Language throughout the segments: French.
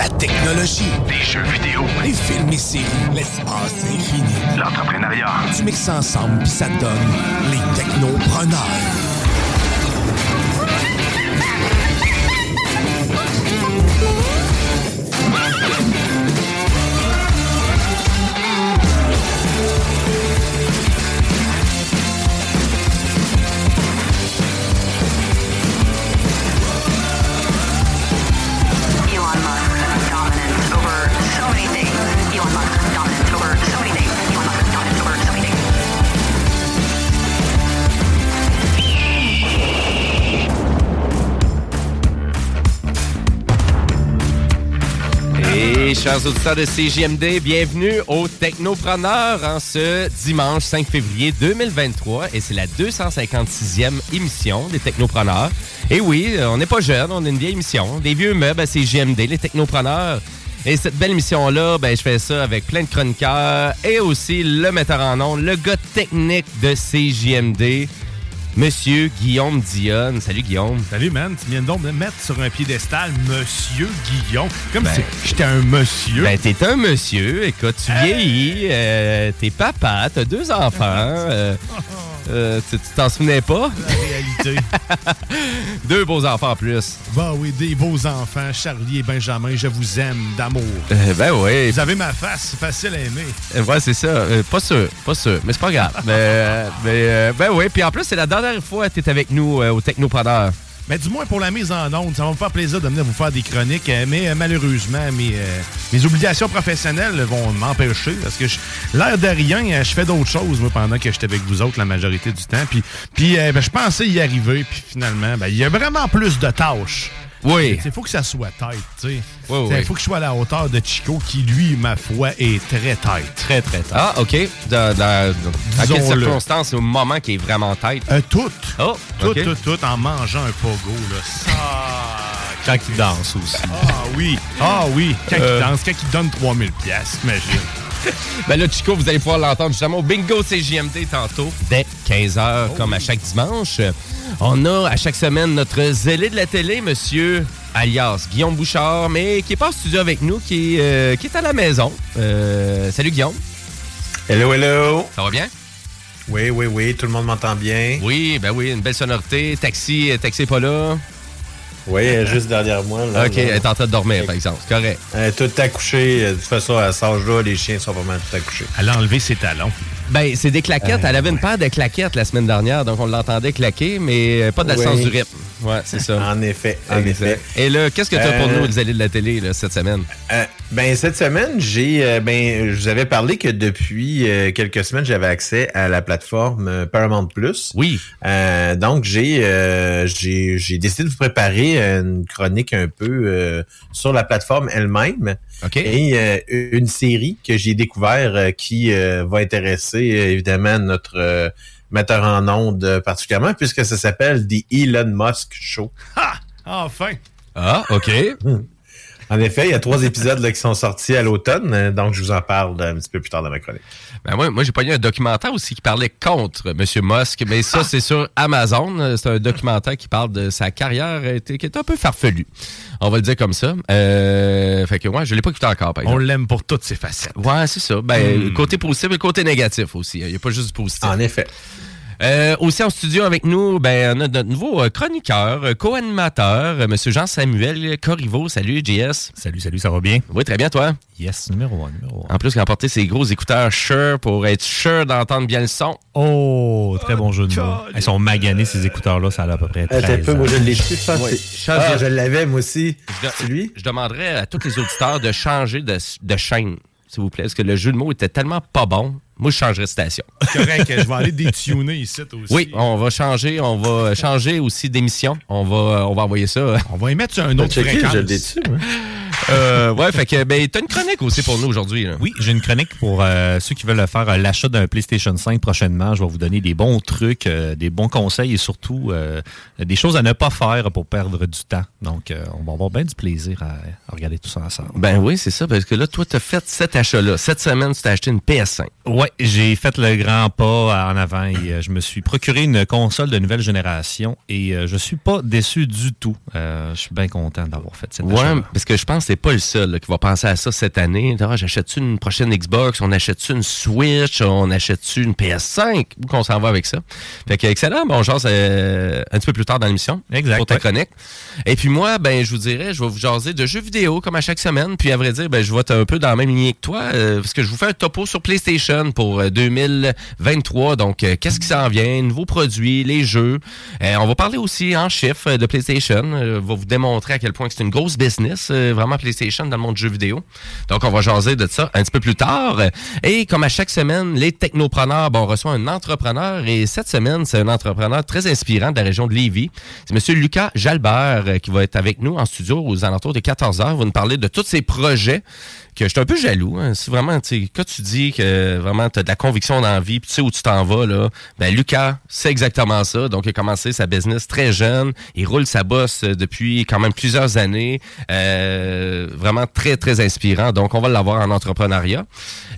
La technologie, les jeux vidéo, les films et séries, l'espace infini, l'entrepreneuriat. Tu mixes ça ensemble puis ça donne les technopreneurs. Chers auditeurs de CJMD, bienvenue au Technopreneur en ce dimanche 5 février 2023 et c'est la 256e émission des Technopreneurs. Et oui, euh, on n'est pas jeune, on est une vieille émission, des vieux meubles à CJMD, les Technopreneurs. Et cette belle émission-là, ben, je fais ça avec plein de chroniqueurs et aussi le metteur en ondes, le gars technique de CJMD, Monsieur Guillaume Dionne. Salut Guillaume. Salut, man. Tu viens donc de me mettre sur un piédestal Monsieur Guillaume. Comme Ben- si j'étais un monsieur. Ben, t'es un monsieur, écoute, tu vieillis, euh, t'es papa, t'as deux enfants, euh, euh, tu tu t'en souvenais pas? La réalité. Deux beaux enfants en plus. bah oui, des beaux enfants, Charlie et Benjamin, je vous aime d'amour. Euh, ben oui, Vous avez ma face, facile à aimer. Euh, ouais, c'est ça. Euh, pas sûr, pas sûr, mais c'est pas grave. mais, mais, ben oui, puis en plus, c'est la dernière fois que t'es avec nous au Technopreneur. Mais du moins pour la mise en onde, ça va me faire plaisir de venir vous faire des chroniques, euh, mais euh, malheureusement, mes, euh, mes obligations professionnelles vont m'empêcher parce que l'air de rien, je fais d'autres choses pendant que j'étais avec vous autres la majorité du temps. Puis, ben, je pensais y arriver, puis finalement, ben, il y a vraiment plus de tâches. Oui. Il faut que ça soit tête, tu sais. Il oui. faut que je sois à la hauteur de Chico, qui, lui, ma foi, est très tête. Très, très tard. Ah, OK. Dans, dans, dans quelles Disons-le. circonstances, au moment qui est vraiment tête? Euh, tout. Oh, Tout, tout, tout, en mangeant un pogo, là. Ça... Quand il danse aussi. Ah oui, ah oui. Quand Euh. il danse, quand il donne 3000 pièces, imagine. Ben là, Chico, vous allez pouvoir l'entendre justement au Bingo CJMD tantôt, dès 15h, comme à chaque dimanche. On a à chaque semaine notre zélé de la télé, monsieur alias Guillaume Bouchard, mais qui est pas en studio avec nous, qui, est, euh, qui est à la maison. Euh, salut Guillaume, Hello, hello. ça va bien? Oui, oui, oui, tout le monde m'entend bien. Oui, ben oui, une belle sonorité. Taxi, euh, taxi pas là. Oui, elle est juste derrière moi. Là, ok, là. elle est en train de dormir, par exemple. C'est correct. Elle est toute accouchée. De toute façon, à cet âge-là, les chiens sont pas mal tout accouchés. Elle a enlevé ses talons. Ben, c'est des claquettes. Euh, Elle avait une paire de claquettes la semaine dernière, donc on l'entendait claquer, mais pas dans le Oui. sens du rythme. Ouais, c'est ça. En effet, en effet. Et là, qu'est-ce que tu as pour Euh, nous, les allées de la télé, là, cette semaine? Euh, ben cette semaine, j'ai euh, ben je vous avais parlé que depuis euh, quelques semaines, j'avais accès à la plateforme euh, Paramount Plus. Oui. Euh, donc j'ai euh, j'ai j'ai décidé de vous préparer une chronique un peu euh, sur la plateforme elle-même OK. et euh, une série que j'ai découvert euh, qui euh, va intéresser euh, évidemment notre euh, metteur en ondes euh, particulièrement puisque ça s'appelle The Elon Musk Show. Ha! Enfin! Ah, OK. En effet, il y a trois épisodes là, qui sont sortis à l'automne, euh, donc je vous en parle un petit peu plus tard dans ma chronique. Ben moi, moi j'ai pas eu un documentaire aussi qui parlait contre M. Musk, mais ça, c'est sur Amazon. C'est un documentaire qui parle de sa carrière euh, qui est un peu farfelue. On va le dire comme ça. Euh, fait que ouais, je l'ai pas écouté encore. Par On l'aime pour toutes ses facettes. Ouais, c'est ça. Ben, Hmm. côté positif et côté négatif aussi. Il n'y a pas juste du positif. En effet. Euh, aussi en studio avec nous, ben, on a notre nouveau euh, chroniqueur, euh, co-animateur, Monsieur Jean-Samuel Corriveau. Salut, JS. Salut, salut, ça va bien? Oui, très bien, toi. Yes, numéro un, numéro un. En plus, il a emporté ses gros écouteurs Shure pour être sûr d'entendre bien le son. Oh, très bon jeu de mots. Ils sont maganés, ces écouteurs-là, ça a à peu près 13 Attends un peu, ans. moi je l'ai je pense. Ah, de- je l'avais, moi aussi. Je, C'est lui? je demanderais à tous les auditeurs de changer de, de chaîne, s'il vous plaît, parce que le jeu de mots était tellement pas bon. Moi, je changerais de station. Correct, je vais aller détuner ici aussi. Oui, on va changer, on va changer aussi d'émission. On va, on va envoyer ça. On va y mettre sur un autre fréquence. je moi. Euh, ouais, fait que ben t'as une chronique aussi pour nous aujourd'hui. là. Oui, j'ai une chronique pour euh, ceux qui veulent faire euh, l'achat d'un PlayStation 5 prochainement. Je vais vous donner des bons trucs, euh, des bons conseils et surtout euh, des choses à ne pas faire pour perdre du temps. Donc, euh, on va avoir bien du plaisir à, à regarder tout ça ensemble. Ben oui, c'est ça, parce que là, toi, t'as fait cet achat-là. Cette semaine, tu t'as acheté une PS5. Ouais, j'ai fait le grand pas en avant et euh, je me suis procuré une console de nouvelle génération et euh, je suis pas déçu du tout. Euh, je suis bien content d'avoir fait cette Ouais, parce que je pense que c'est pas le seul là, qui va penser à ça cette année. Ah, j'achète-tu une prochaine Xbox? On achète-tu une Switch? On achète-tu une PS5? Où qu'on s'en va avec ça? Fait que excellent. Bon, genre, un petit peu plus tard dans l'émission. Exact, Pour ta ouais. chronique. Et puis moi, ben, je vous dirais, je vais vous jaser de jeux vidéo comme à chaque semaine. Puis à vrai dire, ben, je vais être un peu dans la même lignée que toi, euh, parce que je vous fais un topo sur PlayStation pour euh, 2023. Donc, euh, qu'est-ce qui s'en vient? Nouveaux produits, les jeux. Euh, on va parler aussi en chiffres euh, de PlayStation. Euh, va vous démontrer à quel point c'est une grosse business, euh, vraiment PlayStation dans le monde du jeu vidéo. Donc, on va jaser de ça un petit peu plus tard. Et comme à chaque semaine, les technopreneurs, bon, on reçoit un entrepreneur. Et cette semaine, c'est un entrepreneur très inspirant de la région de Lévis. C'est Monsieur Lucas Jalbert euh, qui va être avec nous en studio aux alentours de 14 heures. Il va nous parler de tous ses projets que je suis un peu jaloux. Hein. Vraiment, tu quand tu dis que vraiment tu as de la conviction dans la vie, tu sais où tu t'en vas, là, ben Lucas, c'est exactement ça. Donc, il a commencé sa business très jeune. Il roule sa bosse depuis quand même plusieurs années. Euh, vraiment très, très inspirant. Donc, on va l'avoir en entrepreneuriat.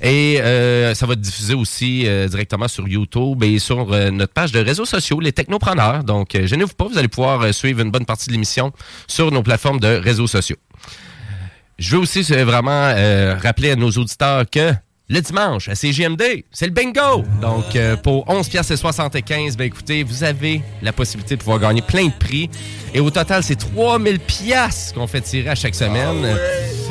Et euh, ça va être diffusé aussi euh, directement sur YouTube et sur euh, notre page de réseaux sociaux, les technopreneurs. Donc, euh, gênez-vous pas, vous allez pouvoir euh, suivre une bonne partie de l'émission sur nos plateformes de réseaux sociaux. Je veux aussi euh, vraiment euh, rappeler à nos auditeurs que le dimanche, à CGMD, c'est le bingo! Donc, euh, pour 11 piastres et 75, ben écoutez, vous avez la possibilité de pouvoir gagner plein de prix. Et au total, c'est 3000 piastres qu'on fait tirer à chaque semaine.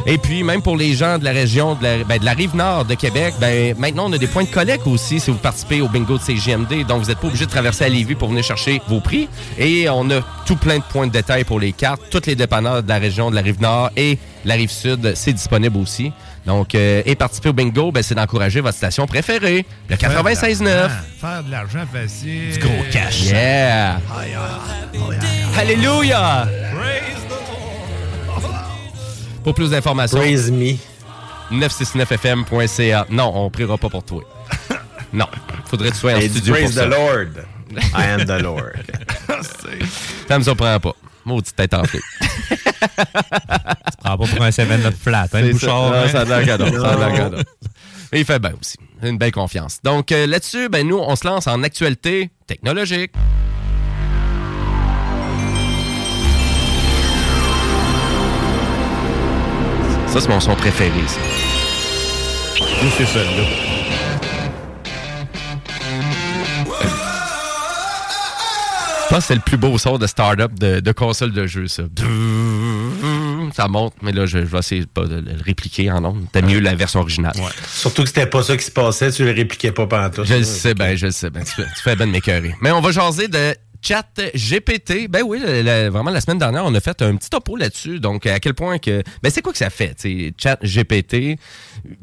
Et puis, même pour les gens de la région, de la, ben, de la rive nord de Québec, ben, maintenant, on a des points de collecte aussi si vous participez au bingo de CGMD. Donc, vous n'êtes pas obligé de traverser à Lévis pour venir chercher vos prix. Et on a tout plein de points de détail pour les cartes. Toutes les dépanneurs de la région de la rive nord et la rive sud, c'est disponible aussi. Donc, euh, et participer au bingo, ben, c'est d'encourager votre station préférée, le 96.9. Faire de l'argent facile. Du gros cash. Yeah! Alléluia! Pour plus d'informations, Praise me. 969fm.ca. Non, on priera pas pour toi. Non, faudrait que tu sois en studio pour praise ça. the Lord. I am the Lord. Ça me surprend pas. Maudite tête enflée. Prends pas pour un 7-up flat, hein, le ça. bouchard. Non, hein? ça a l'air cadeau, ça a l'air. Et il fait bien aussi. Une belle confiance. Donc euh, là-dessus, ben, nous, on se lance en actualité technologique. Ça, c'est mon son préféré, ça. Nous, c'est celle-là. Pense que c'est le plus beau son de start-up de, de console de jeu, ça. Ça monte, mais là, je, je vais essayer de pas de le répliquer en ondes. T'as mieux la version originale. Surtout que c'était pas ça qui se passait, tu le répliquais pas pendant tout. Je le sais bien, je le sais bien. Tu, fais- tu fais bien de m'écœurer. Mais on va jaser de chat GPT. Ben oui, vraiment, la semaine dernière, on a fait un petit topo là-dessus. Donc, à quel point que... Ben, c'est quoi que ça fait, chat GPT?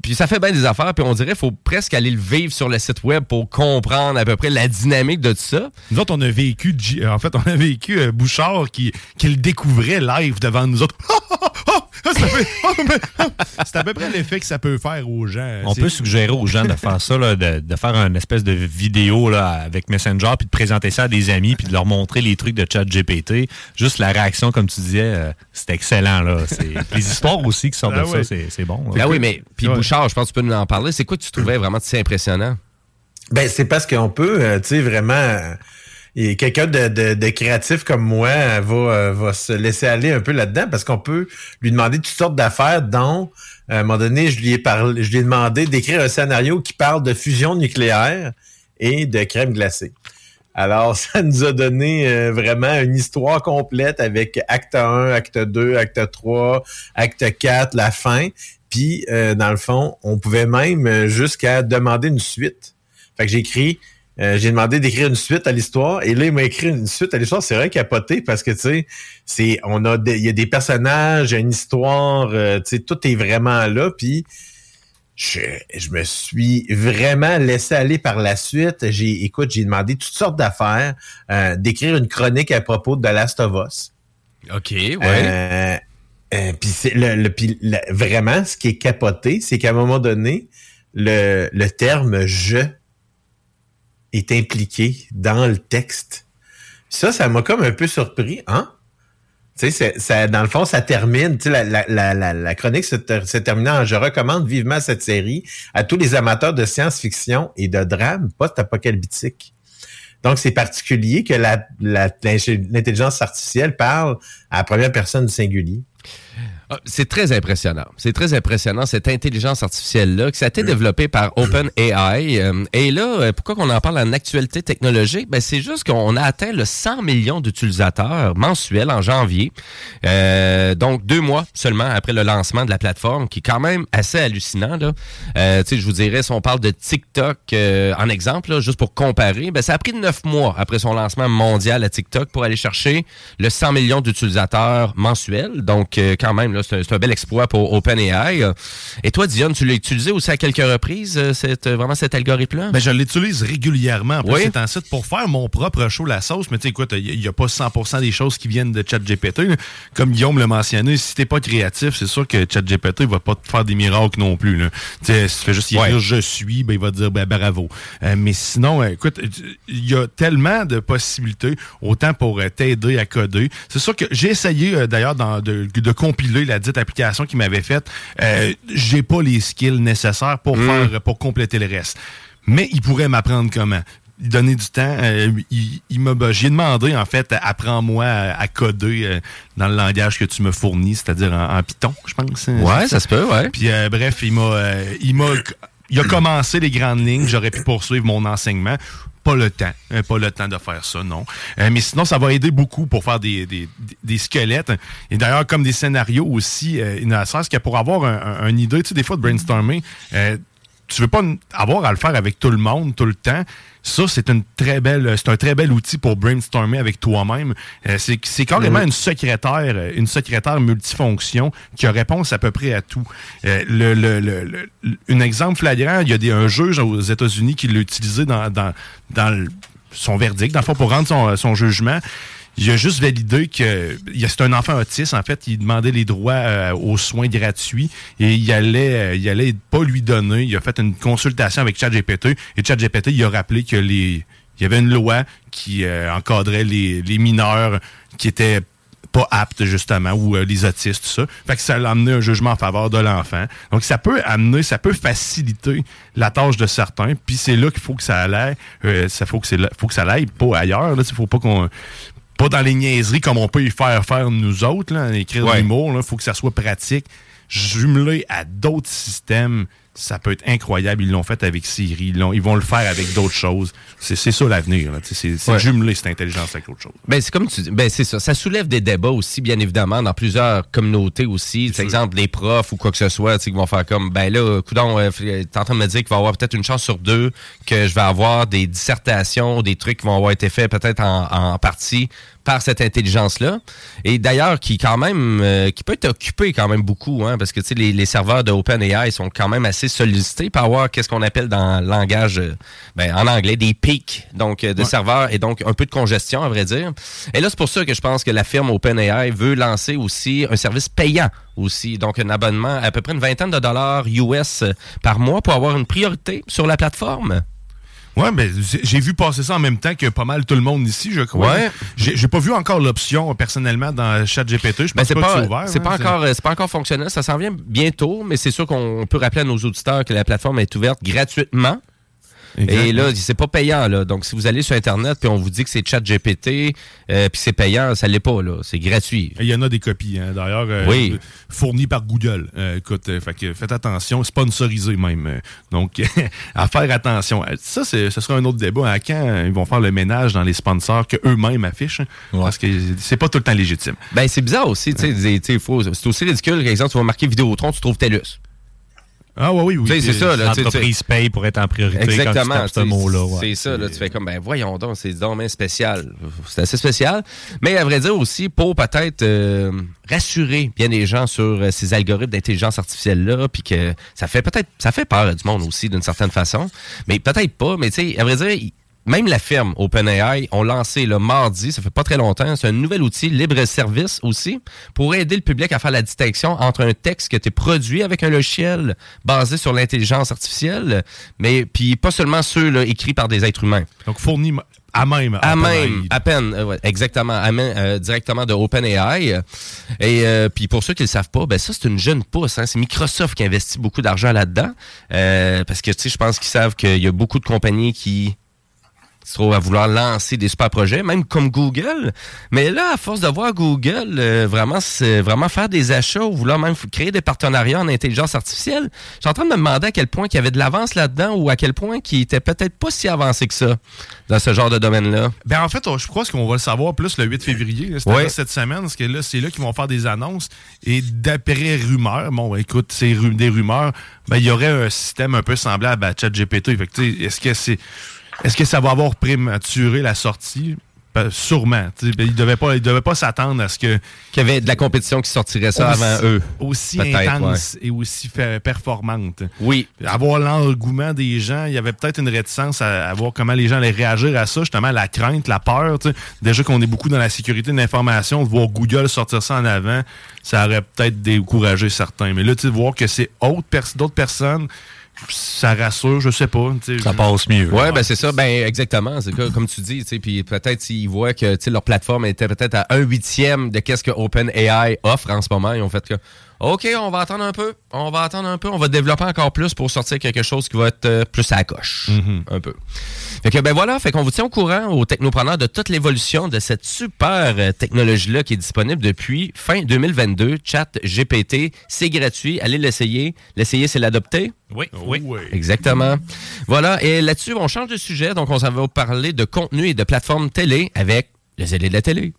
Puis ça fait bien des affaires, puis on dirait qu'il faut presque aller le vivre sur le site web pour comprendre à peu près la dynamique de tout ça. Nous autres, on a vécu, G- en fait, on a vécu euh, Bouchard qui, qui le découvrait live devant nous autres. c'est à peu- c'est à peu près l'effet que ça peut faire aux gens. On peut suggérer aux gens de faire ça, là, de, de faire une espèce de vidéo là, avec Messenger, puis de présenter ça à des amis, puis de leur montrer les trucs de chat GPT. Juste la réaction, comme tu disais, euh, c'est excellent. Là. C'est- Les histoires aussi qui sortent Ah de oui. ça, c'est- c'est bon. là. Ah oui, mais puis Ouais. Bouchard, je pense que tu peux nous en parler. C'est quoi que tu trouvais vraiment si impressionnant? Ben, c'est parce qu'on peut, euh, tu sais, vraiment. Et quelqu'un de, de, de créatif comme moi euh, va, euh, va se laisser aller un peu là-dedans parce qu'on peut lui demander toutes sortes d'affaires dont, à un moment donné, je lui ai parlé, je lui ai demandé d'écrire un scénario qui parle de fusion nucléaire et de crème glacée. Alors, ça nous a donné euh, vraiment une histoire complète avec acte 1, acte 2, acte 3, acte 4, la fin. Puis, euh, dans le fond, on pouvait même jusqu'à demander une suite. Fait que j'ai écrit, euh, j'ai demandé d'écrire une suite à l'histoire, et là, il m'a écrit une suite à l'histoire. C'est vrai capoté parce que, tu sais, c'est, on a, il y a des personnages, il y a une histoire, euh, tu sais, tout est vraiment là, puis je, je me suis vraiment laissé aller par la suite. J'ai, écoute, j'ai demandé toutes sortes d'affaires, euh, d'écrire une chronique à propos de The Last of Us. OK, ouais. Euh, euh, puis c'est le, le- vraiment, ce qui est capoté, c'est qu'à un moment donné, le, le terme je est impliqué dans le texte. Ça, ça m'a comme un peu surpris, hein? Tu sais, ça, dans le fond, ça termine. Tu sais, la, la, la, la, chronique se, ter- se terminant en je recommande vivement cette série à tous les amateurs de science-fiction et de drame post-apocalyptique. Donc, c'est particulier que l'intelligence artificielle parle à la première personne du singulier. Ah, C'est très impressionnant. C'est très impressionnant, cette intelligence artificielle-là, ça a été développé par OpenAI. Euh, et là, euh, pourquoi qu'on en parle en actualité technologique? Ben, c'est juste qu'on a atteint le 100 millions d'utilisateurs mensuels en janvier. Euh, donc, deux mois seulement après le lancement de la plateforme, qui est quand même assez hallucinant. Là. Euh, je vous dirais, si on parle de TikTok euh, en exemple, là, juste pour comparer, ben, ça a pris neuf mois après son lancement mondial à TikTok pour aller chercher le 100 millions d'utilisateurs mensuels. Donc, quand même, c'est un, c'est un bel exploit pour OpenAI. Et toi, Dion, tu l'as utilisé aussi à quelques reprises, euh, cette, euh, vraiment cet algorithme-là? Ben, je l'utilise régulièrement. En plus, Oui. c'est site pour faire mon propre show La Sauce. Mais tu sais, écoute, il n'y a pas 100% des choses qui viennent de ChatGPT. Comme Guillaume l'a mentionné, si t'es pas créatif, c'est sûr que ChatGPT va pas te faire des miracles non plus. là. Tu sais, si tu fais juste Ouais. je suis, ben, il va te dire ben, bravo. Euh, mais sinon, écoute, il y a tellement de possibilités, autant pour t'aider à coder. C'est sûr que j'ai essayé d'ailleurs dans- de, de compiler la dite application qui m'avait faite. Euh, j'ai pas les skills nécessaires pour faire pour compléter le reste. Mais il pourrait m'apprendre comment. Donner du temps. Euh, il, il m'a, j'ai demandé, en fait, apprends-moi à, à coder euh, dans le langage que tu me fournis, c'est-à-dire en, en Python, je pense. Ouais, ça se peut, ouais. Puis euh, bref, il m'a, il m'a, il a commencé les grandes lignes. J'aurais pu poursuivre mon enseignement. Pas le temps, euh, pas le temps de faire ça, non. Euh, mais sinon, ça va aider beaucoup pour faire des, des, des squelettes. Et d'ailleurs, comme des scénarios aussi, euh, il ne sens que pour avoir un, un- une idée, tu sais, des fois de brainstormer, euh, tu veux pas avoir à le faire avec tout le monde tout le temps. Ça, c'est une très belle, c'est un très bel outil pour brainstormer avec toi-même. Euh, c'est, c'est carrément Mhm. une secrétaire, euh, une secrétaire multifonction qui a réponse à peu près à tout. Euh, le, le, le, le- un exemple flagrant, il y a des, un juge aux États-Unis qui l'a utilisé dans, dans, dans le- son verdict, dans le fond, pour rendre son, son jugement. Il a juste validé que c'est un enfant autiste, en fait, il demandait les droits euh, aux soins gratuits et il allait, euh, il allait pas lui donner. Il a fait une consultation avec ChatGPT et ChatGPT il a rappelé que les, il y avait une loi qui euh, encadrait les, les mineurs qui étaient pas aptes, justement, ou euh, les autistes, tout ça. Fait que ça l'a amené un jugement en faveur de l'enfant. Donc, ça peut amener, ça peut faciliter la tâche de certains, puis c'est là qu'il faut que ça aille. Euh, ça faut que, là- faut que ça aille, pas ailleurs. Il faut pas qu'on pas dans les niaiseries comme on peut y faire faire nous autres, là, écrire de Ouais. l'humour. Il faut que ça soit pratique. Jumelé à d'autres systèmes, ça peut être incroyable. Ils l'ont fait avec Siri. Ils, vont le faire avec d'autres choses. C'est ça l'avenir. C'est Ouais. jumeler cette intelligence avec autre chose. Ben, c'est comme tu dis, ben, c'est ça. Ça soulève des débats aussi, bien évidemment, dans plusieurs communautés aussi. Par exemple, les profs ou quoi que ce soit, qui vont faire comme, ben là, coudon, euh, t'es en train de me dire qu'il va y avoir peut-être une chance sur deux que je vais avoir des dissertations, des trucs qui vont avoir été faits peut-être en, en partie par cette intelligence-là. Et d'ailleurs, qui quand même, euh, qui peut être occupé quand même beaucoup, hein, parce que, tu sais, les, les serveurs de OpenAI sont quand même assez assez sollicité pour avoir qu'est-ce qu'on appelle dans le langage, euh, ben, en anglais, des pics donc euh, de serveurs et donc un peu de congestion, à vrai dire. Et là, c'est pour ça que je pense que la firme OpenAI veut lancer aussi un service payant aussi, donc un abonnement à peu près une vingtaine de dollars US par mois pour avoir une priorité sur la plateforme. Ouais, mais j'ai- vu passer ça en même temps que pas mal tout le monde ici, je crois. Ouais. J'ai pas vu encore l'option euh, personnellement dans ChatGPT. Je Ben, pense c'est pas, pas, que c'est ouvert. c'est hein, pas encore, euh, c'est pas encore fonctionnel. Ça s'en vient bientôt, mais c'est sûr qu'on peut rappeler à nos auditeurs que la plateforme est ouverte gratuitement. Et là, c'est pas payant. Là. Donc, si vous allez sur Internet puis on vous dit que c'est ChatGPT euh, puis c'est payant, ça l'est pas. là. C'est gratuit. Il y en a des copies, hein, d'ailleurs, euh, Oui. fournies par Google. Euh, écoute, euh, fait que faites attention, sponsorisé même. Donc, à faire attention. Ça, ce sera un autre débat. À quand ils vont faire le ménage dans les sponsors qu'eux-mêmes affichent? Parce que c'est pas tout le temps légitime. Ben, c'est bizarre aussi. tu sais, des- tu sais, faut- C'est aussi ridicule. Par exemple, tu vas marquer Vidéotron, tu trouves TELUS. Ah oui, oui, oui. C'est ça. Là, L'entreprise paye pour être en priorité Exactement. quand tu tapes ce tu sais, mot-là. ouais. C'est ça, là, tu fais comme, ben voyons donc, c'est donc bien spécial. C'est assez spécial. Mais à vrai dire aussi, pour peut-être euh, rassurer bien des gens sur euh, ces algorithmes d'intelligence artificielle-là, puis que ça fait peut-être, ça fait peur à du monde aussi d'une certaine façon, mais peut-être pas, mais tu sais, à vrai dire, même la firme OpenAI ont lancé le mardi, ça fait pas très longtemps, c'est un nouvel outil libre-service aussi pour aider le public à faire la distinction entre un texte qui a été produit avec un logiciel basé sur l'intelligence artificielle, mais puis pas seulement ceux là, écrits par des êtres humains. Donc, fourni m- à même. À même, à peine, euh, ouais, exactement, à main, euh, directement de OpenAI. Et euh, puis pour ceux qui ne le savent pas, ben ça c'est une jeune pousse. Hein, c'est Microsoft qui investit beaucoup d'argent là-dedans, Euh, parce que tu sais, je pense qu'ils savent qu'il y a beaucoup de compagnies qui se trouvent à vouloir lancer des super projets, même comme Google. Mais là, à force de voir Google euh, vraiment, vraiment faire des achats ou vouloir même créer des partenariats en intelligence artificielle, je suis en train de me demander à quel point il y avait de l'avance là-dedans ou à quel point qui était peut-être pas si avancé que ça dans ce genre de domaine-là. Ben en fait, on- je crois qu'on va le savoir plus le 8 février, là, cette semaine, parce que là, c'est là qu'ils vont faire des annonces. Et d'après rumeurs, bon, écoute, c'est des rumeurs, ben il y aurait un système un peu semblable à ChatGPT. Est-ce que c'est est-ce que ça va avoir prématuré la sortie? Ben, sûrement. ben, ils ne devaient pas, ils devaient pas s'attendre à ce que. Qu'il y avait de la compétition qui sortirait ça aussi- avant eux. Aussi intense et aussi performante. Oui. Avoir l'engouement des gens, il y avait peut-être une réticence à, à voir comment les gens allaient réagir à ça, justement, la crainte, la peur. Déjà qu'on est beaucoup dans la sécurité de l'information, de voir Google sortir ça en avant, ça aurait peut-être découragé certains. Mais là, tu sais, de voir que c'est d'autres personnes, ça rassure, je sais pas. Ça passe mieux. Ouais, ben c'est ça, ben exactement. C'est que- comme tu dis, tu sais, puis peut-être s'ils voient que tu sais, leur plateforme était peut-être à un huitième de qu'est-ce que OpenAI offre en ce moment, ils ont fait que OK, on va attendre un peu, on va attendre un peu, on va développer encore plus pour sortir quelque chose qui va être euh, plus à la coche, un peu. Fait que ben voilà, fait qu'on vous tient au courant aux technopreneurs de toute l'évolution de cette super euh, technologie-là qui est disponible depuis fin 2022. Chat GPT, c'est gratuit, allez l'essayer. L'essayer, c'est l'adopter? Oui, oui. Exactement. Voilà, et là-dessus, on change de sujet. Donc, on s'en va parler de contenu et de plateforme télé avec le zélé de la télé.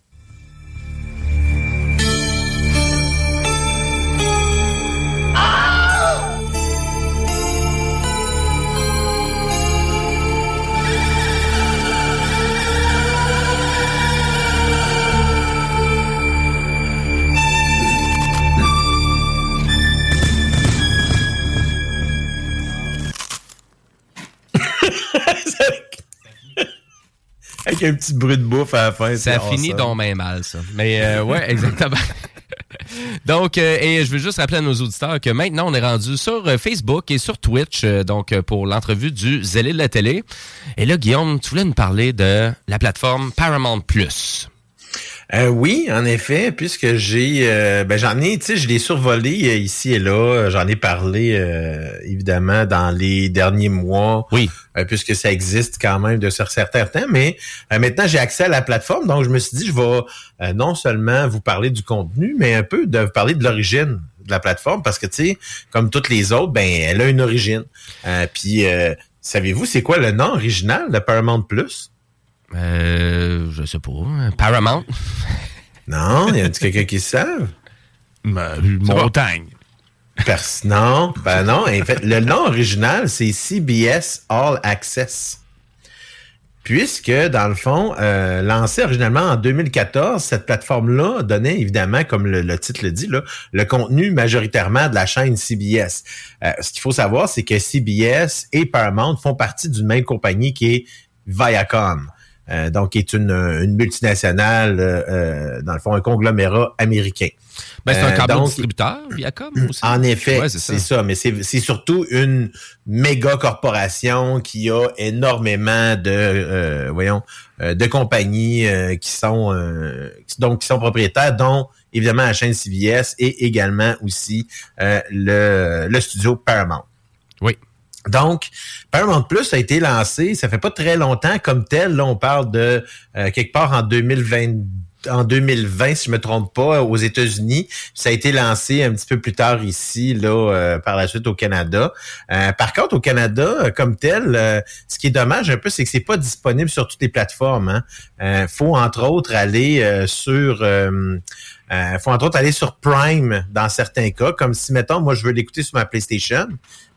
Avec un petit bruit de bouffe à la fin. Ça finit donc bien mal, ça. Mais euh, ouais, exactement. donc, euh, et je veux juste rappeler à nos auditeurs que maintenant, on est rendu sur euh, Facebook et sur Twitch, euh, donc pour l'entrevue du zélé de la télé. Et là, Guillaume, tu voulais nous parler de la plateforme Paramount Plus. Euh, oui, en effet, puisque j'ai, euh, ben j'en ai, tu sais, je l'ai survolé euh, ici et là. J'en ai parlé euh, évidemment dans les derniers mois. Oui. euh, puisque ça existe quand même de certains temps. Mais euh, maintenant, j'ai accès à la plateforme, donc je me suis dit, je vais euh, non seulement vous parler du contenu, mais un peu de vous parler de l'origine de la plateforme, parce que tu sais, comme toutes les autres, ben elle a une origine. Euh, Puis, euh, savez-vous, c'est quoi le nom original de Paramount Plus? Euh, je sais pas. Paramount? Non, y a quelqu'un qui le savent? montagne. Pers- non, ben non. En fait, le nom original, c'est CBS All Access. puisque, dans le fond, euh, lancé originalement en 2014, cette plateforme-là donnait évidemment, comme le, le titre le dit, là, le contenu majoritairement de la chaîne CBS. Euh, ce qu'il faut savoir, c'est que CBS et Paramount font partie d'une même compagnie qui est Viacom. Euh, donc, qui est une, une multinationale, euh, euh, dans le fond, un conglomérat américain. Ben, c'est un Euh, câble distributeur, Viacom aussi. en effet, Ouais, c'est ça. ça. Mais c'est surtout une méga corporation qui a énormément de, euh, voyons, de compagnies euh, qui sont euh, qui- donc qui sont propriétaires, dont évidemment la chaîne CBS et également aussi euh, le, le studio Paramount. Donc, Paramount Plus a été lancé, ça fait pas très longtemps comme tel. Là, on parle de euh, quelque part en 2020, en 2020, si je me trompe pas, aux États-Unis. Ça a été lancé un petit peu plus tard ici, là, euh, par la suite au Canada. Euh, par contre, au Canada, euh, comme tel, euh, ce qui est dommage un peu, c'est que c'est pas disponible sur toutes les plateformes. Hein. Euh, faut entre autres aller euh, sur euh, euh, faut entre autres aller sur Prime dans certains cas, comme si, mettons, moi, je veux l'écouter sur ma PlayStation,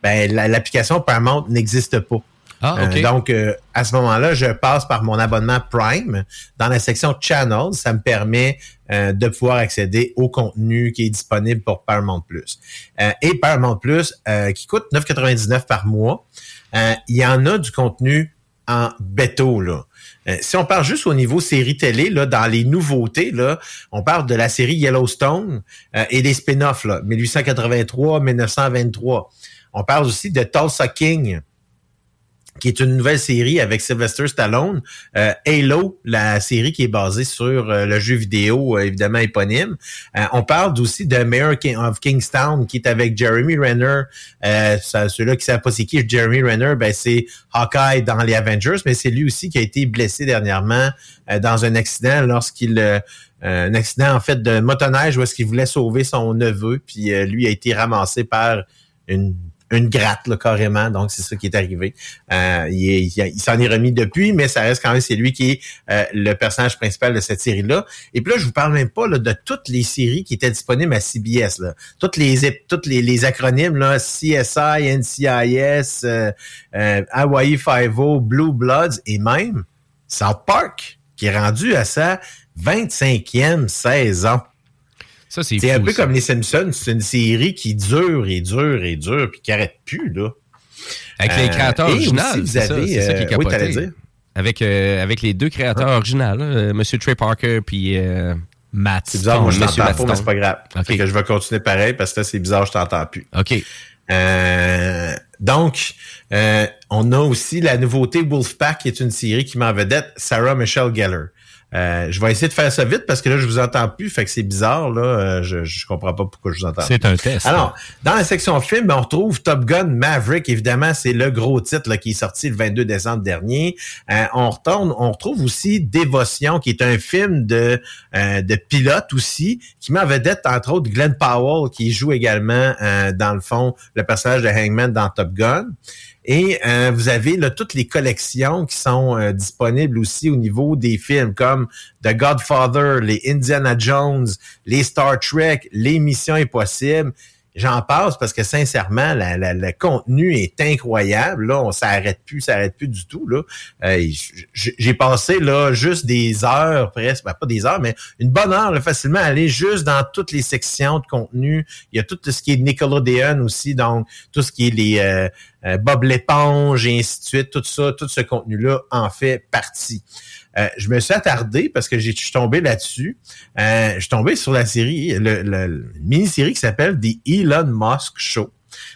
ben, la- l'application Paramount n'existe pas. Ah, Euh, donc, euh, à ce moment-là, je passe par mon abonnement Prime. Dans la section Channels, ça me permet euh, de pouvoir accéder au contenu qui est disponible pour Paramount Plus. Euh, et Paramount Plus, euh, qui coûte 9,99 par mois, euh, il y en a du contenu en béto, là. Euh, si on parle juste au niveau série télé, là, dans les nouveautés, là, on parle de la série Yellowstone euh, et des spin-offs, là, 1883, 1923. On parle aussi de Tulsa King, qui est une nouvelle série avec Sylvester Stallone. Euh, Halo, la série qui est basée sur euh, le jeu vidéo, euh, évidemment éponyme. Euh, on parle aussi de Mayor of Kingstown, qui est avec Jeremy Renner. Euh, Ceux-là qui savent pas c'est qui Jeremy Renner, ben c'est Hawkeye dans les Avengers, mais c'est lui aussi qui a été blessé dernièrement euh, dans un accident lorsqu'il... un accident en fait de motoneige où est-ce qu'il voulait sauver son neveu, puis lui a été ramassé par une une gratte là, carrément, donc c'est ça qui est arrivé. Euh, il s'en est remis depuis, mais ça reste quand même c'est lui qui est euh, le personnage principal de cette série-là. Et puis là, je vous parle même pas là, de toutes les séries qui étaient disponibles à CBS. Là. Toutes les toutes les, les acronymes là, CSI, NCIS, euh, euh, Hawaii Five-O, Blue Bloods et même South Park, qui est rendu à sa 25e saison. Ça, c'est C'est un peu ça. comme les Simpsons, c'est une série qui dure et dure et dure, puis qui arrête plus, là. Avec les Euh, créateurs originaux. c'est ça, avez, c'est ça qui est euh, oui, capoté. dire. Avec, euh, avec les deux créateurs originaux, là, euh, Monsieur Trey Parker puis euh, Matt C'est bizarre, moi je t'entends pas, mais c'est pas grave. Que je vais continuer pareil parce que là, c'est bizarre, je t'entends plus. OK. Euh, donc, euh, on a aussi la nouveauté Wolfpack, qui est une série qui met en vedette Sarah Michelle Gellar. Euh, je vais essayer de faire ça vite parce que là, je vous entends plus, fait que c'est bizarre, là. Euh, je, je comprends pas pourquoi je vous entends. C'est un test. Alors, dans la section film, on retrouve Top Gun Maverick. Évidemment, c'est le gros titre là, qui est sorti le 22 décembre dernier. Euh, on retourne, on retrouve aussi Dévotion, qui est un film de euh, de pilote aussi, qui met en vedette entre autres Glenn Powell, qui joue également euh, dans le fond le personnage de Hangman dans Top Gun. Et euh, vous avez là, toutes les collections qui sont euh, disponibles aussi au niveau des films comme The Godfather, les Indiana Jones, les Star Trek, les Missions Impossibles. J'en passe parce que sincèrement, la- le contenu est incroyable. Là, on s'arrête plus, s'arrête plus du tout. Là, Euh, j'ai passé là juste des heures presque, ben, pas des heures, mais une bonne heure là, facilement aller juste dans toutes les sections de contenu. Il y a tout ce qui est Nickelodeon aussi, donc tout ce qui est les euh, euh, Bob l'éponge et ainsi de suite. Tout ça, tout ce contenu-là en fait partie. Euh, je me suis attardé parce que je suis tombé là-dessus. Euh, je suis tombé sur la série, le, le- le mini-série qui s'appelle The Elon Musk Show.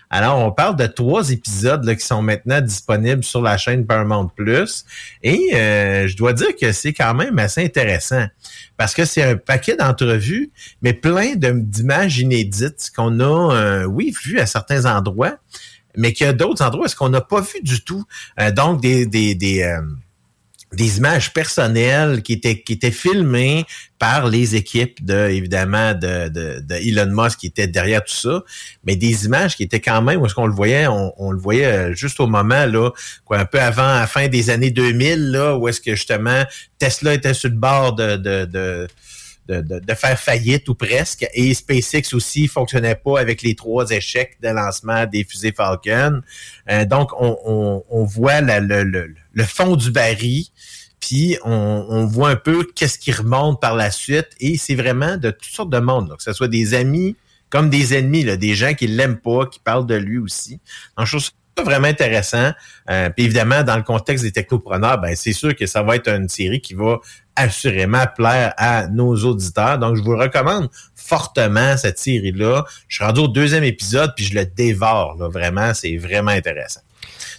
Alors, on parle de trois épisodes là, qui sont maintenant disponibles sur la chaîne Paramount Plus. Et euh, je dois dire que c'est quand même assez intéressant parce que c'est un paquet d'entrevues, mais plein d'images inédites qu'on a, euh, oui, vues à certains endroits, mais qu'il y a d'autres endroits est-ce qu'on n'a pas vu du tout. Euh, donc, des, des, des, euh, des images personnelles qui étaient qui étaient filmées par les équipes de évidemment de, de, de Elon Musk qui était derrière tout ça. Mais des images qui étaient quand même où est-ce qu'on le voyait on, on le voyait euh, juste au moment là quoi un peu avant à la fin des années 2000 là où est-ce que justement Tesla était sur le bord de de, de de, de, de faire faillite ou presque. Et SpaceX aussi fonctionnait pas avec les trois échecs de lancement des fusées Falcon. Euh, donc, on, on, on voit la- le, le, le fond du baril. Puis on, on voit un peu qu'est-ce qui remonte par la suite. Et c'est vraiment de toutes sortes de monde, que ce soit des amis comme des ennemis, là, des gens qui l'aiment pas, qui parlent de lui aussi. Vraiment intéressant. Euh, puis évidemment, dans le contexte des technopreneurs, ben c'est sûr que ça va être une série qui va assurément plaire à nos auditeurs. Donc, je vous recommande fortement cette série-là. Je suis rendu au deuxième épisode, puis je le dévore. Là, vraiment, c'est vraiment intéressant.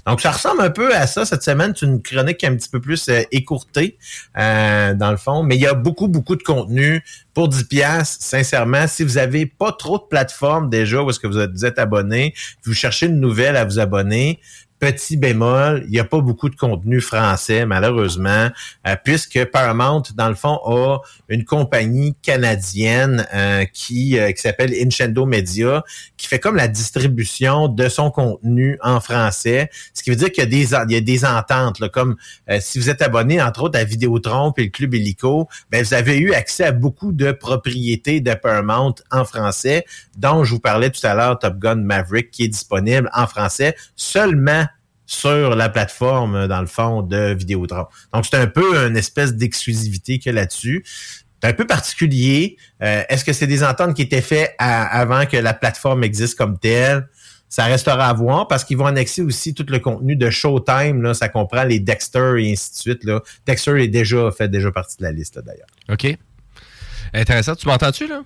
Donc, ça ressemble un peu à ça. Cette semaine, c'est une chronique un petit peu plus euh, écourtée, euh, dans le fond. Mais il y a beaucoup, beaucoup de contenu pour 10 piastres. Sincèrement, si vous avez pas trop de plateformes déjà où est-ce que vous êtes abonné, vous cherchez une nouvelle à vous abonner, Petit bémol, il n'y a pas beaucoup de contenu français, malheureusement, euh, puisque Paramount, dans le fond, a une compagnie canadienne euh, qui, euh, qui s'appelle Incendo Media, qui fait comme la distribution de son contenu en français. Ce qui veut dire qu'il y a des, ententes, comme si vous êtes abonné, entre autres, à Vidéotron et le Club Illico, ben, vous avez eu accès à beaucoup de propriétés de Paramount en français, dont je vous parlais tout à l'heure, Top Gun Maverick, qui est disponible en français seulement sur la plateforme, dans le fond, de Vidéotron. Donc, c'est un peu une espèce d'exclusivité qu'il y a là-dessus. C'est un peu particulier. Euh, Est-ce que c'est des ententes qui étaient faites avant que la plateforme existe comme telle? Ça restera à voir parce qu'ils vont annexer aussi tout le contenu de Showtime. Là, ça comprend les Dexter et ainsi de suite. Là. Dexter est déjà fait déjà partie de la liste d'ailleurs. OK. Intéressant. Tu m'entends-tu, là?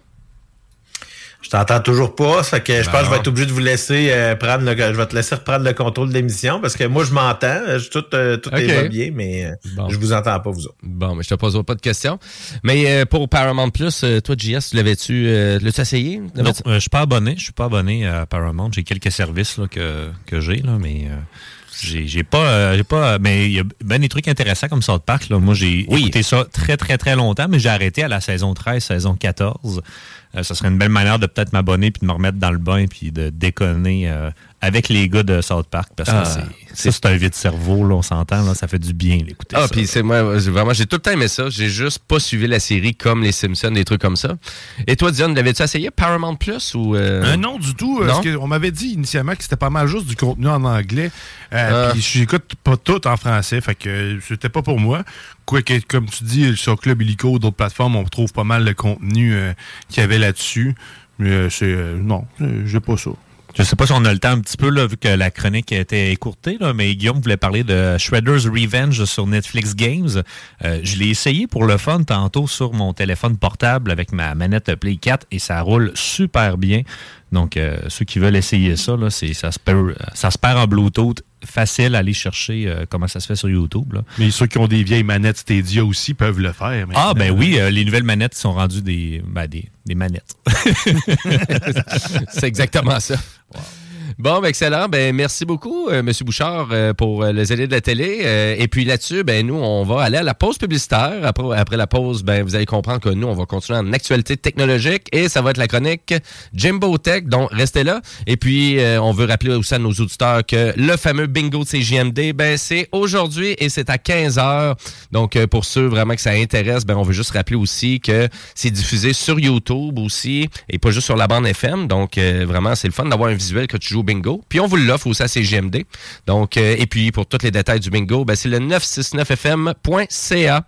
Je t'entends toujours pas, ça fait que je Ben pense que je vais être obligé de vous laisser euh, prendre le, je vais te laisser reprendre le contrôle de l'émission parce que moi je m'entends, je- tout, euh, tout est bien, mais euh, Bon. je vous entends pas vous autres. Bon, mais je te poserai pas de questions. Mais euh, pour Paramount Plus, euh, toi, JS, tu l'avais-tu euh, l'as-tu essayé? Non, euh, je suis pas abonné. Je suis pas abonné à Paramount. J'ai quelques services là, que, que j'ai, là, mais euh, j'ai j'ai pas. euh, j'ai pas mais il y a ben des trucs intéressants comme South Park. Là. Moi, j'ai écouté ça très, très, très longtemps, mais j'ai arrêté à la saison 13, saison 14. Euh, ça serait une belle manière de peut-être m'abonner puis de me remettre dans le bain puis de déconner euh, avec les gars de South Park parce Ah, que c'est ça, c'est un vide cerveau, là, on s'entend, là, ça fait du bien l'écouter. Ah, ça. puis c'est moi, j'ai- vraiment, j'ai tout le temps aimé ça. J'ai juste pas suivi la série comme les Simpsons, des trucs comme ça. Et toi, Dion, l'avais-tu essayé Paramount Plus ou euh... Euh, non, du tout. euh, Non? parce que on m'avait dit initialement que c'était pas mal juste du contenu en anglais. Euh, Ah. Puis j'écoute pas tout en français, fait que c'était pas pour moi. Quoique, comme tu dis, sur Club Illico, d'autres plateformes, on retrouve pas mal de contenu euh, qu'il y avait là-dessus. Mais euh, c'est. euh, non, j'ai pas ça. Je sais pas si on a le temps un petit peu, là, vu que la chronique était écourtée, là, mais Guillaume voulait parler de Shredder's Revenge sur Netflix Games. Euh, je l'ai essayé pour le fun tantôt sur mon téléphone portable avec ma manette Play 4 et ça roule super bien. Donc, euh, ceux qui veulent essayer ça, là, c'est, ça, se perd, ça se perd en Bluetooth. Facile à aller chercher euh, comment ça se fait sur YouTube. Là. Mais ceux qui ont des vieilles manettes Stadia aussi peuvent le faire. Ah, ben oui, euh, les nouvelles manettes sont rendues des, ben, des, des manettes. c'est exactement ça. Bon, ben excellent. Ben merci beaucoup, euh, Monsieur Bouchard, euh, pour euh, les aider de la télé. Euh, et puis là-dessus, ben nous, on va aller à la pause publicitaire. Après, après la pause, ben vous allez comprendre que nous, on va continuer en actualité technologique et ça va être la chronique Jimbo Tech. Donc restez là. Et puis, euh, on veut rappeler aussi à nos auditeurs que le fameux bingo de CJMD, ben c'est aujourd'hui et c'est à 15 heures. Donc pour ceux vraiment que ça intéresse, ben on veut juste rappeler aussi que c'est diffusé sur YouTube aussi et pas juste sur la bande FM. Donc vraiment, c'est le fun d'avoir un visuel que tu joues au bingo. Puis on vous l'offre aussi à CGMD. Donc, euh, et puis pour tous les détails du bingo, ben, c'est le 969fm.ca.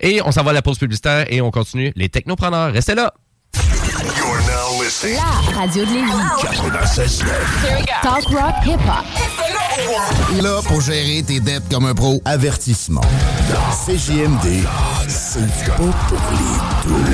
Et on s'en va à la pause publicitaire et on continue les technopreneurs. Restez là! La radio de Lévis. 96.9. Talk rock hip hop. Là pour gérer tes dettes comme un pro. Avertissement. CJMD, c'est pas pour les doux.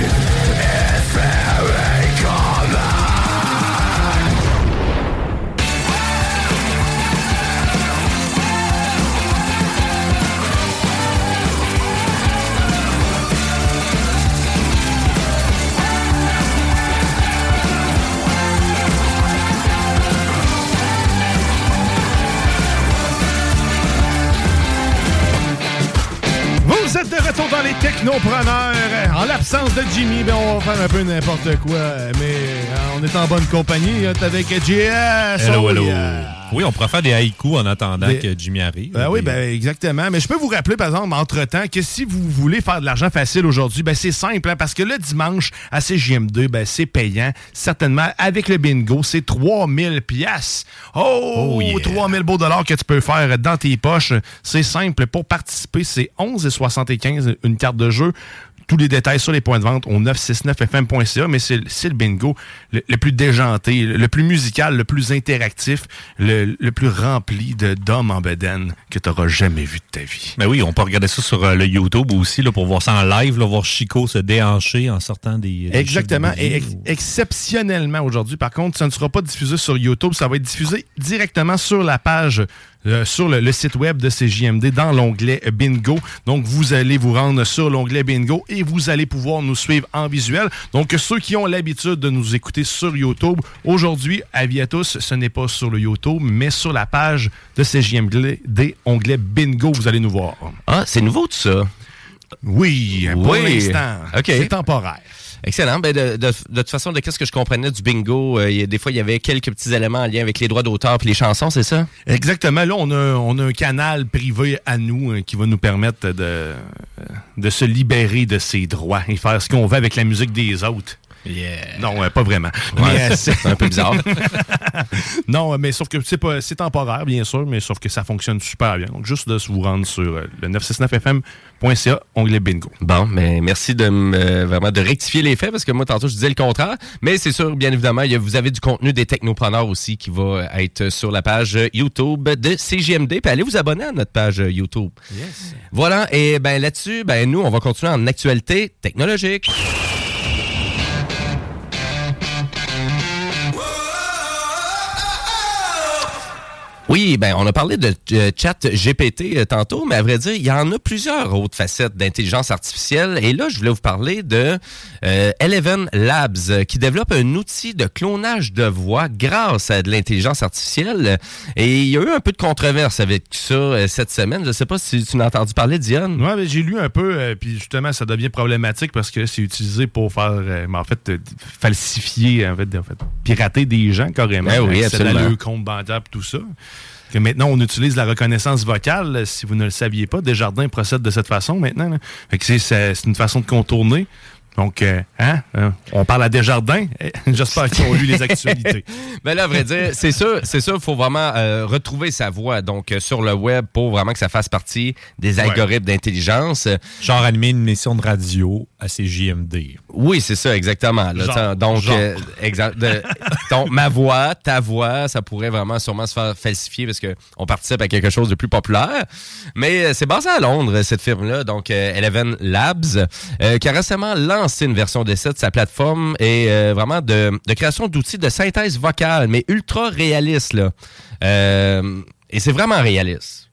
Vous retour dans les technopreneurs. En l'absence de Jimmy, ben on va faire un peu n'importe quoi. Mais euh, on est en bonne compagnie. Avec JS. Hello, Oh, hello. yeah. Oui, on pourrait faire des haïkus en attendant Des- que Jimmy arrive. Ben oui, ben exactement. Mais je peux vous rappeler, par exemple, entre-temps, que si vous voulez faire de l'argent facile aujourd'hui, ben c'est simple, hein, parce que le dimanche, à CJM2, ben c'est payant. Certainement, avec le bingo, c'est 3000 pièces. Oh, Oh, yeah. 3000 beaux dollars que tu peux faire dans tes poches. C'est simple. Pour participer, c'est 11,75 une carte de jeu. Tous les détails sur les points de vente au 969fm.ca, mais c'est le bingo le, le plus déjanté, le plus musical, le plus interactif, le, le plus rempli de d'hommes en bedaine que tu n'auras jamais vu de ta vie. Ben oui, on peut regarder ça sur euh, le YouTube aussi là, pour voir ça en live, là, voir Chico se déhancher en sortant des. des Exactement. de Et bougie ex- ou- exceptionnellement aujourd'hui, par contre, ça ne sera pas diffusé sur YouTube, ça va être diffusé directement sur la page, euh, sur le, le site web de CJMD dans l'onglet Bingo. Donc, vous allez vous rendre sur l'onglet Bingo et vous allez pouvoir nous suivre en visuel. Donc, ceux qui ont l'habitude de nous écouter sur YouTube, aujourd'hui, avis à tous, ce n'est pas sur le YouTube, mais sur la page de CJMD, onglet Bingo, vous allez nous voir. Ah, c'est nouveau tout ça. Oui, pour Oui. l'instant. C'est temporaire. Excellent. Ben de, toute façon, de qu'est-ce que je comprenais du bingo, euh, des fois, il y avait quelques petits éléments en lien avec les droits d'auteur et les chansons, c'est ça? Exactement. Là, on a, on a un canal privé à nous euh, qui va nous permettre de, euh, de se libérer de ses droits et faire ce qu'on veut avec la musique des autres. Non, euh, pas vraiment. Ouais, euh, c'est un peu bizarre. non, euh, mais sauf que c'est pas c'est temporaire, bien sûr, mais sauf que ça fonctionne super bien. Donc, juste de se vous rendre sur euh, le 969fm.ca, onglet bingo. Bon, mais merci de me, euh, vraiment de rectifier les faits parce que moi tantôt je disais le contraire, mais c'est sûr bien évidemment, il y a- vous avez du contenu des technopreneurs aussi qui va être sur la page euh, YouTube de CGMD, puis allez vous abonner à notre page euh, YouTube. Voilà, et ben là-dessus, ben nous on va continuer en actualité technologique. Oui, ben on a parlé de euh, chat GPT euh, tantôt, mais à vrai dire, il y en a plusieurs autres facettes d'intelligence artificielle. Et là, je voulais vous parler de euh, Eleven Labs, euh, qui développe un outil de clonage de voix grâce à de l'intelligence artificielle. Et il y a eu un peu de controverse avec ça cette semaine. Je sais pas si tu en as entendu parler, Diane. Mais j'ai lu un peu, puis justement, ça devient problématique parce que c'est utilisé pour faire, en fait, falsifier, en fait, en fait, pirater des gens carrément. Ben oui, absolument. leur compte bancaire tout ça. Que maintenant, on utilise la reconnaissance vocale. Si vous ne le saviez pas, Desjardins procède de cette façon maintenant. là. Fait que c'est- c'est c'est une façon de contourner. Donc, euh, hein, euh, on parle à Desjardins. Eh, J'espère qu'ils ont lu les actualités. Ben là, à vrai dire, c'est sûr, c'est sûr, il faut vraiment euh, retrouver sa voix donc euh, sur le web pour vraiment que ça fasse partie des algorithmes d'intelligence. Genre animer une émission de radio à CJMD. Oui, c'est ça, exactement. là. Genre, T'sais, donc, genre. euh, exact- de- donc, ma voix, ta voix, ça pourrait vraiment sûrement se faire falsifier parce que on participe à quelque chose de plus populaire. Mais euh, c'est basé à Londres, cette firme-là, donc euh, Eleven Labs, euh, qui a récemment lancé une version d'essai de sa plateforme et vraiment de, de création d'outils de synthèse vocale, mais ultra réaliste. Là. Et c'est vraiment réaliste.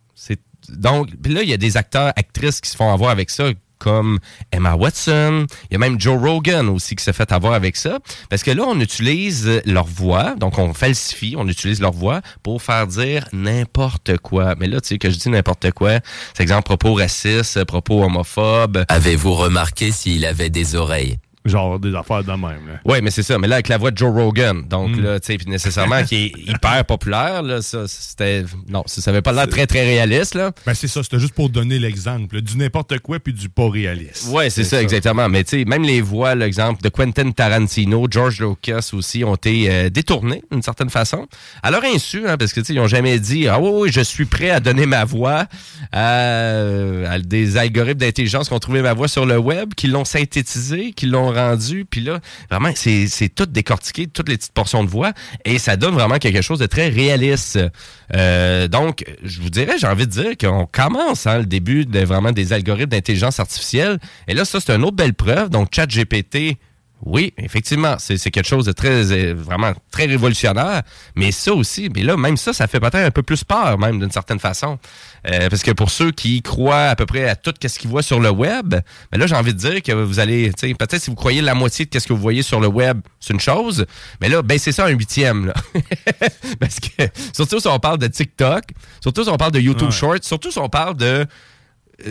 Donc là il y a des acteurs, actrices qui se font avoir avec ça comme Emma Watson, il y a même Joe Rogan aussi qui s'est fait avoir avec ça parce que là on utilise leur voix, donc on falsifie, on utilise leur voix pour faire dire n'importe quoi. Mais là tu sais que je dis n'importe quoi, c'est exemple propos racistes, propos homophobes. Avez-vous remarqué s'il avait des oreilles? Genre des affaires de même. Là. Ouais, mais c'est ça. Mais là, avec la voix de Joe Rogan, donc là, tu sais, puis nécessairement qui est hyper populaire, là, ça, c'était, non, ça, ça avait pas l'air très très réaliste, là. Ben, c'est ça, c'était juste pour donner l'exemple. Du n'importe quoi puis du pas réaliste. Ouais, c'est ça, exactement. Mais tu sais, même les voix, l'exemple de Quentin Tarantino, George Lucas aussi, ont été euh, détournées d'une certaine façon. À leur insu, hein, parce que tu sais, ils ont jamais dit ah oui, oui, je suis prêt à donner ma voix à, à des algorithmes d'intelligence qui ont trouvé ma voix sur le web, qui l'ont synthétisé, qui l'ont rendu, puis là, vraiment, c'est tout décortiqué, toutes les petites portions de voix, et ça donne vraiment quelque chose de très réaliste. Euh, donc, je vous dirais, j'ai envie de dire qu'on commence hein, le début de vraiment des algorithmes d'intelligence artificielle. Et là, ça, c'est une autre belle preuve. Donc, ChatGPT, oui, effectivement, c'est quelque chose de très, euh, vraiment très révolutionnaire. Mais ça aussi, mais là, même ça, ça fait peut-être un peu plus peur, même d'une certaine façon. Euh, parce que pour ceux qui croient à peu près à tout ce qu'ils voient sur le web, mais là, j'ai envie de dire que vous allez, tu sais, peut-être si vous croyez la moitié de ce que vous voyez sur le web, c'est une chose. Mais là, ben, c'est ça un huitième, là. parce que, surtout si on parle de TikTok, surtout si on parle de YouTube Ouais. Shorts, surtout si on parle de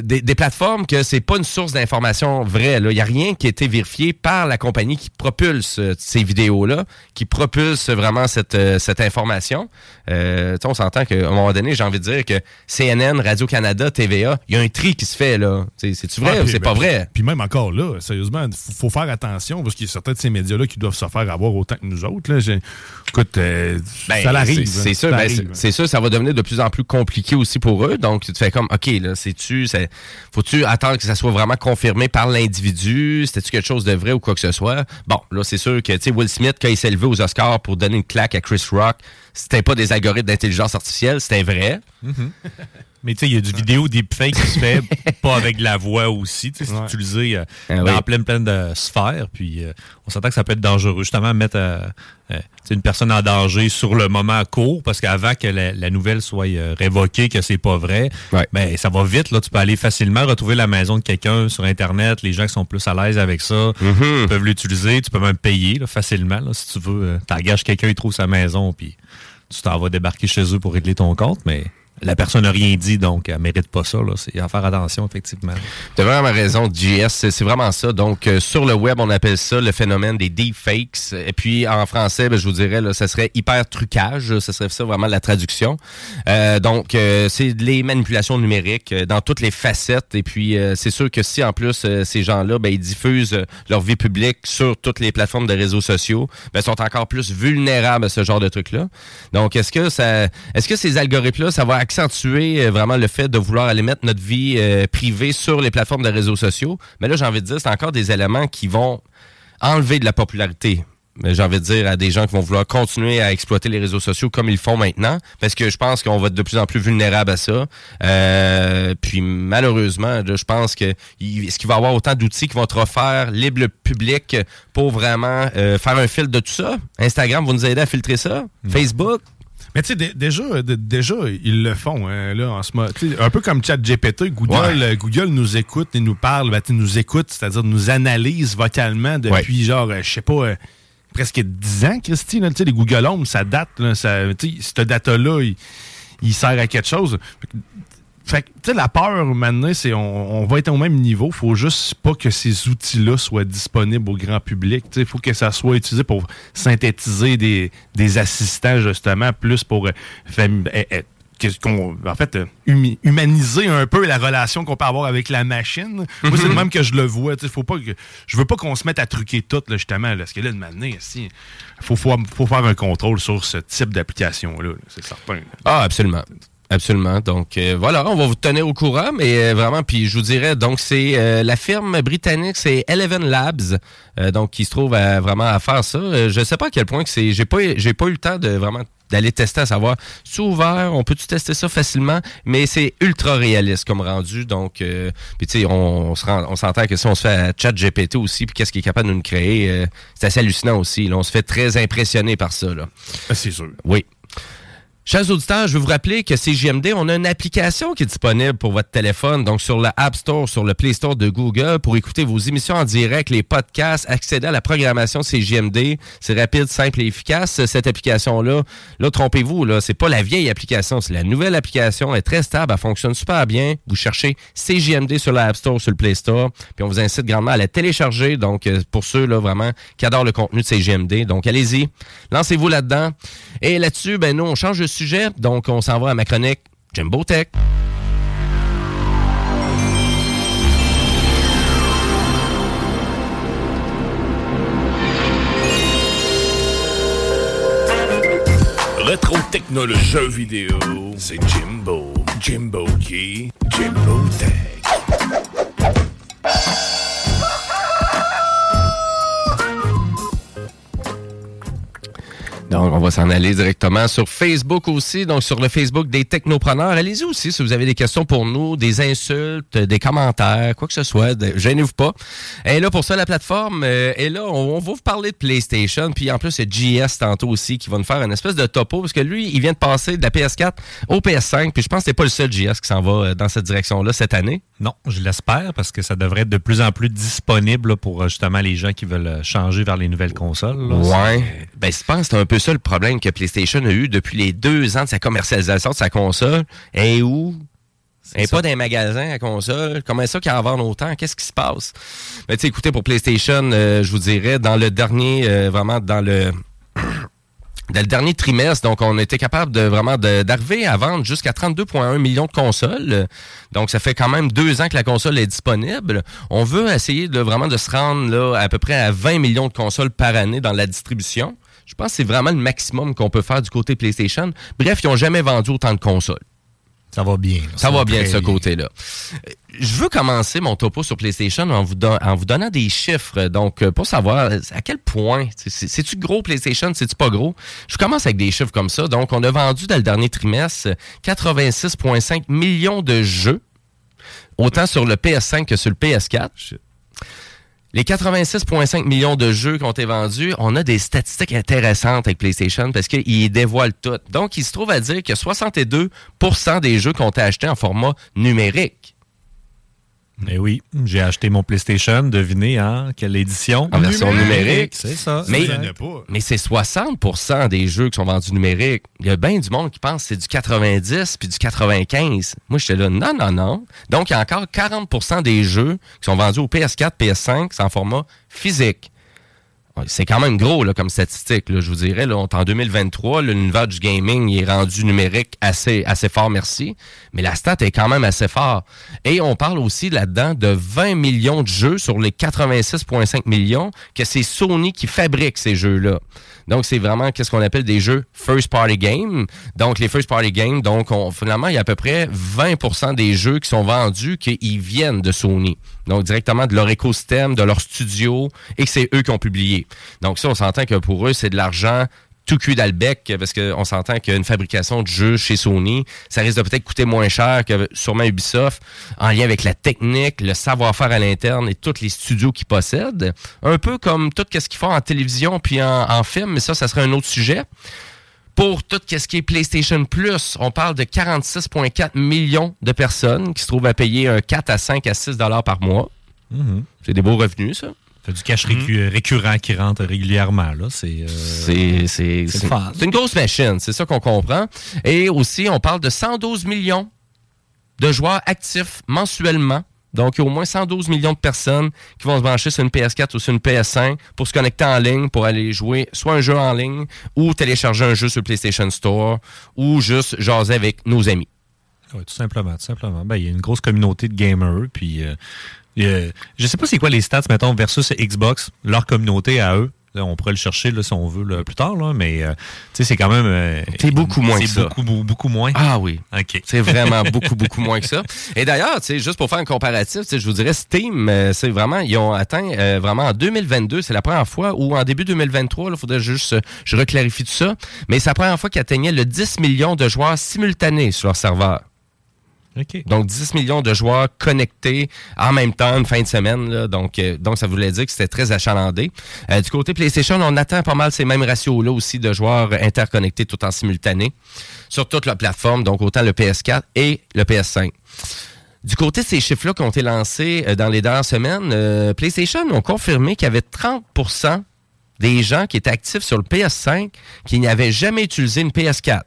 des, des plateformes que c'est pas une source d'information vraie. Il n'y a rien qui a été vérifié par la compagnie qui propulse euh, ces vidéos-là, qui propulse vraiment cette, euh, cette information. Euh, on s'entend qu'à un moment donné, j'ai envie de dire que CNN, Radio-Canada, TVA, il y a un tri qui se fait. là. C'est-tu vrai Ah, ou c'est ben, pas vrai? Puis même encore là, sérieusement, il faut, faut faire attention parce qu'il y a certains de ces médias-là qui doivent se faire avoir autant que nous autres. Là. Écoute, euh, Ben, ça l'arrive. c'est- C'est sûr, ça ben, c'est- sûr, ça va devenir de plus en plus compliqué aussi pour eux. Donc, tu te fais comme, OK, là, c'est-tu, c'est- faut-tu attendre que ça soit vraiment confirmé par l'individu? C'était-tu quelque chose de vrai ou quoi que ce soit? Bon, là, c'est sûr que, tu sais, Will Smith, quand il s'est levé aux Oscars pour donner une claque à Chris Rock, c'était pas des algorithmes d'intelligence artificielle, c'était vrai. Mais tu sais, il y a du vidéo deepfake qui se fait pas avec la voix aussi. tu sais, C'est utilisé euh, Ah dans oui. plein plein de sphères. Puis euh, on s'entend que ça peut être dangereux. Justement, mettre euh, euh, une personne en danger sur le moment court, parce qu'avant que la, la nouvelle soit euh, révoquée, que c'est pas vrai, ben, ça va vite. Là, tu peux aller facilement retrouver la maison de quelqu'un sur Internet. Les gens qui sont plus à l'aise avec ça Mm-hmm. peuvent l'utiliser. Tu peux même payer là, facilement là, si tu veux. Euh, T'engages quelqu'un, il trouve sa maison, puis tu t'en vas débarquer chez eux pour régler ton compte, mais la personne n'a rien dit, donc elle mérite pas ça. Là. C'est à faire attention, effectivement. Tu as vraiment raison, JS. C'est vraiment ça. Donc, euh, sur le web, on appelle ça le phénomène des deepfakes. Et puis, en français, ben, je vous dirais, là, ça serait hyper trucage. Ce serait ça vraiment la traduction. Euh, donc, euh, c'est les manipulations numériques euh, dans toutes les facettes. Et puis, euh, c'est sûr que si, en plus, euh, ces gens-là, ben, ils diffusent leur vie publique sur toutes les plateformes de réseaux sociaux, ben, sont encore plus vulnérables à ce genre de trucs-là. Donc, est-ce que ça, est-ce que ces algorithmes-là, ça va accentuer euh, vraiment le fait de vouloir aller mettre notre vie euh, privée sur les plateformes de réseaux sociaux? Mais là, j'ai envie de dire, c'est encore des éléments qui vont enlever de la popularité. Mais J'ai envie de dire à des gens qui vont vouloir continuer à exploiter les réseaux sociaux comme ils le font maintenant, parce que je pense qu'on va être de plus en plus vulnérable à ça. Euh, puis malheureusement, je pense que est-ce qu'il va y avoir autant d'outils qui vont te refaire libre public pour vraiment euh, faire un filtre de tout ça? Instagram va nous aider à filtrer ça? Facebook? Mais tu sais, dé- déjà, dé- déjà, ils le font, hein, là, en ce moment. Tu sais, Un peu comme ChatGPT, Google, Google nous écoute et nous parle, ben, nous écoute, c'est-à-dire nous analyse vocalement depuis, genre, euh, je sais pas, euh, presque 10 ans, Christy. Là, Tu sais, les Google Home, ça date, là, ça, tu sais, cette data-là, il, il sert à quelque chose. Fait que, tu sais, la peur, maintenant, c'est on, on va être au même niveau. faut juste pas que ces outils-là soient disponibles au grand public. Il faut que ça soit utilisé pour synthétiser des, des assistants, justement, plus pour euh, fam- eh, eh, qu'on- en fait, euh, humaniser un peu la relation qu'on peut avoir avec la machine. Moi, c'est le même que je le vois. tu sais, Faut pas que, je veux pas qu'on se mette à truquer tout, là, justement. là, parce que là, de m'amener, il faut, faut, faut faire un contrôle sur ce type d'application-là. là, c'est certain. là. Ah, absolument. Absolument. Donc euh, voilà, on va vous tenir au courant, mais euh, vraiment, puis je vous dirais, donc c'est euh, la firme britannique, c'est Eleven Labs, donc qui se trouve à, vraiment à faire ça. Je sais pas à quel point que c'est, j'ai pas, j'ai pas eu le temps de vraiment d'aller tester à savoir c'est ouvert, on peut-tu tester ça facilement, mais c'est ultra réaliste comme rendu, donc euh, puis tu sais, on, on se rend- on s'entend que si on se fait à chat GPT aussi, puis qu'est-ce qu'il est capable de nous créer, euh, c'est assez hallucinant aussi. Là, on se fait très impressionné par ça. Là. C'est sûr. Oui. Chers auditeurs, je veux vous rappeler que CGMD, on a une application qui est disponible pour votre téléphone, donc sur le App Store, sur le Play Store de Google, pour écouter vos émissions en direct, les podcasts, accéder à la programmation CGMD. C'est rapide, simple et efficace. Cette application-là, là, trompez-vous, là, c'est pas la vieille application, c'est la nouvelle application. Elle est très stable, elle fonctionne super bien. Vous cherchez CGMD sur le App Store, sur le Play Store, puis on vous incite grandement à la télécharger. Donc, euh, pour ceux, là, vraiment, qui adorent le contenu de CGMD. Donc, allez-y, lancez-vous là-dedans. Et là-dessus, ben, nous, on change de Donc, on s'en va à ma chronique Jimbo Tech. Rétro technologie jeux vidéo, c'est Jimbo. Jimbo qui? Jimbo Tech. Donc, on va s'en aller directement sur Facebook aussi, donc sur le Facebook des technopreneurs. Allez-y aussi si vous avez des questions pour nous, des insultes, des commentaires, quoi que ce soit. de- Gênez-vous pas. Et là, pour ça, la plateforme euh, est là. On, on va vous parler de PlayStation. Puis en plus, c'est JS tantôt aussi qui va nous faire une espèce de topo parce que lui, il vient de passer de la PS4 au PS5. Puis je pense que c'est pas le seul JS qui s'en va euh, dans cette direction-là cette année. Non, je l'espère parce que ça devrait être de plus en plus disponible là, pour euh, justement les gens qui veulent euh, changer vers les nouvelles consoles. là. Ouais. Ben, je pense que c'est un peu ça le problème que PlayStation a eu depuis les deux ans de sa commercialisation de sa console. Et où? Et pas dans les magasins à console. Comment ça qu'il y en vend autant? Qu'est-ce qui se passe? Mais tu écoutez, pour PlayStation, euh, je vous dirais, dans le dernier, euh, vraiment dans le dans le dernier trimestre, donc on était capable de vraiment d'arriver à vendre jusqu'à 32,1 millions de consoles. Donc ça fait quand même deux ans que la console est disponible. On veut essayer de vraiment de se rendre là à peu près à 20 millions de consoles par année dans la distribution. Je pense que c'est vraiment le maximum qu'on peut faire du côté PlayStation. Bref, ils n'ont jamais vendu autant de consoles. Ça va bien. là. Ça va bien de ce côté-là. Euh, Je veux commencer mon topo sur PlayStation en vous, don- en vous donnant des chiffres. Donc, euh, pour savoir euh, à quel point, c'est- c'est- c'est-tu gros PlayStation, c'est-tu pas gros? Je commence avec des chiffres comme ça. Donc, on a vendu dans le dernier trimestre 86,5 millions de jeux, autant sur le PS5 que sur le PS4. Les 86,5 millions de jeux qui ont été vendus, on a des statistiques intéressantes avec PlayStation parce qu'ils dévoilent tout. Donc, il se trouve à dire que 62% des jeux qui ont été achetés en format numérique. Eh oui, j'ai acheté mon PlayStation, devinez, hein, quelle édition? En version numérique. C'est ça. Mais, mais c'est 60% des jeux qui sont vendus numériques. Il y a bien du monde qui pense que c'est du 90 puis du 95. Moi, j'étais là, non, non, non. Donc, il y a encore 40% des jeux qui sont vendus au PS4, PS5, c'est en format physique. C'est quand même gros là, comme statistique, là, je vous dirais. Là, on est en 2023, là, l'univers du gaming est rendu numérique assez, assez fort, merci. Mais la stat est quand même assez fort. Et on parle aussi là-dedans de 20 millions de jeux sur les 86,5 millions que c'est Sony qui fabrique ces jeux-là. Donc, c'est vraiment qu'est-ce qu'on appelle des jeux first party game. Donc, les first party games, donc, on, finalement, il y a à peu près 20% des jeux qui sont vendus qui viennent de Sony. Donc, directement de leur écosystème, de leur studio, et que c'est eux qui ont publié. Donc, ça, on s'entend que pour eux, c'est de l'argent tout cuit dans le bec, parce qu'on s'entend qu'une fabrication de jeux chez Sony, ça risque de peut-être coûter moins cher que sûrement Ubisoft, en lien avec la technique, le savoir-faire à l'interne et tous les studios qu'ils possèdent. Un peu comme tout ce qu'ils font en télévision puis en, en film, mais ça, ça serait un autre sujet. Pour tout ce qui est PlayStation Plus, on parle de 46,4 millions de personnes qui se trouvent à payer un 4 à 5 à 6 dollars par mois. Mhm. C'est des beaux revenus, ça. Fait du cash récu- récurrent qui rentre régulièrement. Là. C'est, euh, c'est une grosse machine, c'est ça qu'on comprend. Et aussi, on parle de 112 millions de joueurs actifs mensuellement. Donc, il y a au moins 112 millions de personnes qui vont se brancher sur une PS4 ou sur une PS5 pour se connecter en ligne, pour aller jouer soit un jeu en ligne ou télécharger un jeu sur le PlayStation Store ou juste jaser avec nos amis. Oui, tout simplement, tout simplement. Ben, il y a une grosse communauté de gamers, puis euh, a- je sais pas c'est quoi les stats, mettons, versus Xbox, leur communauté à eux. Là, on pourrait le chercher là, si on veut là, plus tard, là, mais euh, c'est quand même. euh, C'est beaucoup moins que ça. beaucoup, beaucoup, beaucoup moins. Ah oui. OK. C'est vraiment beaucoup, beaucoup moins que ça. Et d'ailleurs, juste pour faire un comparatif, je vous dirais, Steam, euh, c'est vraiment, ils ont atteint euh, vraiment en 2022, c'est la première fois, ou en début 2023, il faudrait juste, euh, je reclarifie tout ça, mais c'est la première fois qu'ils atteignaient le 10 millions de joueurs simultanés sur leur serveur. Donc 10 millions de joueurs connectés en même temps une fin de semaine. là. donc, euh, donc ça voulait dire que c'était très achalandé. Euh, du côté PlayStation, on atteint pas mal ces mêmes ratios-là aussi de joueurs interconnectés tout en simultané sur toute la plateforme, donc autant le PS4 et le PS5. Du côté de ces chiffres-là qui ont été lancés euh, dans les dernières semaines, euh, PlayStation ont confirmé qu'il y avait 30% des gens qui étaient actifs sur le PS5 qui n'avaient jamais utilisé une PS4.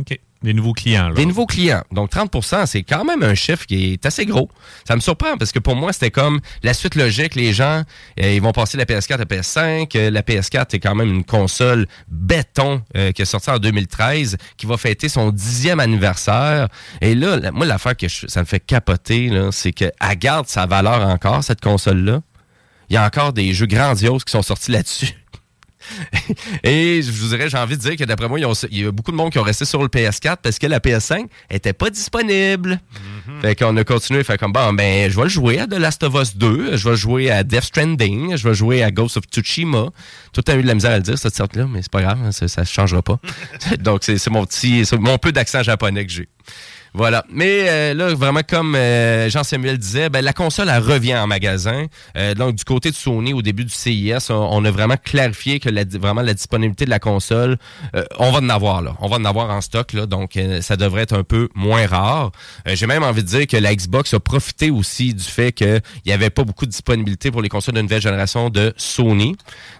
OK. Des nouveaux clients. Là. Des nouveaux clients. Donc 30% c'est quand même un chiffre qui est assez gros. Ça me surprend parce que pour moi, c'était comme la suite logique. Les gens, euh, ils vont passer la PS4 à la PS5. Euh, la PS4 est quand même une console béton euh, qui est sortie en 2013, qui va fêter son dixième anniversaire. Et là, la- moi, l'affaire que je- ça me fait capoter, c'est qu'elle garde sa valeur encore, cette console-là. Il y a encore des jeux grandioses qui sont sortis là-dessus. Et je vous dirais, j'ai envie de dire que d'après moi, ont- il y a beaucoup de monde qui ont resté sur le PS4 parce que la PS5 était pas disponible. Fait qu'on a continué, fait comme bon, ben, je vais le jouer à The Last of Us 2, je vais jouer à Death Stranding, je vais jouer à Ghost of Tsushima. Tout a eu de la misère à le dire, cette sorte-là, mais c'est pas grave, hein, ça, ça changera pas. Donc, c'est c'est mon petit, c'est mon peu d'accent japonais que j'ai. Voilà. Mais euh, là, vraiment, comme euh, Jean-Samuel disait, ben, la console, elle revient en magasin. Euh, donc, du côté de Sony, au début du CIS, on, a vraiment clarifié que la, vraiment la disponibilité de la console, euh, on va en avoir, là. On va en avoir en stock, là. Donc, euh, ça devrait être un peu moins rare. Euh, J'ai même envie de dire que la Xbox a profité aussi du fait qu'il n'y avait pas beaucoup de disponibilité pour les consoles de nouvelle génération de Sony.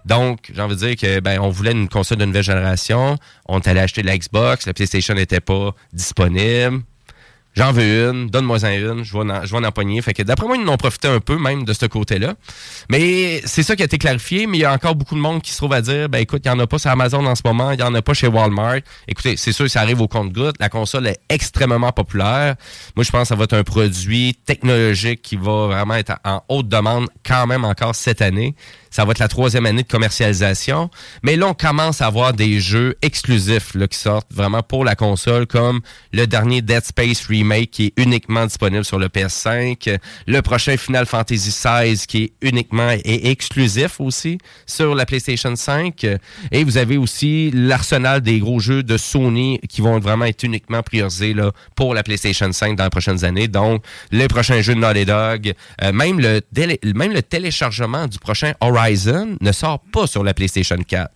Donc, j'ai envie de dire que ben, on voulait une console de nouvelle génération. On est allé acheter la Xbox. La PlayStation n'était pas disponible J'en veux une, donne-moi-en une, je vais en, je en. Fait que d'après moi, ils en ont profité un peu même de ce côté-là. Mais c'est ça qui a été clarifié, mais il y a encore beaucoup de monde qui se trouve à dire, ben écoute, il n'y en a pas sur Amazon en ce moment, il n'y en a pas chez Walmart. Écoutez, c'est sûr, ça arrive au compte-goutte. La console est extrêmement populaire. Moi, je pense que ça va être un produit technologique qui va vraiment être en haute demande quand même encore cette année. Ça va être la troisième année de commercialisation. Mais là, on commence à avoir des jeux exclusifs là, qui sortent vraiment pour la console, comme le dernier Dead Space Remake qui est uniquement disponible sur le PS5, le prochain Final Fantasy XVI qui est uniquement et exclusif aussi sur la PlayStation 5. Et vous avez aussi l'arsenal des gros jeux de Sony qui vont vraiment être uniquement priorisés là, pour la PlayStation 5 dans les prochaines années. Donc, les prochains jeux de Naughty Dog, euh, même, le même le téléchargement du prochain Horizon ne sort pas sur la PlayStation 4.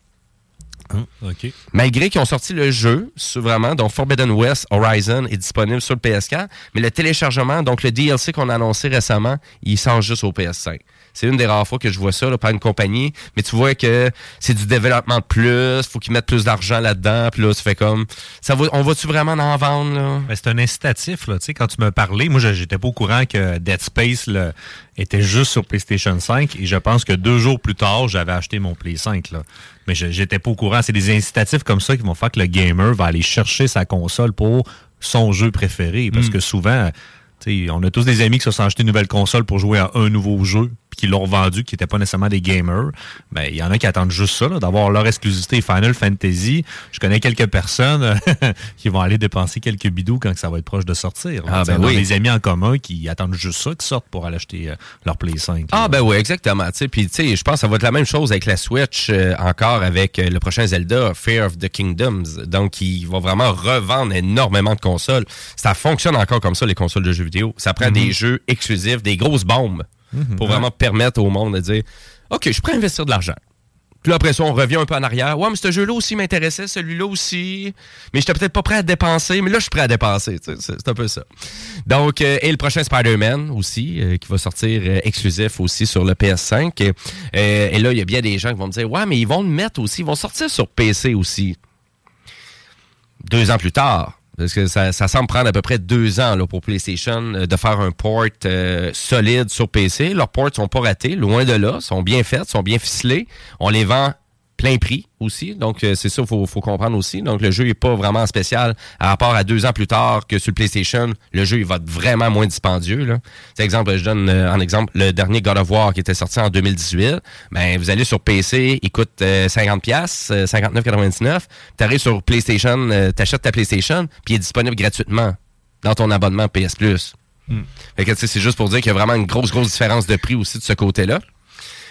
OK. Malgré qu'ils ont sorti le jeu, vraiment, donc Forbidden West Horizon est disponible sur le PS4, mais le téléchargement, donc le DLC qu'on a annoncé récemment, il sort juste au PS5. C'est une des rares fois que je vois ça là, par une compagnie, mais tu vois que c'est du développement de plus, faut qu'ils mettent plus d'argent là-dedans, puis là, tu fais comme, ça va, on va-tu vraiment en vendre, là? Ben, c'est un incitatif, là. Tu sais, quand tu me parlais, moi, je- j'étais pas au courant que Dead Space là, était juste sur PlayStation 5 et je pense que deux jours plus tard, j'avais acheté mon Play 5, là. Mais je- j'étais pas au courant. C'est des incitatifs comme ça qui vont faire que le gamer va aller chercher sa console pour son jeu préféré. Parce Mm. que souvent, tu sais, on a tous des amis qui se sont achetés une nouvelle console pour jouer à un nouveau jeu puis qui l'ont revendu, qui n'étaient pas nécessairement des gamers. Ben, il y en a qui attendent juste ça, là, d'avoir leur exclusivité Final Fantasy. Je connais quelques personnes qui vont aller dépenser quelques bidous quand ça va être proche de sortir. là. Ah, ben oui. des amis en commun qui attendent juste ça, qui sortent pour aller acheter euh, leur Play 5. Ah ben oui, exactement. Tu sais, Puis tu sais, je pense que ça va être la même chose avec la Switch, euh, encore avec euh, le prochain Zelda, Fear of the Kingdoms. Donc, il va vraiment revendre énormément de consoles. Ça fonctionne encore comme ça, les consoles de jeux vidéo. Ça prend Mhm. des jeux exclusifs, des grosses bombes, Mhm. pour vraiment permettre au monde de dire, OK, je à investir de l'argent. Puis là, après ça, on revient un peu en arrière. Ouais, mais ce jeu-là aussi m'intéressait, celui-là aussi. Mais j'étais peut-être pas prêt à dépenser, mais là, je suis prêt à dépenser. C'est un peu ça. Donc, euh, et le prochain Spider-Man aussi, euh, qui va sortir euh, exclusif aussi sur le PS5. Euh, et là, il y a bien des gens qui vont me dire, ouais, mais ils vont le mettre aussi, ils vont sortir sur PC aussi. Deux ans plus tard. Parce que ça, ça semble prendre à peu près deux ans là, pour PlayStation euh, de faire un port euh, solide sur PC. Leurs ports sont pas ratés, loin de là, sont bien faits, sont bien ficelés. On les vend plein prix aussi. Donc, euh, c'est ça qu'il faut, faut comprendre aussi. Donc, le jeu est pas vraiment spécial à rapport à deux ans plus tard que sur le PlayStation. Le jeu, il va être vraiment moins dispendieux. Là. C'est exemple, je donne euh, en exemple le dernier God of War qui était sorti en 2018. Ben, vous allez sur PC, il coûte euh, 50 pièces, 59,99. Tu arrives sur PlayStation, euh, t'achètes ta PlayStation, puis il est disponible gratuitement dans ton abonnement PS Plus. Hmm. Fait que, tu sais, c'est juste pour dire qu'il y a vraiment une grosse, grosse différence de prix aussi de ce côté-là.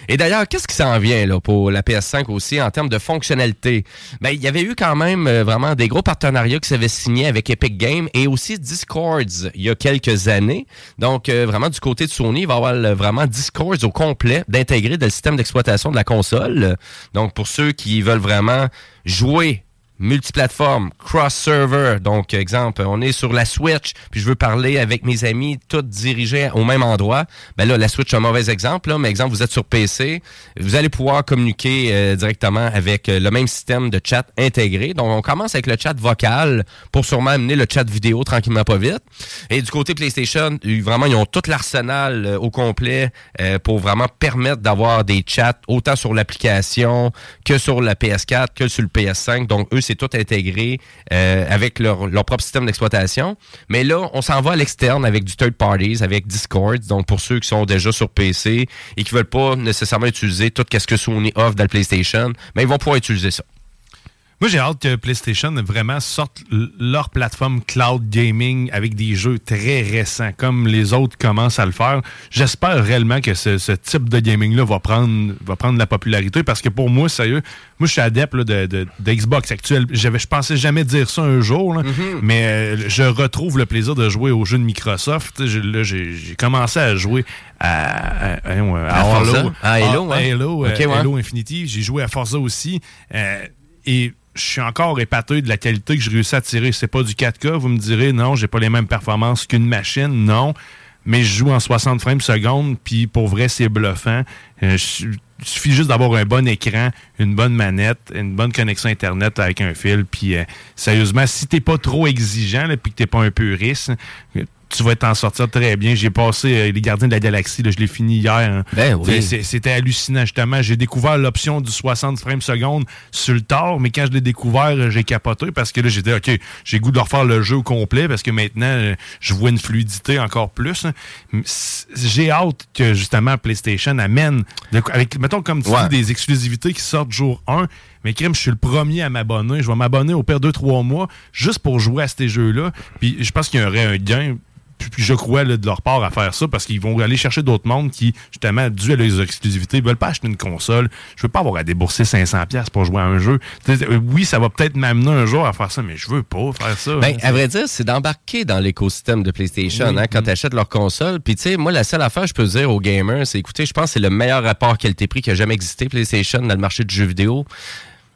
Et d'ailleurs, qu'est-ce qui s'en vient là, pour la PS5 aussi en termes de fonctionnalité? Ben, il y avait eu quand même euh, vraiment des gros partenariats qui s'avaient signés avec Epic Games et aussi Discords il y a quelques années. Donc, euh, vraiment, du côté de Sony, il va y avoir vraiment Discords au complet d'intégrer dans le système d'exploitation de la console. Donc, pour ceux qui veulent vraiment jouer multiplateforme, cross-server. Donc, exemple, on est sur la Switch, puis je veux parler avec mes amis, tous dirigés au même endroit. Ben là, la Switch, c'est un mauvais exemple, là, mais exemple, vous êtes sur PC, vous allez pouvoir communiquer euh, directement avec euh, le même système de chat intégré. Donc, on commence avec le chat vocal pour sûrement amener le chat vidéo tranquillement pas vite. Et du côté PlayStation, vraiment, ils ont tout l'arsenal euh, au complet pour vraiment permettre d'avoir des chats autant sur l'application que sur la PS4 que sur le PS5. Donc, eux, c'est tout intégré euh, avec leur, propre système d'exploitation. Mais là, on s'en va à l'externe avec du third parties, avec Discord. Donc, pour ceux qui sont déjà sur PC et qui veulent pas nécessairement utiliser tout ce que Sony offre dans le PlayStation, mais ils vont pouvoir utiliser ça. Moi, j'ai hâte que PlayStation vraiment sorte leur plateforme cloud gaming avec des jeux très récents, comme les autres commencent à le faire. J'espère réellement que ce, ce type de gaming-là va prendre, va prendre la popularité parce que pour moi, sérieux, moi, je suis adepte là, de, de- de Xbox actuelle. J'avais, je pensais jamais dire ça un jour, là, mais euh, je retrouve le plaisir de jouer aux jeux de Microsoft. J'ai- Là, j'ai j'ai commencé à jouer à, à, à- Forza? Halo. À Halo, Ah, ouais. Halo, euh, ouais. Halo Infinity. J'ai joué à Forza aussi. Euh, et je suis encore épaté de la qualité que j'ai réussi à tirer. C'est pas du 4K, vous me direz, non, j'ai pas les mêmes performances qu'une machine, non. Mais je joue en 60 frames secondes, puis pour vrai, c'est bluffant. Euh, je il suffit juste d'avoir un bon écran, une bonne manette, une bonne connexion Internet avec un fil. Puis, euh, sérieusement, si t'es pas trop exigeant, puis que t'es pas un puriste, tu vas t'en sortir très bien. J'ai passé euh, Les Gardiens de la Galaxie, là, je l'ai fini hier. hein. Ben oui. C'était hallucinant, justement. J'ai découvert l'option du 60 frames secondes sur le tard, mais quand je l'ai découvert, euh, j'ai capoté parce que là, j'étais, OK, j'ai goût de refaire le jeu au complet parce que maintenant, euh, je vois une fluidité encore plus. hein. J'ai hâte que, justement, PlayStation amène, de- avec, mettons, comme tu Ouais. dis, des exclusivités qui sortent jour 1. Mais crime, je suis le premier à m'abonner. Je vais m'abonner au pire 2-3 mois juste pour jouer à ces jeux-là. Puis je pense qu'il y aurait un gain je crois là, de leur part à faire ça parce qu'ils vont aller chercher d'autres mondes qui, justement, dû à leurs exclusivités, veulent pas acheter une console. Je veux pas avoir à débourser 500$ pour jouer à un jeu. Euh, Oui, ça va peut-être m'amener un jour à faire ça, mais je veux pas faire ça. Ben, hein. à vrai dire, c'est d'embarquer dans l'écosystème de PlayStation Oui. hein, quand tu achètes leur console. Puis, tu sais, moi, la seule affaire, je peux dire aux gamers, c'est écoutez, je pense que c'est le meilleur rapport qualité-prix qui a jamais existé, PlayStation, dans le marché du jeu vidéo.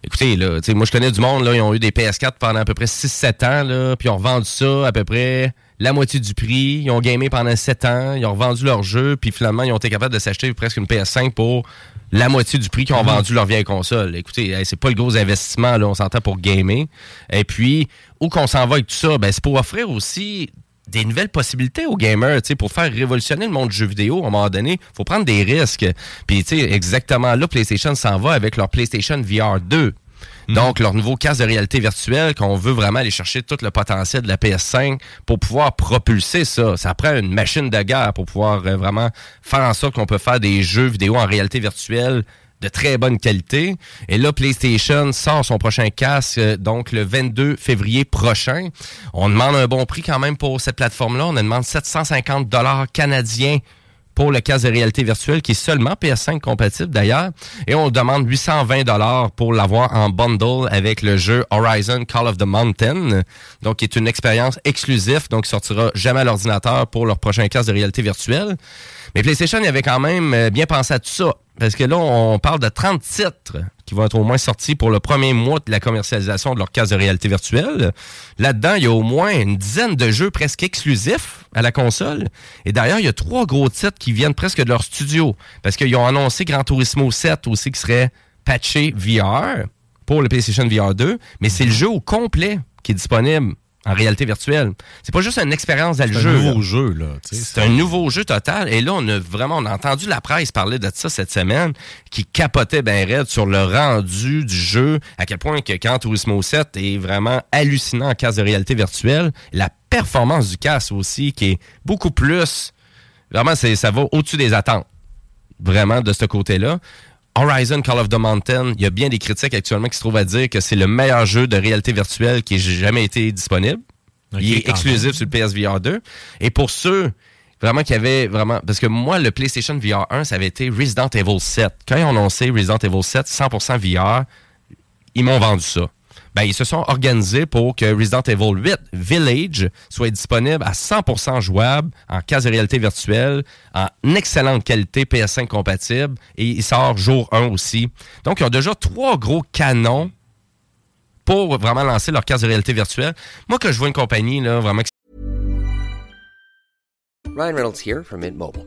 Écoutez, là, tu sais, moi, je connais du monde, là, ils ont eu des PS4 pendant à peu près 6-7 ans, là, puis ils ont revendu ça à peu près la moitié du prix. Ils ont gamé pendant 7 ans, ils ont revendu leur jeu, puis finalement, ils ont été capables de s'acheter presque une PS5 pour la moitié du prix qu'ils ont Mhm. vendu leur vieille console. Écoutez, hey, c'est pas le gros investissement, là, on s'entend pour gamer. Et puis, où qu'on s'en va avec tout ça? Ben, c'est pour offrir aussi des nouvelles possibilités aux gamers, tu sais, pour faire révolutionner le monde du jeu vidéo, à un moment donné, faut prendre des risques. Puis, tu sais, exactement là, PlayStation s'en va avec leur PlayStation VR 2. Donc, leur nouveau casque de réalité virtuelle, qu'on veut vraiment aller chercher tout le potentiel de la PS5 pour pouvoir propulser ça. Ça prend une machine de guerre pour pouvoir euh, vraiment faire en sorte qu'on peut faire des jeux vidéo en réalité virtuelle de très bonne qualité. Et là, PlayStation sort son prochain casque, euh, donc le 22 février prochain. On demande un bon prix quand même pour cette plateforme-là. On demande 750 dollars canadiens pour le casque de réalité virtuelle qui est seulement PS5 compatible d'ailleurs. Et on demande 820 dollars pour l'avoir en bundle avec le jeu Horizon Call of the Mountain. Donc, qui est une expérience exclusive, donc qui sortira jamais à l'ordinateur pour leur prochain casque de réalité virtuelle. Mais PlayStation, il avait quand même euh, bien pensé à tout ça. Parce que là, on parle de 30 titres qui vont être au moins sortis pour le premier mois de la commercialisation de leur casque de réalité virtuelle. Là-dedans, il y a au moins une dizaine de jeux presque exclusifs à la console. Et d'ailleurs, il y a trois gros titres qui viennent presque de leur studio. Parce qu'ils ont annoncé Gran Turismo 7 aussi qui serait patché VR pour le PlayStation VR 2. Mais c'est le jeu au complet qui est disponible en réalité virtuelle. C'est pas juste une expérience dans le C'est un jeu. nouveau jeu, là. C'est un nouveau jeu total. Et là, on a vraiment on a entendu la presse parler de ça cette semaine, qui capotait ben raide sur le rendu du jeu, à quel point que quand Turismo 7 est vraiment hallucinant en casque de réalité virtuelle. La performance du casque aussi, qui est beaucoup plus... Vraiment, c'est ça va au-dessus des attentes. Vraiment, de ce côté-là. Horizon Call of the Mountain, il y a bien des critiques actuellement qui se trouvent à dire que c'est le meilleur jeu de réalité virtuelle qui ait jamais été disponible. Il est exclusif sur le PSVR 2. Et pour ceux vraiment qui avaient vraiment... Parce que moi, le PlayStation VR 1, ça avait été Resident Evil 7. Quand ils ont annoncé Resident Evil 7, 100% VR, ils m'ont vendu ça. Ben, ils se sont organisés pour que Resident Evil 8 Village soit disponible à 100% jouable en casque de réalité virtuelle, en excellente qualité PS5 compatible, et il sort jour 1 aussi. Donc, ils ont déjà trois gros canons pour vraiment lancer leur casque de réalité virtuelle. Moi, que je vois une compagnie, là, vraiment Ryan Reynolds here from Mint Mobile.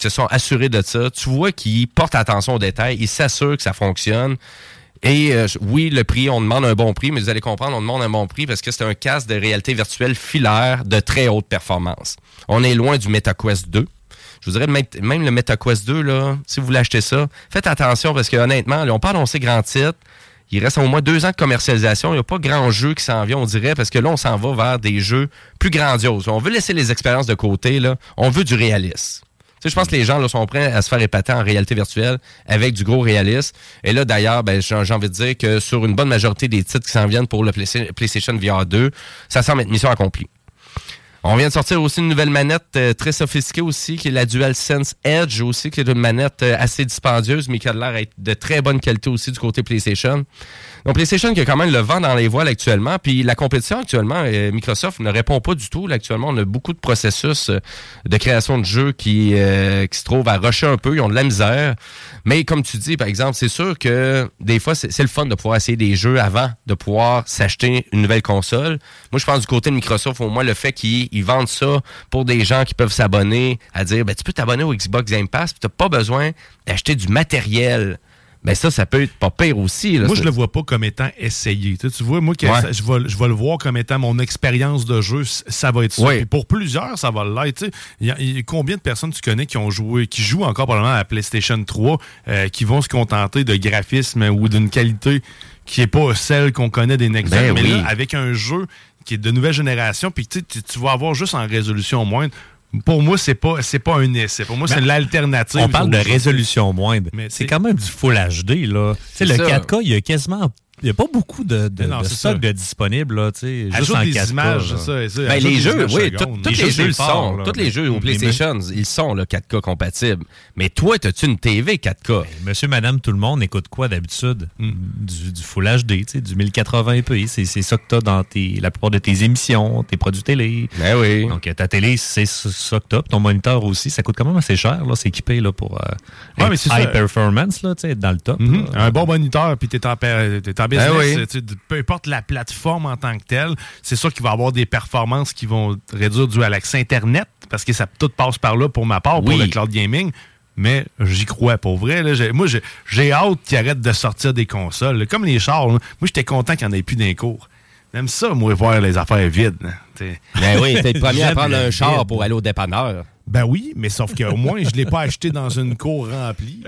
Se sont assurés de ça. Tu vois qu'ils portent attention aux détails, ils s'assurent que ça fonctionne. Et euh, oui, le prix, on demande un bon prix, mais vous allez comprendre, on demande un bon prix parce que c'est un casque de réalité virtuelle filaire de très haute performance. On est loin du MetaQuest 2. je vous dirais même, le MetaQuest 2, là, si vous voulez acheter ça, faites attention parce que honnêtement, ils n'ont pas annoncé grand titre. Il reste au moins deux ans de commercialisation. Il n'y a pas grand jeu qui s'en vient, on dirait, parce que là, on s'en va vers des jeux plus grandioses. On veut laisser les expériences de côté. Là. On veut du réalisme. Je pense que les gens là, sont prêts à se faire épater en réalité virtuelle avec du gros réalisme. Et là, d'ailleurs, ben, j'ai envie de dire que sur une bonne majorité des titres qui s'en viennent pour le Play- PlayStation VR 2, ça semble être mission accomplie. On vient de sortir aussi une nouvelle manette euh, très sophistiquée aussi, qui est la DualSense Edge aussi, qui est une manette euh, assez dispendieuse, mais qui a l'air de très bonne qualité aussi du côté PlayStation. Donc PlayStation qui a quand même le vent dans les voiles actuellement, puis la compétition actuellement, euh, Microsoft ne répond pas du tout. Actuellement, on a beaucoup de processus de création de jeux qui, qui se trouvent à rusher un peu, ils ont de la misère. Mais comme tu dis, par exemple, c'est sûr que des fois, c'est le fun de pouvoir essayer des jeux avant de pouvoir s'acheter une nouvelle console. Moi, je pense du côté de Microsoft, au moins le fait qu'ils ils vendent ça pour des gens qui peuvent s'abonner, à dire, ben, tu peux t'abonner au Xbox Game Pass, tu pas besoin d'acheter du matériel. Ben ça, ça peut être pas pire aussi. là. Moi, je le vois pas comme étant essayé. Tu, sais, tu vois, moi, que Ouais. ça- je, vais, je vais le voir comme étant mon expérience de jeu. Ça va être ça. Puis pour plusieurs, ça va l'être. tu sais. Il y a- il y a combien de personnes tu connais qui ont joué, qui jouent encore probablement à la PlayStation 3, euh, qui vont se contenter de graphisme ou d'une qualité qui est pas celle qu'on connaît des next Ben mais oui. là, avec un jeu qui est de nouvelle génération, puis tu, tu- tu vas avoir juste en résolution moindre. Pour moi, c'est pas c'est pas un essai. Pour moi, c'est l'alternative. On parle de résolution moindre. Mais C'est quand même du Full HD, là. Tu sais, C'est le ça. 4K, il y a quasiment. Il n'y a pas beaucoup de, de, non, de c'est stock ça. de disponible, là, tu sais. Juste Ajoute en des 4K, images, là. c'est ça, ça. Ben, les jeux, oui, tout- tous Les les jeux, sont. là. Tous les jeux au Mais- PlayStation, ils sont le 4K compatibles. Mais toi, as-tu une TV 4K? Monsieur, madame, tout le monde écoute quoi d'habitude? Hmm. Du, du Full HD, tu sais, du 1080p. C'est c'est ça que tu as dans tes, la plupart de tes émissions, tes produits télé. Ben oui. Donc, ta télé, c'est ça que tu as. Ton moniteur aussi, ça coûte quand même assez cher. là. C'est équipé là, pour euh, Ouais, mais c'est high ça. performance, là, tu sais, être dans le top. Mhm. là. Un bon moniteur, puis pa- t'es en business, Ben oui. peu importe la plateforme en tant que telle, c'est sûr qu'il va y avoir des performances qui vont réduire dû à l'accès Internet, parce que ça tout passe par là pour ma part, pour le cloud gaming. Mais j'y crois pour vrai. là. Moi, j'ai- hâte qu'ils arrêtent de sortir des consoles. là. Comme les chars. là. Moi, j'étais content qu'il n'y en ait plus d'un cours. J'aime ça, moi, voir les affaires vides. Ben oui, t'es le premier à prendre un char pour aller au dépanneur. Ben oui, mais sauf qu'au moins, je ne l'ai pas acheté dans une cour remplie.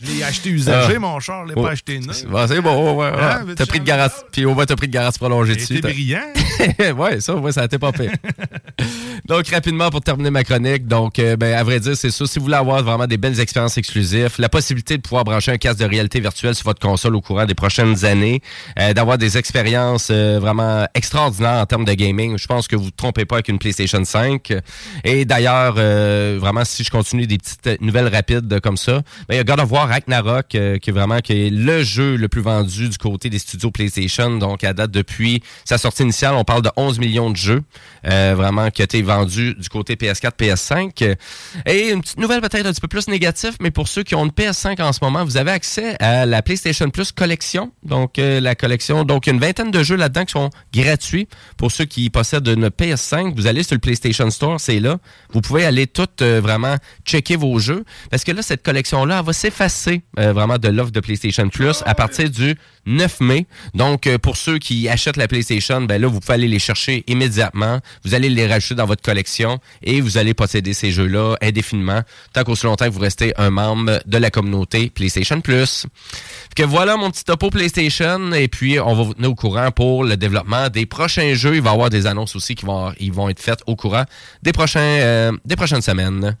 Je l'ai acheté usagé, Ah. mon char, je ne l'ai Oh. pas acheté neuf. Bon, c'est bon, ouais, ouais. Mais t'as pris de garantie, puis au moins t'as pris de garantie prolongée Il dessus. était t'as- brillant. ouais, ça, ouais, ça a été pas pire. donc, rapidement, pour terminer ma chronique, donc, euh, ben, à vrai dire, c'est ça. Si vous voulez avoir vraiment des belles expériences exclusives, la possibilité de pouvoir brancher un casque de réalité virtuelle sur votre console au courant des prochaines années, euh, d'avoir des expériences euh, vraiment extraordinaires en termes de gaming, je pense que vous ne trompez pas avec une PlayStation 5. Et d'ailleurs, euh, vraiment, si je continue des petites nouvelles rapides comme ça, ben, il y a God of War Ragnarok, euh, qui est vraiment qui est le jeu le plus vendu du côté des studios PlayStation. Donc, à date depuis sa sortie initiale, on parle de 11 millions de jeux, vraiment, qui a du côté PS4, PS5. Et une petite nouvelle peut-être un petit peu plus négative, mais pour ceux qui ont une PS5 en ce moment, vous avez accès à la PlayStation Plus collection. Donc, euh, la collection, donc une vingtaine de jeux là-dedans qui sont gratuits. Pour ceux qui possèdent une PS5, vous allez sur le PlayStation Store, c'est là. Vous pouvez aller tout euh, vraiment checker vos jeux. Parce que là, cette collection-là, elle va s'effacer euh, vraiment de l'offre de PlayStation Plus à partir du 9 mai. Donc, euh, pour ceux qui achètent la PlayStation, ben là, vous pouvez aller les chercher immédiatement. Vous allez les rajouter dans votre collection et vous allez posséder ces jeux-là indéfiniment, tant qu'aussi longtemps que vous restez un membre de la communauté PlayStation Plus. Que voilà mon petit topo PlayStation et puis on va vous tenir au courant pour le développement des prochains jeux. Il va y avoir des annonces aussi qui vont, être faites au courant des euh, des prochaines semaines.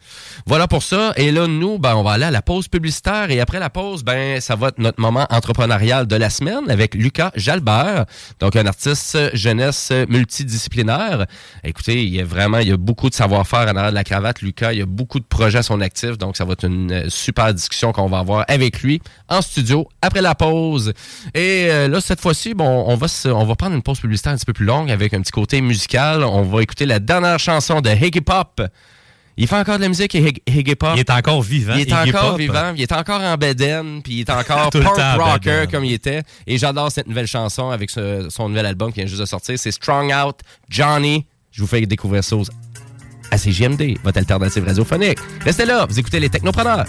Voilà pour ça. Et là, nous, ben, on va aller à la pause publicitaire et après la pause, ben, ça va être notre moment entrepreneurial de la semaine avec Lucas Jalbert, donc un artiste jeunesse multidisciplinaire. Écoutez, il y a vraiment, il y a beaucoup de savoir-faire en arrière de la cravate. Lucas, il y a beaucoup de projets à son actif, donc ça va être une super discussion qu'on va avoir avec lui en studio après la pause. Et euh, là, cette fois-ci, bon, on va, on va prendre une pause publicitaire un petit peu plus longue avec un petit côté musical. On va écouter la dernière chanson de Higgy Pop. Il fait encore de la musique, Higgy Pop. Il est encore vivant. Il est encore Pop. vivant, il est encore en bedaine, puis il est encore punk rocker comme il était. Et j'adore cette nouvelle chanson avec ce- son nouvel album qui vient juste de sortir. C'est Strong Out Johnny. Je vous fais découvrir ça à CGMD, votre alternative radiophonique. Restez là, vous écoutez les Technopreneurs.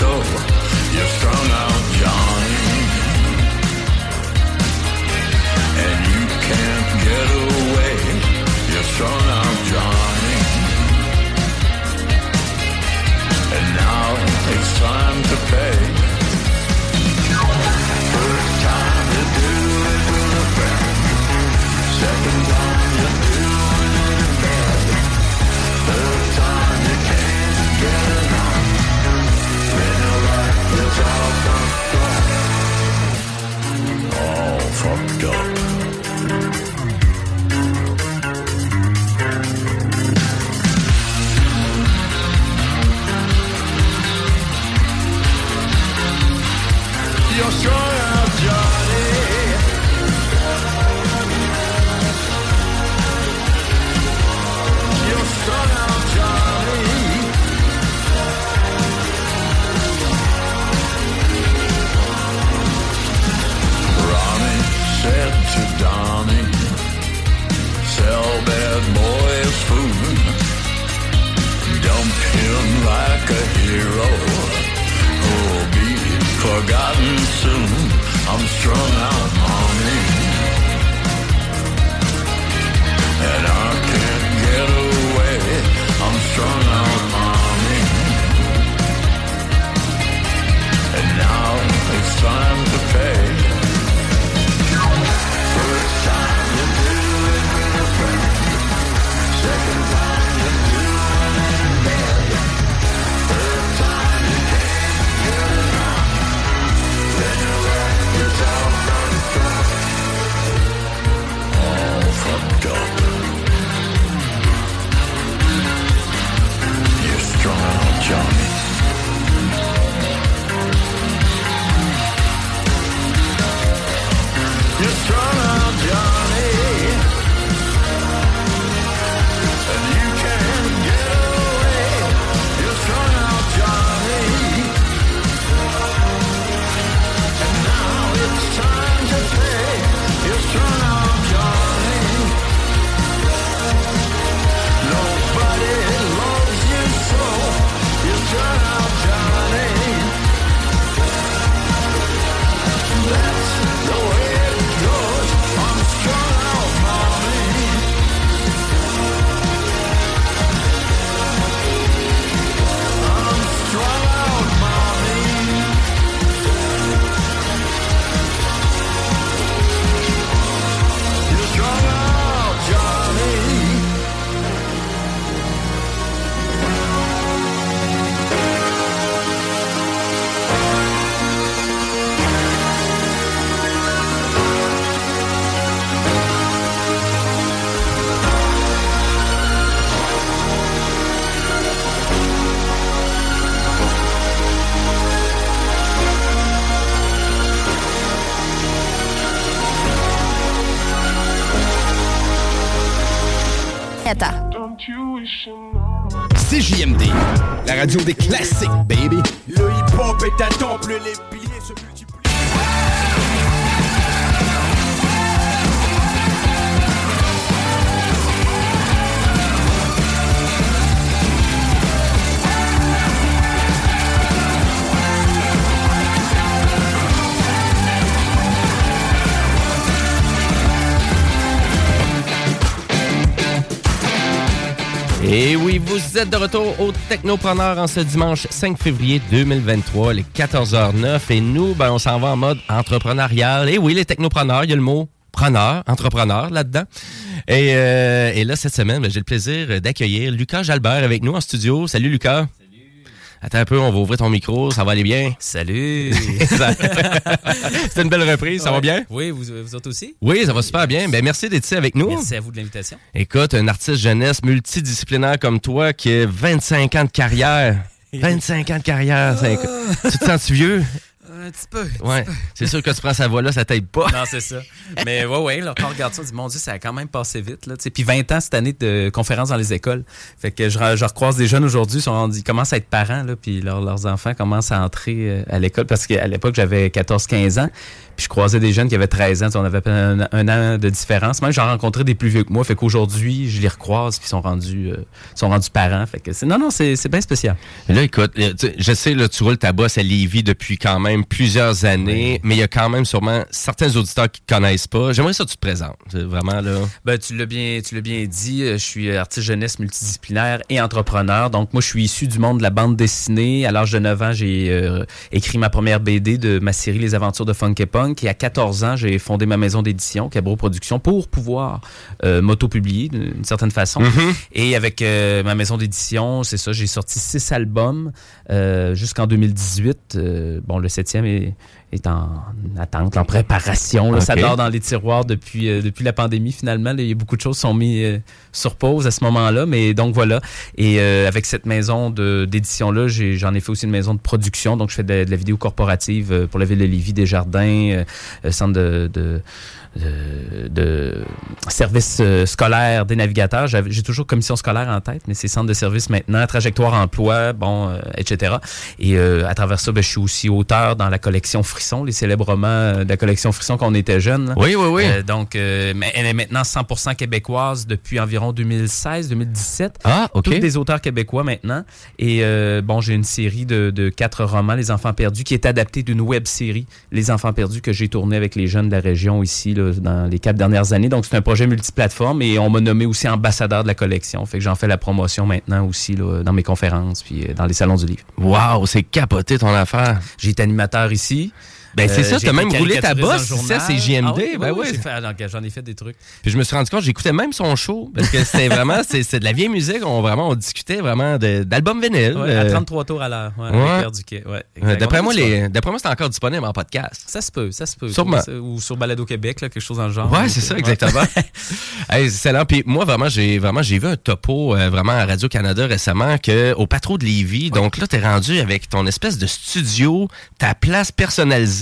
You're strung out, and you can't get away. You're strung out, and now it's time to pay. Radio des classiques, baby. Le hip-hop est à temple, les vous êtes de retour au Technopreneur en ce dimanche 5 février 2023, les 14h09. Et nous, ben, on s'en va en mode entrepreneurial. Et oui, les technopreneurs, il y a le mot preneur, entrepreneur là-dedans. Et, euh, là, cette semaine, ben, j'ai le plaisir d'accueillir Lucas Jalbert avec nous en studio. Salut Lucas. Attends un peu, on va ouvrir ton micro, ça va aller bien? Salut! C'est une belle reprise, ça va bien? Oui, vous, vous autres aussi? Oui, ça va super bien. Ben, merci d'être ici avec nous. Merci à vous de l'invitation. Écoute, un artiste jeunesse multidisciplinaire comme toi qui a 25 ans de carrière. 25 ans de carrière. c'est- Tu te sens vieux? Un petit peu. Ouais. C'est sûr que tu prends sa voix-là, ça t'aide pas. Non, c'est ça. Mais ouais, ouais, là, quand on regarde ça, on dit, mon Dieu, ça a quand même passé vite. Là, tu sais. Puis 20 ans cette année de conférences dans les écoles. Fait que je, je recroise des jeunes aujourd'hui, ils commencent à être parents, là, puis leur- leurs enfants commencent à entrer euh, à l'école. Parce qu'à l'époque, j'avais 14-15 ans. Puis je croisais des jeunes qui avaient 13 ans. On avait un, un an de différence. Même j'en rencontrais des plus vieux que moi. Fait qu'aujourd'hui, je les recroise, puis ils sont rendus, euh, sont rendus parents. Fait que non, non, c'est, bien spécial. Là, écoute, euh, je sais, là, tu roules ta bosse à Lévis depuis quand même plusieurs années, mais il y a quand même sûrement certains auditeurs qui te connaissent pas. J'aimerais ça que tu te présentes. C'est Vraiment, là. Ben, tu l'as bien, tu l'as bien dit. euh, Je suis artiste jeunesse multidisciplinaire et entrepreneur. Donc, moi, je suis issu du monde de la bande dessinée. À l'âge de 9 ans, j'ai euh, écrit ma première BD de ma série Les Aventures de Funky Punk. Et à 14 ans, j'ai fondé ma maison d'édition, Cabro Productions, pour pouvoir euh, m'auto-publier d'une certaine façon. Mhm. Et avec euh, ma maison d'édition, c'est ça, j'ai sorti six albums euh, jusqu'en 2018. Euh, bon, le septième est, est en attente, en préparation. là. Ça dort dans les tiroirs depuis, euh, depuis la pandémie, finalement. Là, il y a beaucoup de choses qui sont mises euh, sur pause à ce moment-là. Mais donc, voilà. Et euh, avec cette maison de- d'édition-là, j'en ai, fait aussi une maison de production. Donc, je fais de, de la vidéo corporative euh, pour la ville de Lévis, Desjardins, euh, centre de... de de, de service euh, scolaire des navigateurs. J'ai toujours commission scolaire en tête, mais c'est centre de service maintenant, trajectoire emploi, bon, euh, etc. Et euh, à travers ça, ben, je suis aussi auteur dans la collection Frisson, les célèbres romans euh, de la collection Frisson quand on était jeune. là. Oui, oui, oui. Euh, donc, euh, mais elle est maintenant 100% québécoise depuis environ 2016-2017. Ah, OK. Tous des auteurs québécois maintenant. Et euh, bon, j'ai une série de, de quatre romans, Les Enfants perdus, qui est adaptée d'une web série, Les Enfants perdus, que j'ai tourné avec les jeunes de la région ici là, dans les quatre dernières années. Donc, c'est un projet multiplateforme et on m'a nommé aussi ambassadeur de la collection. Fait que j'en fais la promotion maintenant aussi là, dans mes conférences puis euh, dans les salons du livre. Wow, c'est capoté ton affaire. J'ai été animateur ici. Ben, c'est Euh, ça, t'as même roulé ta bosse à journal. CJMD. Ah oui, Ben oui, J'en ai fait des trucs. Puis je me suis rendu compte, j'écoutais même son show, parce que c'était vraiment, c'est c'est de la vieille musique. On vraiment, on discutait vraiment d'albums vinyle. Ouais, à euh, 33 tours à l'heure. Ouais, Ouais. euh. D'après moi, moi, c'est encore disponible en podcast. Ça se peut, ça se peut. Sûrement. Ça, Ou sur Balado Québec, là, quelque chose dans le genre. Ouais, c'est ça, exactement. hey, c'est excellent. Puis moi, vraiment, j'ai vraiment j'ai vu un topo euh, vraiment à Radio-Canada récemment que au Patro de Lévis. Donc là, t'es rendu avec ton espèce de studio, ta place personnalisée,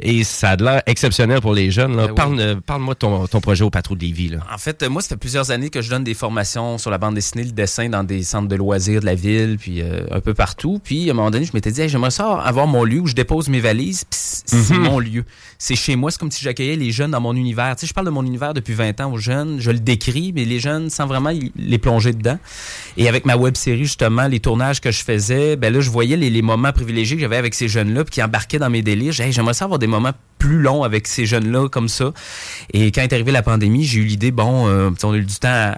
et ça a de l'air exceptionnel pour les jeunes. Là. Ben oui. Euh, Parle-moi de ton, ton projet au Patro de Lévis. Là. En fait, euh, moi, ça fait plusieurs années que je donne des formations sur la bande dessinée, le dessin dans des centres de loisirs de la ville, puis euh, un peu partout. Puis, à un moment donné, je m'étais dit, Hey, j'aimerais ça avoir mon lieu où je dépose mes valises, puis c'est Mhm. mon lieu. C'est chez moi, c'est comme si j'accueillais les jeunes dans mon univers. Tu sais, je parle de mon univers depuis 20 ans aux jeunes, je le décris, mais les jeunes, sans vraiment les plonger dedans. Et avec ma web série, justement, les tournages que je faisais, ben là, je voyais les, les moments privilégiés que j'avais avec ces jeunes-là, puis qui embarquaient dans mes délires. J'ai J'aimerais ça avoir des moments plus longs avec ces jeunes-là, comme ça. Et quand est arrivée la pandémie, j'ai eu l'idée, bon, euh, on a eu du temps à,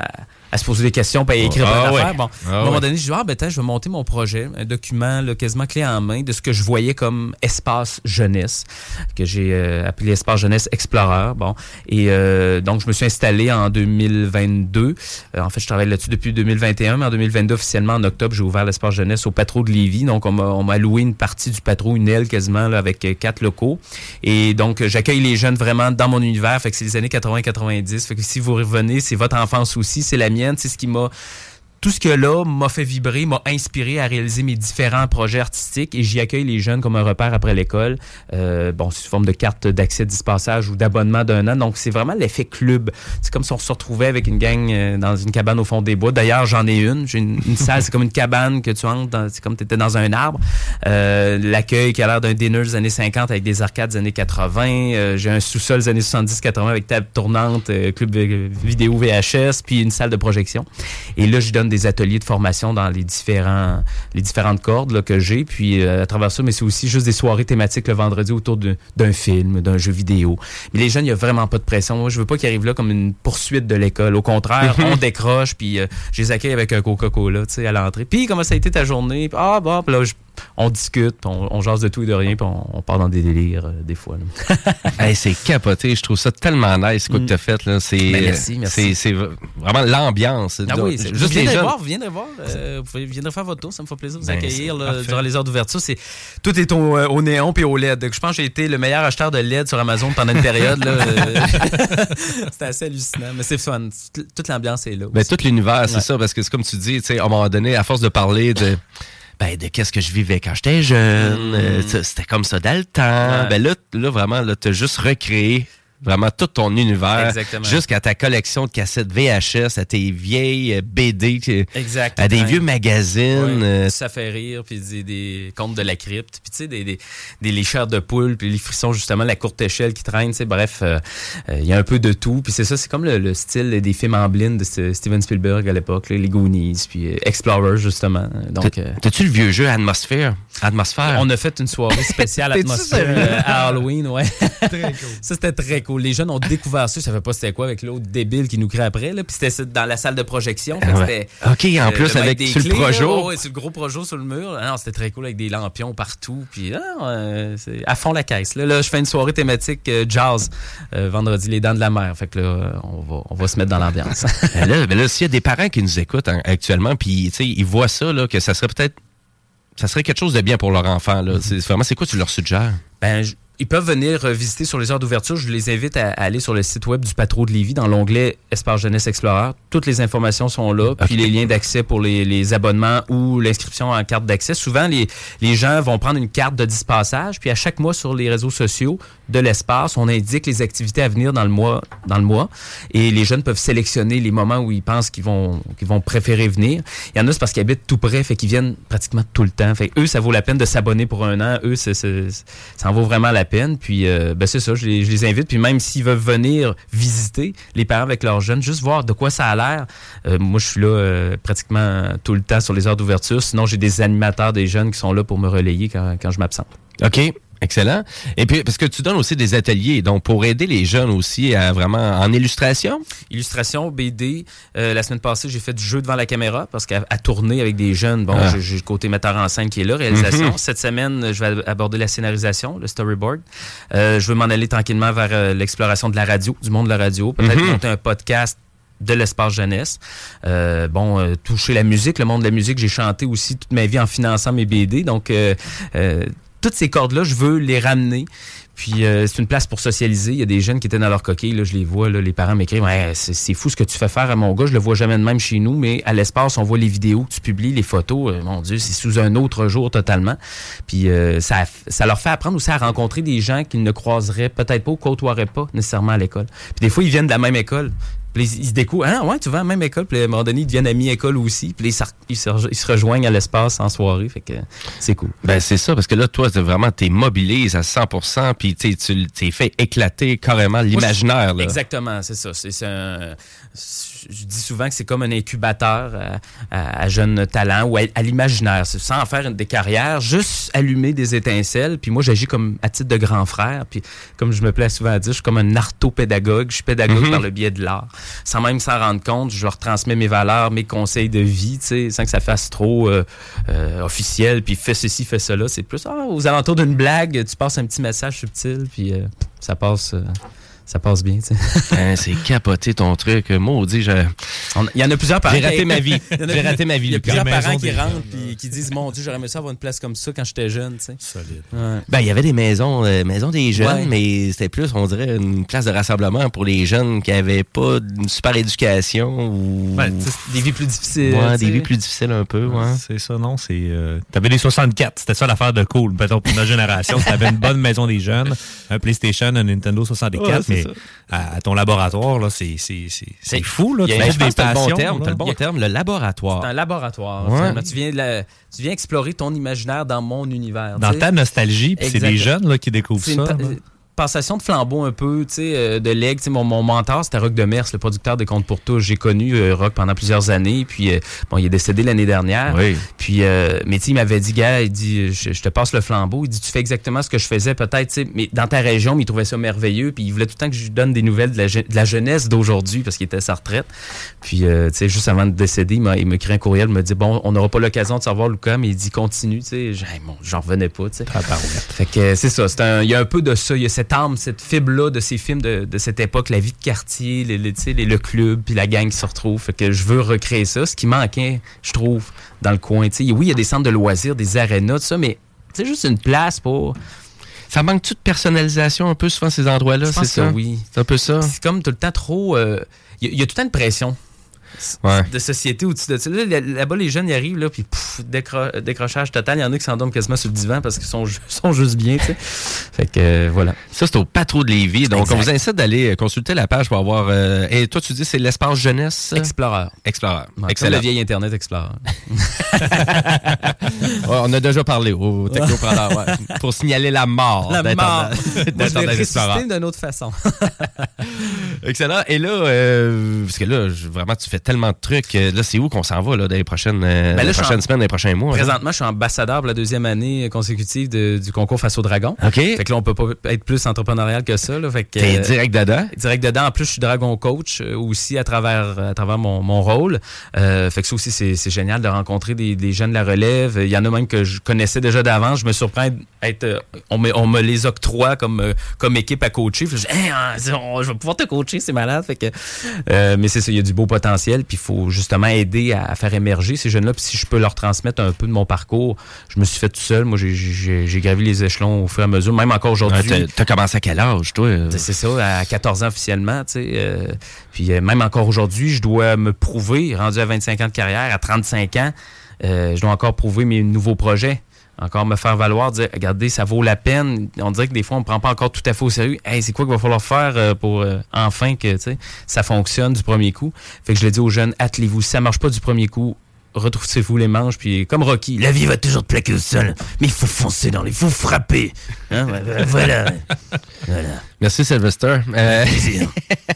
à se poser des questions, puis à écrire Ah plein ouais. d'affaires. Bon, Ah à un moment ouais. donné, je dis, ah, ben, attends, je vais monter mon projet, un document là, quasiment clé en main de ce que je voyais comme espace jeunesse, que j'ai euh, appelé espace jeunesse Explorer. Bon, et euh, donc, je me suis installé en 2022. Euh, en fait, je travaille là-dessus depuis 2021, mais en 2022, officiellement, en octobre, j'ai ouvert l'espace jeunesse au Patro de Lévis. Donc, on m'a loué une partie du Patro, une aile quasiment, là, avec quatre locaux. Et donc, j'accueille les jeunes vraiment dans mon univers. Fait que c'est les années 80-90. Fait que si vous revenez, c'est votre enfance aussi, c'est la C'est ce qui m'a tout ce que là m'a fait vibrer, m'a inspiré à réaliser mes différents projets artistiques et j'y accueille les jeunes comme un repère après l'école. Euh, bon, sous forme de carte d'accès dispassage ou d'abonnement d'un an. Donc, c'est vraiment l'effet club. C'est comme si on se retrouvait avec une gang euh, dans une cabane au fond des bois. D'ailleurs, j'en ai une. J'ai une, salle, c'est comme une cabane que tu entres, c'est comme tu étais dans un arbre. Euh, L'accueil qui a l'air d'un dinner des années 50 avec des arcades des années 80. Euh, J'ai un sous-sol des années 70-80 avec table tournante, euh, club euh, vidéo VHS, puis une salle de projection. Et là, je donne des ateliers de formation dans les différents les différentes cordes là, que j'ai. Puis euh, à travers ça, mais c'est aussi juste des soirées thématiques le vendredi autour d'un film, d'un jeu vidéo. Mais les jeunes, il n'y a vraiment pas de pression. Moi, je veux pas qu'ils arrivent là comme une poursuite de l'école. Au contraire, on décroche, puis euh, je les accueille avec un Coca-Cola, tu sais, à l'entrée. Puis comment ça a été ta journée? Puis, ah, bon, puis là, je- on discute, on, on jase de tout et de rien, puis on, on part dans des délires euh, des fois. Hey, c'est capoté. Je trouve ça tellement nice quoi que t'as fait. Là. C'est, Ben, merci, merci. C'est, vraiment l'ambiance. Ah oui, c'est- Juste vous les jeunes. voir, vous viendrez voir. euh, vous pouvez- viendrez faire votre tour, ça me fait plaisir de vous Ben, accueillir là, durant les heures d'ouverture. C'est tout est au, euh, au néon puis au LED. Je pense que j'ai été le meilleur acheteur de LED sur Amazon pendant une période. là. Euh, C'était assez hallucinant, mais c'est fun. Toute- l'ambiance est là. Ben, tout l'univers, c'est Ouais. ça, parce que c'est comme tu dis, tu sais, à un moment donné, à force de parler de. Ben, de qu'est-ce que je vivais quand j'étais jeune? Euh, ça, C'était comme ça dans le temps. Ben là, là vraiment, là, t'as juste recréé vraiment tout ton univers jusqu'à ta collection de cassettes VHS, à tes vieilles euh, BD, à des vieux magazines. Ouais, euh, ça fait rire, puis des, des contes de la crypte, puis tu sais, des, des, des les chairs de poule, puis les frissons, justement, la courte échelle qui traîne, tu sais, bref, euh, euh, il y a un peu de tout. Puis c'est ça, c'est comme le, le style des films en blind de Steven Spielberg à l'époque, les Goonies, puis euh, Explorer, justement. Donc, t'as- T'as-tu le vieux jeu Atmosphère? Atmosphère? on a fait une soirée spéciale atmosphère euh, à Halloween, ouais. Ça, c'était très cool. Les jeunes ont découvert ça. Je savais pas c'était quoi avec l'autre débile qui nous crée après. Là. Puis c'était dans la salle de projection. Ah ouais. OK, en plus, de mettre avec- des sur le clés, projo. Ouais, sur le gros projo sur le mur. Ah non, c'était très cool avec des lampions partout. Puis ah, euh, c'est à fond la caisse. Là, Là, je fais une soirée thématique euh, jazz euh, vendredi, les dents de la mer. Fait que là, euh, on va, on va se mettre dans l'ambiance. Ben là, ben là, s'il y a des parents qui nous écoutent hein, actuellement, puis tu sais, ils voient ça, là, que ça serait peut-être. Ça serait quelque chose de bien pour leur enfant. Là. C'est vraiment, c'est quoi tu leur suggères? Ben, ils peuvent venir euh, visiter sur les heures d'ouverture. Je les invite à, à aller sur le site web du Patro de Lévis dans l'onglet Espace Jeunesse Explorer. Toutes les informations sont là, puis les liens d'accès pour les, les abonnements ou l'inscription en carte d'accès. Souvent, les, les gens vont prendre une carte de 10 passages, puis à chaque mois sur les réseaux sociaux de l'espace, on indique les activités à venir dans le mois, dans le mois, et les jeunes peuvent sélectionner les moments où ils pensent qu'ils vont, qu'ils vont préférer venir. Il y en a, parce qu'ils habitent tout près, fait qu'ils viennent pratiquement tout le temps. Fait eux, ça vaut la peine de s'abonner pour un an. Eux, ça en vaut vraiment la peine. Puis, euh, ben, c'est ça, je les, je les invite. Puis même s'ils veulent venir visiter, les parents avec leurs jeunes, juste voir de quoi ça a l'air. Euh, moi, je suis là euh, pratiquement tout le temps sur les heures d'ouverture. Sinon, j'ai des animateurs, des jeunes qui sont là pour me relayer quand, quand je m'absente. OK. Excellent. Et puis, parce que tu donnes aussi des ateliers, donc pour aider les jeunes aussi à vraiment en illustration? Illustration, BD. Euh, la semaine passée, j'ai fait du jeu devant la caméra parce qu'à à tourner avec des jeunes, bon, Ah. j'ai- le côté metteur en scène qui est là, réalisation. Mhm. Cette semaine, je vais aborder la scénarisation, le storyboard. Euh, je veux m'en aller tranquillement vers euh, l'exploration de la radio, du monde de la radio. Peut-être Mhm. monter un podcast de l'espace jeunesse. Euh, bon, euh, toucher la musique, le monde de la musique, j'ai chanté aussi toute ma vie en finançant mes BD. Donc, euh, euh, toutes ces cordes-là, je veux les ramener. Puis euh, c'est une place pour socialiser. Il y a des jeunes qui étaient dans leur coquille, là, je les vois, là, les parents m'écrivent c'est fou ce que tu fais faire à mon gars, je le vois jamais de même chez nous, mais à l'espace, on voit les vidéos que tu publies, les photos, Euh, mon Dieu, c'est sous un autre jour totalement. Puis euh, ça, ça leur fait apprendre aussi à rencontrer des gens qu'ils ne croiseraient peut-être pas ou côtoieraient pas nécessairement à l'école. Puis des fois, ils viennent de la même école. Puis ils, se découvrent, ah ouais, tu vas à la même école, puis à un moment donné, ils deviennent amis école aussi, puis ils, se- ils rejoignent à l'espace en soirée, fait que c'est cool. Ben c'est ça, parce que là, toi, vraiment, t'es mobilise à 100%, puis tu t'es fait éclater carrément l'imaginaire. Exactement, c'est ça. C'est c'est un- je dis souvent que c'est comme un incubateur à, à- à jeunes talents ou à, à l'imaginaire. Sans faire des carrières, juste allumer des étincelles. Puis moi, j'agis comme à titre de grand frère. Puis comme je me plais souvent à dire, je suis comme un arthopédagogue. Je suis pédagogue Mhm. par le biais de l'art. Sans même s'en rendre compte, je leur transmets mes valeurs, mes conseils de vie, tu sais, sans que ça fasse trop euh, euh, officiel. Puis fais ceci, fais cela. C'est plus ah, aux alentours d'une blague, tu passes un petit message subtil, puis euh, ça passe. Ça passe bien, tu sais. Hein, c'est capoté ton truc. Maudit, je... Il y en a plusieurs parents. J'ai raté ma vie. Il y en a- J'ai raté ma vie, Il y a plusieurs parents qui rentrent jeunes, et qui disent Mon Dieu, j'aurais aimé ça avoir une place comme ça quand j'étais jeune. tu sais. Solide. Ouais. Ben, il y avait des maisons, euh, maisons des jeunes, Ouais. mais c'était plus, on dirait, une place de rassemblement pour les jeunes qui avaient pas une super éducation ou. Des vies plus difficiles. Ouais, des vies plus difficiles un peu, ouais. C'est ça, non? C'est. euh, T'avais des 64, c'était ça l'affaire de cool. Mettons, pour notre génération, t'avais une bonne maison des jeunes, un PlayStation, un Nintendo 64, Ouais, c'est mais à, à ton laboratoire, là, c'est c'est- c'est- fou, là. il y Tu a- trouves je pense des le bon terme, là. t'as le bon terme, le laboratoire. C'est un laboratoire. Ouais. Tu, viens de la- tu viens explorer ton imaginaire dans mon univers. Dans ta nostalgie, puis c'est des jeunes là, qui découvrent C'est ça. une. Passation de flambeau un peu, tu sais, euh, de leg. Tu sais, Mon, mon mentor, c'était Rock Demers, le producteur de Compte pour tous. J'ai connu euh, Rock pendant plusieurs années, puis euh, bon, il est décédé l'année dernière. Oui. Puis, euh, mais tu sais, il m'avait dit, gars, il dit, je, je te passe le flambeau. Il dit, tu fais exactement ce que je faisais, peut-être, tu sais, mais dans ta région, mais il trouvait ça merveilleux. Puis il voulait tout le temps que je lui donne des nouvelles de la, de la jeunesse d'aujourd'hui, parce qu'il était à sa retraite. Puis, euh, tu sais, juste avant de décéder, il m'a écrit un courriel, il m'a dit, bon, on n'aura pas l'occasion de savoir Lucas, mais il dit, continue, tu sais. J'en revenais pas, tu sais. Fait que c'est ça. c'est un- Il y a un peu de ça. Il y a cette âme, cette fibre-là de ces films de, de cette époque, la vie de quartier, le, le, les- le club, puis la gang qui se retrouve. Fait que je veux recréer ça. Ce qui manquait, je trouve, dans le coin. tu sais. Oui, il y a des centres de loisirs, des arénas, tout ça, mais c'est juste une place pour. Ça manque-tu de personnalisation un peu souvent ces endroits-là, c'est ça? oui. C'est un peu ça? C'est comme tout le temps trop. euh, Il y, y a tout le temps de pression. Ouais. de société au-dessus de ça. Là, là- Là-bas, les jeunes, ils arrivent, là, puis pouf, décro- décrochage total. Il y en a qui s'endorment quasiment sur le divan parce qu'ils sont, ju- sont juste bien, tu sais. Fait que, euh, voilà. Ça, c'est au Patro de Lévis. Donc, Exact. on vous incite d'aller euh, consulter la page pour avoir. euh, et toi, tu dis c'est l'espace jeunesse? Explorer. Explorer. Ouais, Comme Excellent. le vieil Internet Explorer. Ouais, on a déjà parlé au Technopreneur, ouais, pour signaler la mort La mort. Moi, je vais d'une autre façon. Excellent. Et là, euh, parce que là, je- vraiment, tu fais tellement de trucs. Là, c'est où qu'on s'en va là, dans les prochaines, euh, Ben là, les je suis prochaines en- semaines, dans les prochains mois? là? Présentement, je suis ambassadeur pour la deuxième année consécutive de- du concours Face au Dragon. OK. Fait que là, on peut pas être plus entrepreneurial que ça. Là. Fait que, T'es euh, direct dedans? Direct dedans. En plus, je suis Dragon Coach euh, aussi à travers, à travers mon, mon rôle. Euh, fait que ça aussi, c'est c'est génial de rencontrer des, des jeunes de la relève. Il y en a même que je connaissais déjà d'avance. Je me surprends à être. on, me, on me les octroie comme, comme équipe à coacher. Fait que je dis, Hey, hein, on- je vais pouvoir te coacher, c'est malade. Fait que, euh, mais c'est ça, il y a du beau potentiel. Puis il faut justement aider à, à faire émerger ces jeunes-là. Puis si je peux leur transmettre un peu de mon parcours, je me suis fait tout seul. Moi, j'ai- gravi les échelons au fur et à mesure. Même encore aujourd'hui. Ouais, t'as- commencé à quel âge, toi? C'est c'est ça, à 14 ans officiellement, tu sais. euh, puis euh, même encore aujourd'hui, je dois me prouver, rendu à 25 ans de carrière, à 35 ans, euh, je dois encore prouver mes nouveaux projets. Encore me faire valoir, dire, regardez, ça vaut la peine. On dirait que des fois, on ne prend pas encore tout à fait au sérieux. Hey, c'est quoi qu'il va falloir faire euh, pour euh, enfin que ça fonctionne du premier coup? Fait que je le dis aux jeunes, attelez-vous. Si ça marche pas du premier coup, retroussez-vous les manches. Puis comme Rocky, la vie va toujours te plaquer au sol, mais il faut foncer dans les, il faut frapper. Hein, voilà. voilà. Merci Sylvester. Euh,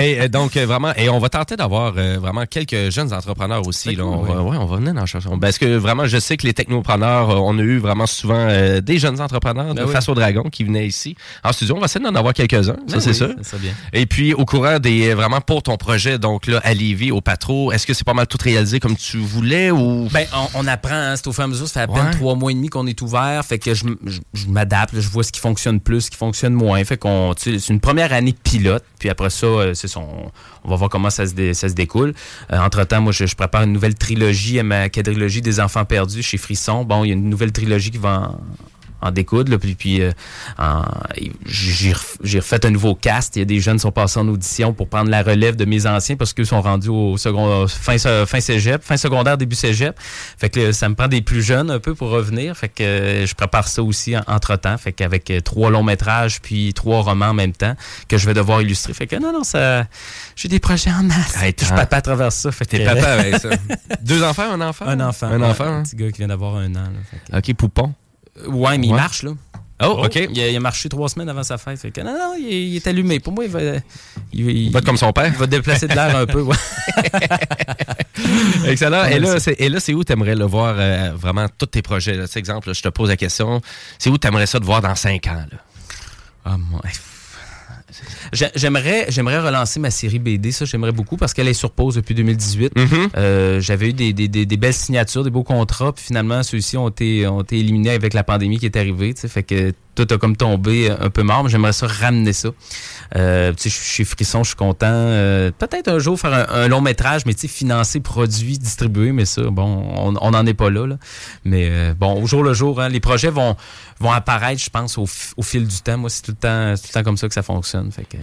et, euh, donc euh, vraiment, et on va tenter d'avoir euh, vraiment quelques jeunes entrepreneurs aussi. là. on, va, ouais, on va venir dans la chanson. Parce que vraiment, je sais que les technopreneurs, euh, on a eu vraiment souvent euh, des jeunes entrepreneurs de Ben oui. Face au Dragon qui venaient ici en studio. On va essayer d'en avoir quelques-uns, ça Ben c'est oui, sûr. ça bien. Et puis au courant des vraiment pour ton projet, donc là à Lévis, au Patro, est-ce que c'est pas mal tout réalisé comme tu voulais ou? Ben, on, on apprend, hein, c'est au fur et à mesure. Ça fait à peine Ouais. trois mois et demi qu'on est ouvert. Fait que je, je- je m'adapte, je vois ce qui fonctionne plus, ce qui fonctionne moins. C'est une première année pilote. Puis après ça, euh, on va voir comment ça se, découle. Euh, entre-temps, moi, je, prépare une nouvelle trilogie ma quadrilogie des enfants perdus chez Frisson. Bon, il y a une nouvelle trilogie qui va en, découdre. là, puis puis euh, en- j'ai ref- j'ai refait un nouveau cast. Il y a des jeunes qui sont passés en audition pour prendre la relève de mes anciens parce qu'ils sont rendus au second, fin, fin cégep, fin secondaire, début cégep. Fait que ça me prend des plus jeunes un peu pour revenir. Fait que euh, je prépare ça aussi en- entre-temps. Fait qu'avec euh, trois longs métrages puis trois romans en même temps que je vais devoir illustrer. Fait que non, non, ça... J'ai des projets en masse. Hey, je suis papa à travers ça. Fait T'es que- papa avec ça. Deux enfants, un enfant? Un enfant. Un ouais, enfant, hein? petit gars qui vient d'avoir un an. là. Fait que- OK, poupon. Ouais, mais il marche, là. Oh, OK. Il a, il a marché trois semaines avant sa fête. Fait que non, non, il est, il est allumé. Pour moi, il va. Il, il- va être comme son père. Il va déplacer de l'air un peu, ouais. Excellent. Et là, c'est- et là, c'est où tu aimerais le voir euh, vraiment tous tes projets? Là? Exemple, là, je te pose la question. C'est où tu aimerais ça te voir dans cinq ans? Là? Ah, moi. J'ai- J'aimerais, j'aimerais relancer ma série BD, ça j'aimerais beaucoup parce qu'elle est sur pause depuis 2018. Euh, j'avais eu des, des- des- des belles signatures, des beaux contrats, puis finalement ceux-ci ont été, ont été éliminés avec la pandémie qui est arrivée. tu sais, Fait que tout a comme tombé un peu mort, mais j'aimerais ça ramener ça. Euh, tu sais, je suis Frisson, je suis content. Euh, Peut-être un jour faire un, un long métrage, mais tu sais, financé, produit, distribué, mais ça, bon, on n'en est pas là. là. Mais euh, bon, au jour le jour, hein, les projets vont, vont apparaître, je pense, au, fi- au fil du temps. Moi, c'est tout le temps, tout le temps comme ça que ça fonctionne. Fait que,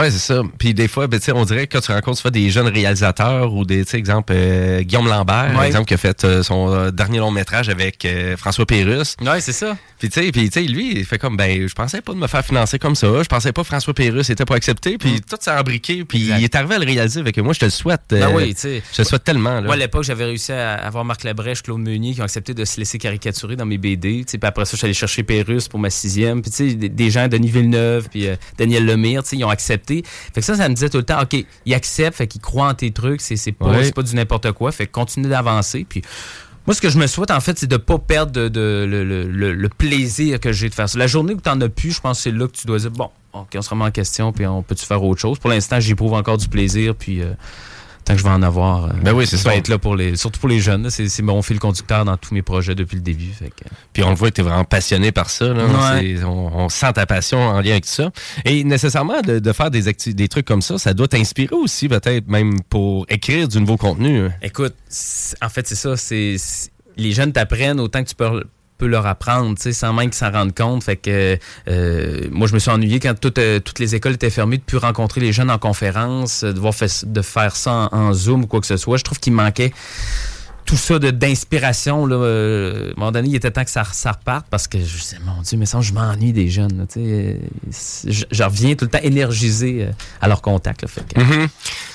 Ouais, c'est ça. Puis des fois, ben, tu sais, on dirait que quand tu rencontres soit des jeunes réalisateurs ou des, tu sais, exemple, euh, Guillaume Lambert, Ouais. exemple, qui a fait euh, son euh, dernier long métrage avec euh, François Pérusse. Ouais, c'est ça. Puis tu sais, puis, tu sais, lui, il fait comme, ben, je pensais pas de me faire financer comme ça. Je pensais pas que François Pérusse était pas accepté. Puis tout s'est embriqué. Puis il est arrivé à le réaliser avec moi. Je te le souhaite. Ben euh, oui, tu sais. Je te le souhaite tellement. Là. Moi, à l'époque, j'avais réussi à avoir Marc Labrèche, Claude Meunier qui ont accepté de se laisser caricaturer dans mes BD. Puis après ça, je suis allé chercher Pérus pour ma sixième. Puis tu sais, des, des gens, Denis Villeneuve, puis euh, Daniel Lemire, tu sais, ils ont accepté. Fait que ça, ça me disait tout le temps, OK, ils acceptent, fait qu'ils croient en tes trucs, c'est c'est pas, Ouais. pas du n'importe quoi. Fait que continue d'avancer. Puis moi, ce que je me souhaite, en fait, c'est de pas perdre le, plaisir que j'ai de faire ça. La journée où tu as plus, je pense que c'est là que tu dois dire, bon, OK, on se remet en question, puis on peut-tu faire autre chose? Pour l'instant, j'éprouve encore du plaisir, puis euh, tant que je vais en avoir, euh, Ben oui, c'est ça. vais être là pour les, surtout pour les jeunes. C'est mon fil conducteur dans tous mes projets depuis le début. Fait que, Puis on le voit que tu es vraiment passionné par ça. Là. Ouais. C'est- On, on sent ta passion en lien avec ça. Et nécessairement, de, de faire des, des trucs comme ça, ça doit t'inspirer aussi, peut-être, même pour écrire du nouveau contenu. hein. Écoute, en fait, c'est ça. C'est- les jeunes t'apprennent autant que tu peux, peut leur apprendre, tu sais, sans même qu'ils s'en rendent compte. Fait que euh, moi, je me suis ennuyé quand tout, euh, toutes les écoles étaient fermées, de plus rencontrer les jeunes en conférence, de, voir de faire ça en Zoom ou quoi que ce soit. Je trouve qu'il manquait tout ça de- d'inspiration. là, euh, à un moment donné, il était temps que ça, ça reparte parce que je disais, mon Dieu, mais ça, je m'ennuie des jeunes. là, je, je reviens tout le temps énergisé euh, à leur contact. là, fait que- Mhm. Puis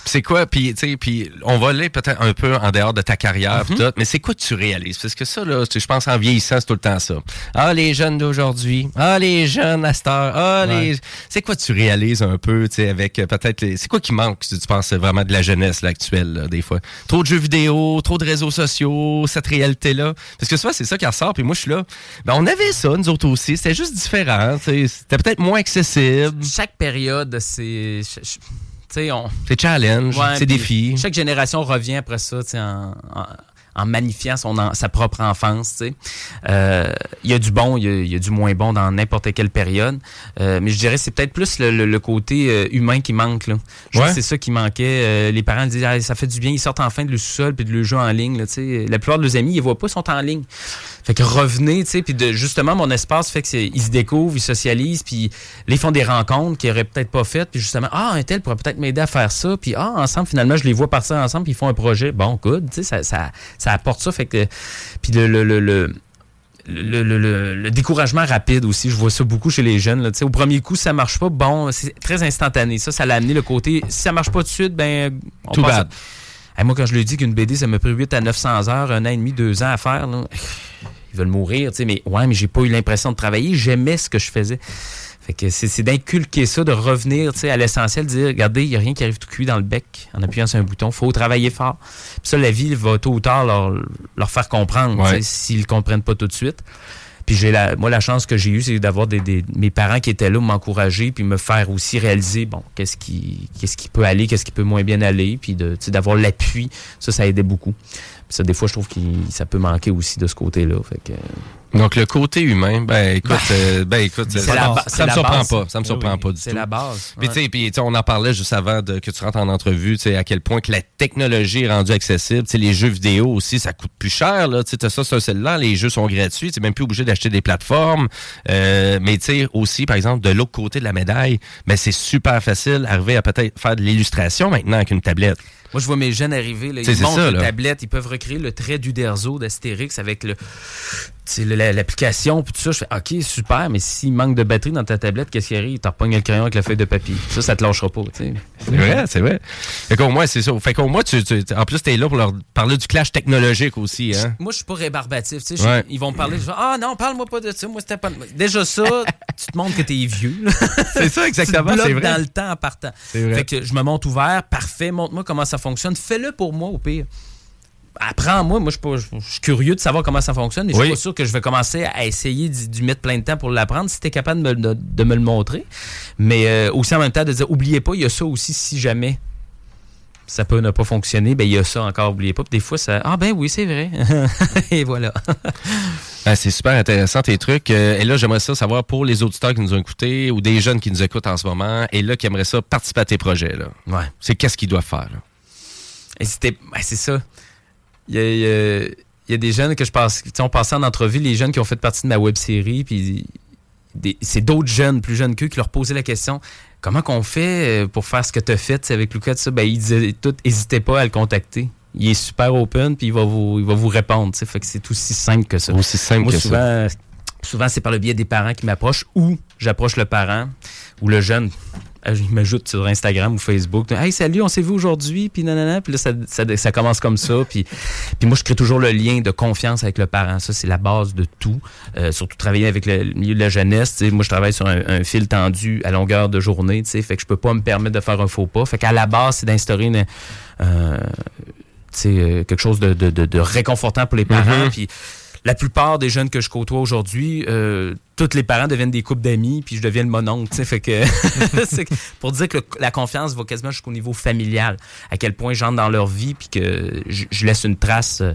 C'est quoi, puis tu sais, puis on va aller peut-être un peu en dehors de ta carrière, pis tout, mais c'est quoi que tu réalises? Parce que ça, là, je pense en vieillissant, c'est tout le temps ça. Ah, les jeunes d'aujourd'hui, ah, les jeunes à cette heure, ah, les... C'est quoi que tu réalises un peu, tu sais, avec euh, peut-être... les- C'est quoi qui manque, tu tu penses, vraiment de la jeunesse, là, actuelle, là, des fois? Trop de jeux vidéo, trop de réseaux sociaux, cette réalité-là. Parce que souvent, c'est ça qui ressort, puis moi, je suis là. Ben, on avait ça, nous autres aussi, c'était juste différent, c'était peut-être moins accessible. Chaque période, c'est. on. C'est challenge, Ouais, c'est défi. Chaque génération revient après ça, en, en- en magnifiant son en- sa propre enfance. Euh, Il y a du bon, il y a, il y a du moins bon dans n'importe quelle période. Euh, mais je dirais que c'est peut-être plus le, le- le côté euh, humain qui manque. Là. Je Ouais. pense que c'est ça qui manquait. Les parents disent Ah, ça fait du bien, ils sortent enfin de le sous-sol puis de le jeu en ligne. Là, la plupart de leurs amis, ils ne voient pas, ils sont en ligne. Fait que revenez, tu sais, puis justement, mon espace fait qu'ils se découvrent, ils socialisent, puis ils font des rencontres qu'ils n'auraient peut-être pas faites, puis justement, ah, un tel pourrait peut-être m'aider à faire ça, puis ah, ensemble, finalement, je les vois partir ensemble, puis ils font un projet. Bon, good, tu sais, ça, ça, ça apporte ça, fait que, puis le, le, le, le le, le- le- le découragement rapide aussi, je vois ça beaucoup chez les jeunes. Là. Au premier coup, ça marche pas, bon, c'est très instantané. Ça, ça l'a amené le côté, si ça marche pas tout de suite, ben, on passe- bad. Hey, moi, quand je lui dis qu'une BD, ça m'a pris 8 à 900 heures, un an et demi, deux ans à faire, là, ils veulent mourir, mais ouais, mais j'ai pas eu l'impression de travailler, j'aimais ce que je faisais. Fait que c'est d'inculquer ça, de revenir à l'essentiel, de dire, regardez, il n'y a rien qui arrive tout cuit dans le bec en appuyant sur un bouton, faut travailler fort. Puis ça, la vie va tôt ou tard leur, leur faire comprendre, Ouais. s'ils ne comprennent pas tout de suite. Puis j'ai la, moi, la chance que j'ai eue, c'est d'avoir des, des- mes parents qui étaient là, m'encourager, puis me faire aussi réaliser, bon, qu'est-ce qui, qu'est-ce qui peut aller, qu'est-ce qui peut moins bien aller, puis de, d'avoir l'appui, ça, ça aidait beaucoup. Puis ça, des fois, je trouve que ça peut manquer aussi de ce côté-là. Fait que, Donc, le côté humain, ben écoute, euh, ben écoute, C'est ça, la ça c'est me surprend base. pas, ça me Oui, surprend oui. pas du C'est tout. la base, Puis ouais. tu sais, puis tu sais, on en parlait juste avant de, que tu rentres en entrevue, tu sais à quel point que la technologie est rendue accessible. Tu sais, les jeux vidéo aussi, ça coûte plus cher là. Tu sais, t'as ça sur un cellulaire, les jeux sont gratuits, tu n'es même plus obligé d'acheter des plateformes. Euh, mais tu sais aussi, par exemple, de l'autre côté de la médaille, ben c'est super facile d'arriver à peut-être faire de l'illustration maintenant avec une tablette. Moi, je vois mes jeunes arriver, là, ils c'est montent ça, là. tablette, ils peuvent recréer le trait d'Uderzo d'Astérix avec le, l'application, puis tout ça. Je fais, OK, super, mais s'il manque de batterie dans ta tablette, qu'est-ce qui arrive? T'en repognes le crayon avec la feuille de papier. Ça, ça te lâchera pas, tu sais. C'est vrai, c'est vrai. Fait qu'au moins, c'est ça. Fait qu'au moins, tu, tu- en plus, t'es là pour leur parler du clash technologique aussi, hein? Moi, je suis pas rébarbatif. Tu sais, Ouais. Ils vont me parler. Je vais, ah non, parle-moi pas de ça. Moi, c'était pas. Déjà, ça, tu te montres que t'es vieux. C'est ça, exactement, c'est vrai. dans le temps en partant. Vrai. Fait que je me montre ouvert. Parfait. Montre-moi comment ça fonctionne. Fais-le pour moi, au pire. Apprends-moi. Moi, je suis je je curieux de savoir comment ça fonctionne. Je Oui. suis pas sûr que je vais commencer à essayer d'y mettre plein de temps pour l'apprendre si tu es capable de me, de- de me le montrer. Mais euh, aussi en même temps, de dire, oubliez pas, il y a ça aussi si jamais ça peut ne pas fonctionner, ben il y a ça encore, oubliez pas. Puis des fois, ça. Ah ben oui, c'est vrai. Et voilà. Ah, c'est super intéressant tes trucs. Euh, et là, j'aimerais ça savoir pour les auditeurs qui nous ont écoutés ou des jeunes qui nous écoutent en ce moment et là qui aimeraient ça participer à tes projets. Là. Ouais. C'est qu'est-ce qu'ils doivent faire? là? Et ben, c'est ça. Il y a, il y a- il y a des jeunes que je passe. On passait en entrevue, les jeunes qui ont fait partie de ma web série, puis c'est d'autres jeunes, plus jeunes qu'eux, qui leur posaient la question comment qu'on fait euh, pour faire ce que tu as fait avec Lucas, tout ça? Ben, ils disaient tout, n'hésitez pas à le contacter. Il est super open, puis il va vous, il va vous répondre. Fait que c'est aussi simple que ça. Aussi simple Moi, que souvent, souvent c'est par le biais des parents qui m'approchent ou j'approche le parent ou le jeune. Euh, Il m'ajoute sur Instagram ou Facebook. Hey, salut, on s'est vu aujourd'hui, puis nanana. Puis là, ça, ça, ça commence comme ça. Puis, puis moi, je crée toujours le lien de confiance avec le parent. Ça, c'est la base de tout. Euh, surtout travailler avec le, le milieu de la jeunesse. Moi, je travaille sur un, un fil tendu à longueur de journée. tu sais, Fait que je peux pas me permettre de faire un faux pas. Fait qu'à la base, c'est d'instaurer une. euh, euh, quelque chose de, de- de- de réconfortant pour les parents. Mhm. Puis la plupart des jeunes que je côtoie aujourd'hui, euh, tous les parents deviennent des couples d'amis, puis je deviens le mononcle. Fait pour dire que la confiance va quasiment jusqu'au niveau familial, à quel point j'entre dans leur vie, puis que je, laisse une trace euh,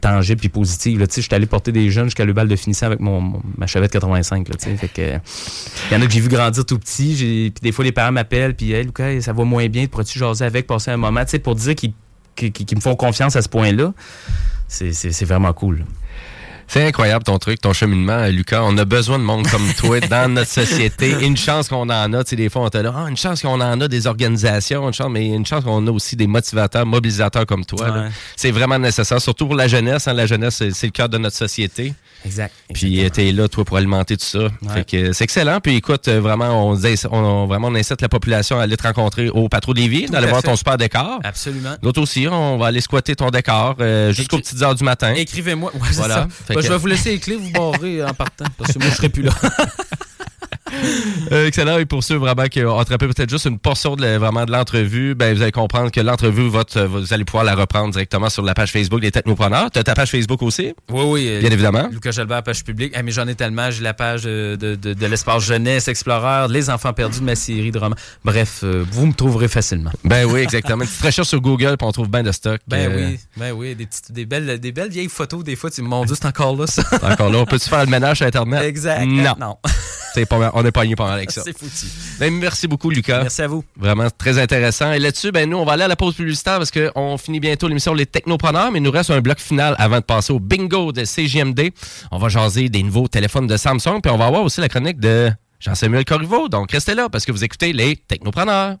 tangible puis positive. là. Je suis allé porter des jeunes jusqu'à le bal de finissant avec mon, ma chevette 85. Là, tu sais. fait que, il y en a que j'ai vu grandir tout petit. Puis des fois, les parents m'appellent, puis hey, ça va moins bien, pourrais-tu jaser avec, passer un moment, pour dire qu'ils me font confiance à ce point-là. C'est vraiment cool. C'est incroyable ton truc, ton cheminement, euh, Lucas. On a besoin de monde comme toi dans notre société. Une chance qu'on en a. Tu sais, des fois, on te dit, ah, une chance qu'on en a des organisations, une chance, mais une chance qu'on a aussi des motivateurs, mobilisateurs comme toi. Ouais. C'est vraiment nécessaire, surtout pour la jeunesse. hein. La jeunesse, c'est le cœur de notre société. Exact. Puis tu es là, toi, pour alimenter tout ça. Fait que euh, c'est excellent. Puis écoute, euh, vraiment, on, vraiment, on incite la population à aller te rencontrer au Patro des Villes, d'aller voir ton super décor. Absolument. D'autres aussi, on va aller squatter ton décor euh, jusqu'aux petites heures du matin. Écrivez-moi. Ouais, Voilà. ça. Ben, que- Je vais vous laisser les clés, vous barrer en partant. Parce que moi, je serai plus là. Euh, excellent. Et pour ceux vraiment qui ont attrapé peut-être juste une portion de, vraiment de l'entrevue, ben, vous allez comprendre que l'entrevue, euh, vous allez pouvoir la reprendre directement sur la page Facebook des Technopreneurs. Tu as ta page Facebook aussi? Oui, oui. euh, Bien évidemment. Lucas Jalbert, page publique. Ah, mais j'en ai tellement. J'ai la page de, de, de- de l'espace jeunesse, Explorer, Les enfants perdus de ma série de romans. Bref, euh, vous me trouverez facilement. Ben oui, exactement. Une petite recherche sur Google, puis on trouve bien de stock. Ben Euh, oui, ben oui, des, petites, des, belles, des belles vieilles photos, des fois, tu mon Dieu, c'est encore là, ça. Encore là, on peut-tu faire le ménage sur Internet? Exact. Non. Non. Pas on est pogné pas mal avec ça. C'est foutu. Ben, merci beaucoup, Lucas. Merci à vous. Vraiment très intéressant. Et là-dessus, ben, nous, on va aller à la pause publicitaire parce qu'on finit bientôt l'émission Les Technopreneurs, mais il nous reste un bloc final avant de passer au bingo de CGMD. On va jaser des nouveaux téléphones de Samsung, puis on va avoir aussi la chronique de Jean-Samuel Corriveau. Donc, restez là parce que vous écoutez Les Technopreneurs.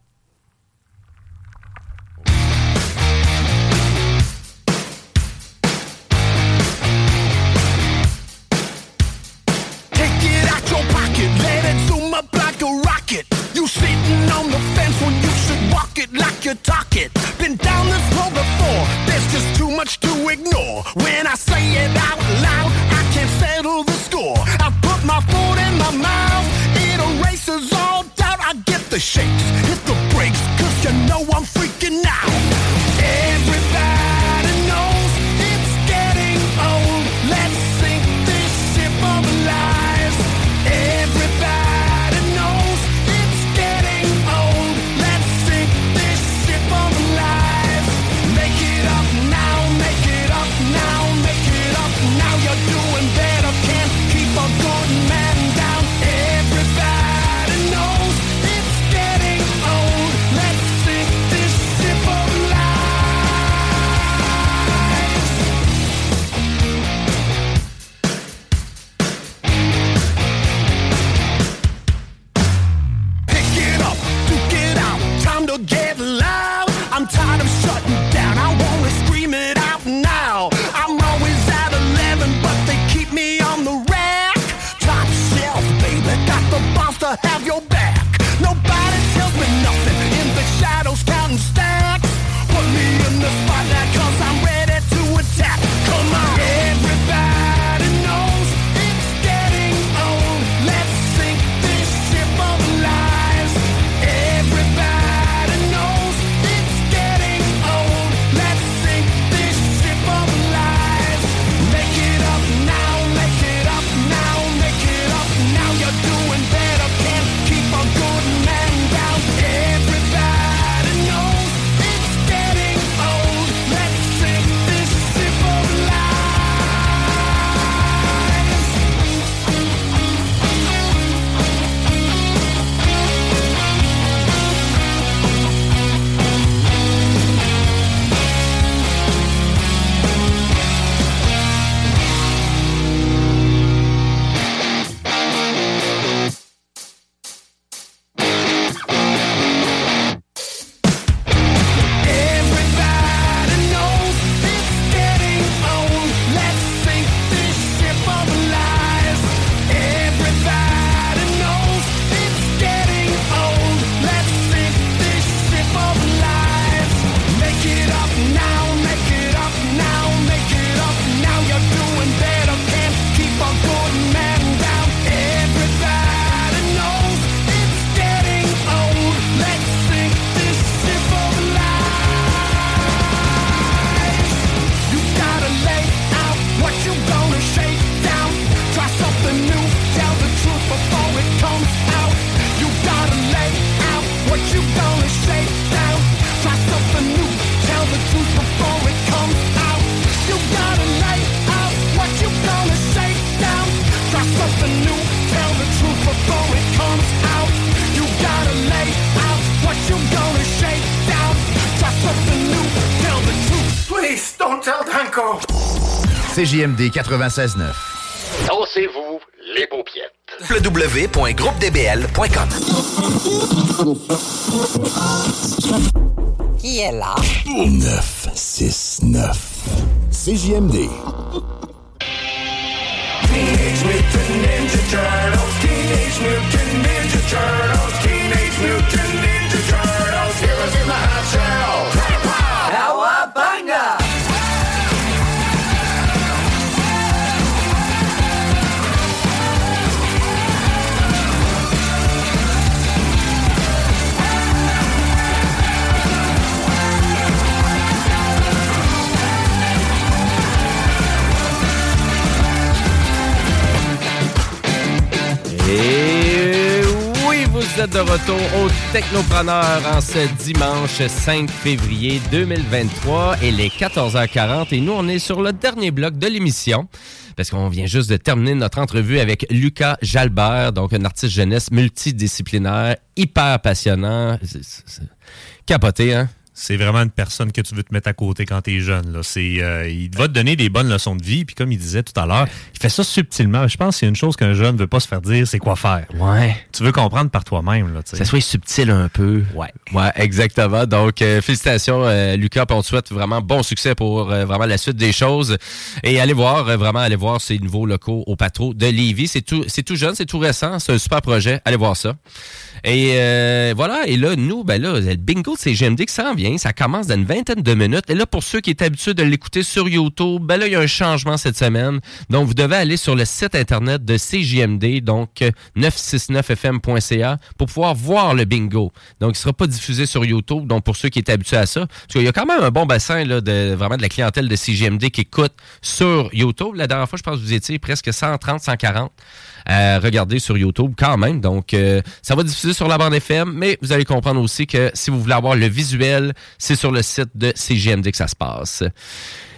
You talk it. Been down this road before, there's just too much to ignore. When I say it out loud, I can't settle the score. I put my foot in my mouth, it erases all doubt. I get the shakes, hit the brakes, cause you know I'm freaking out. CJMD 96.9. Dansez-vous les paupiettes. www.groupedbl.com Qui est là? 969. CJMD. De retour au Technopreneur en ce dimanche 5 février 2023 et les 14h40. Et nous, on est sur le dernier bloc de l'émission parce qu'on vient juste de terminer notre entrevue avec Lucas Jalbert, donc un artiste jeunesse multidisciplinaire, hyper passionnant. Capoté, hein? C'est vraiment une personne que tu veux te mettre à côté quand tu es jeune. Là. C'est, euh, il va te donner des bonnes leçons de vie. Puis comme il disait tout à l'heure, il fait ça subtilement. Je pense que c'est une chose qu'un jeune ne veut pas se faire dire, c'est quoi faire. Ouais. Tu veux comprendre par toi-même. Sais. Ça soit subtil un peu. Ouais. Ouais, exactement. Donc, euh, félicitations, euh, Lucas. On te souhaite vraiment bon succès pour euh, vraiment la suite des choses. Et allez voir, euh, vraiment, allez voir ces nouveaux locaux au Patro de Lévis. C'est tout, c'est tout jeune, c'est tout récent. C'est un super projet. Allez voir ça. Et euh, voilà. Et là, nous, ben là, le bingo de CGMD qui s'en vient. Ça commence dans une vingtaine de minutes. Et là, pour ceux qui étaient habitués de l'écouter sur YouTube, ben là, il y a un changement cette semaine. Donc, vous devez aller sur le site Internet de CJMD, donc euh, 969fm.ca, pour pouvoir voir le bingo. Donc, il sera pas diffusé sur YouTube. Donc, pour ceux qui étaient habitués à ça, parce qu'il y a quand même un bon bassin là, de vraiment de la clientèle de CJMD qui écoute sur YouTube. La dernière fois, je pense que vous étiez presque 130, 140 à regarder sur YouTube quand même. Donc, euh, ça va diffuser sur la bande FM, mais vous allez comprendre aussi que si vous voulez avoir le visuel, c'est sur le site de CGMD que ça se passe.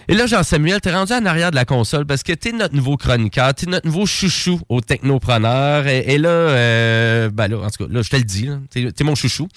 Et là, Jean-Samuel, t'es rendu en arrière de la console parce que t'es notre nouveau chroniqueur, t'es notre nouveau chouchou au technopreneur. Et, et là, euh, ben là, en tout cas, là, je te le dis, t'es, mon chouchou.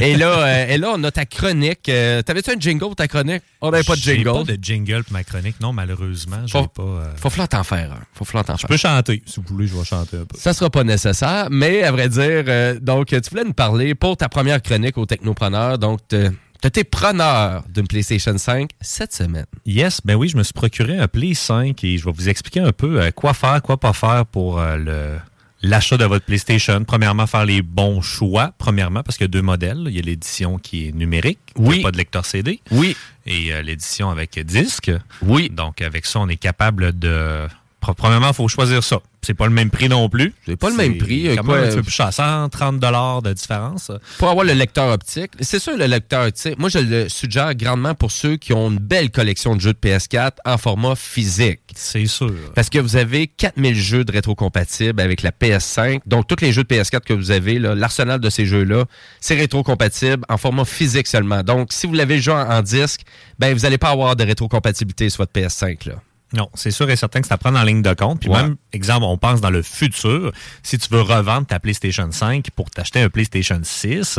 et là, euh, et là, on a ta chronique. Euh, T'avais-tu un jingle pour ta chronique? On n'avait pas de J'ai jingle. pas de jingle pour ma chronique, non, malheureusement. J'ai Faut- pas. euh, Faut falloir t'en faire. un. Faut falloir t'en Je faire. peux chanter. Si vous voulez, je vais chanter un peu. Ça sera pas nécessaire, mais à vrai dire, euh, donc tu voulais nous parler pour ta première chronique au Technopreneur, donc te- tu été preneur d'une PlayStation 5 cette semaine. Yes, ben oui, je me suis procuré un Play 5 et je vais vous expliquer un peu euh, quoi faire, quoi pas faire pour euh, le l'achat de votre PlayStation. Premièrement, faire les bons choix. Premièrement, parce qu'il y a deux modèles. Il y a l'édition qui est numérique, Oui. qui a pas de lecteur CD. Oui. Et euh, l'édition avec disque. Oui. Donc, avec ça, on est capable de... Pre- Premièrement, il faut choisir ça. C'est pas le même prix non plus. C'est pas le même prix, Quand quoi, même un peu plus cher. 130 de différence. Pour avoir le lecteur optique, c'est sûr, le lecteur optique, moi je le suggère grandement pour ceux qui ont une belle collection de jeux de PS4 en format physique. C'est sûr. Parce que vous avez 4000 jeux de rétrocompatibles avec la PS5. Donc, tous les jeux de PS4 que vous avez, l'arsenal de ces jeux-là, c'est rétrocompatible en format physique seulement. Donc, si vous l'avez joué en, en disque, ben, vous n'allez pas avoir de rétrocompatibilité sur votre PS5. Là. Non, c'est sûr et certain que c'est à prendre en ligne de compte. Puis Ouais. même, exemple, on pense dans le futur, si tu veux revendre ta PlayStation 5 pour t'acheter un PlayStation 6,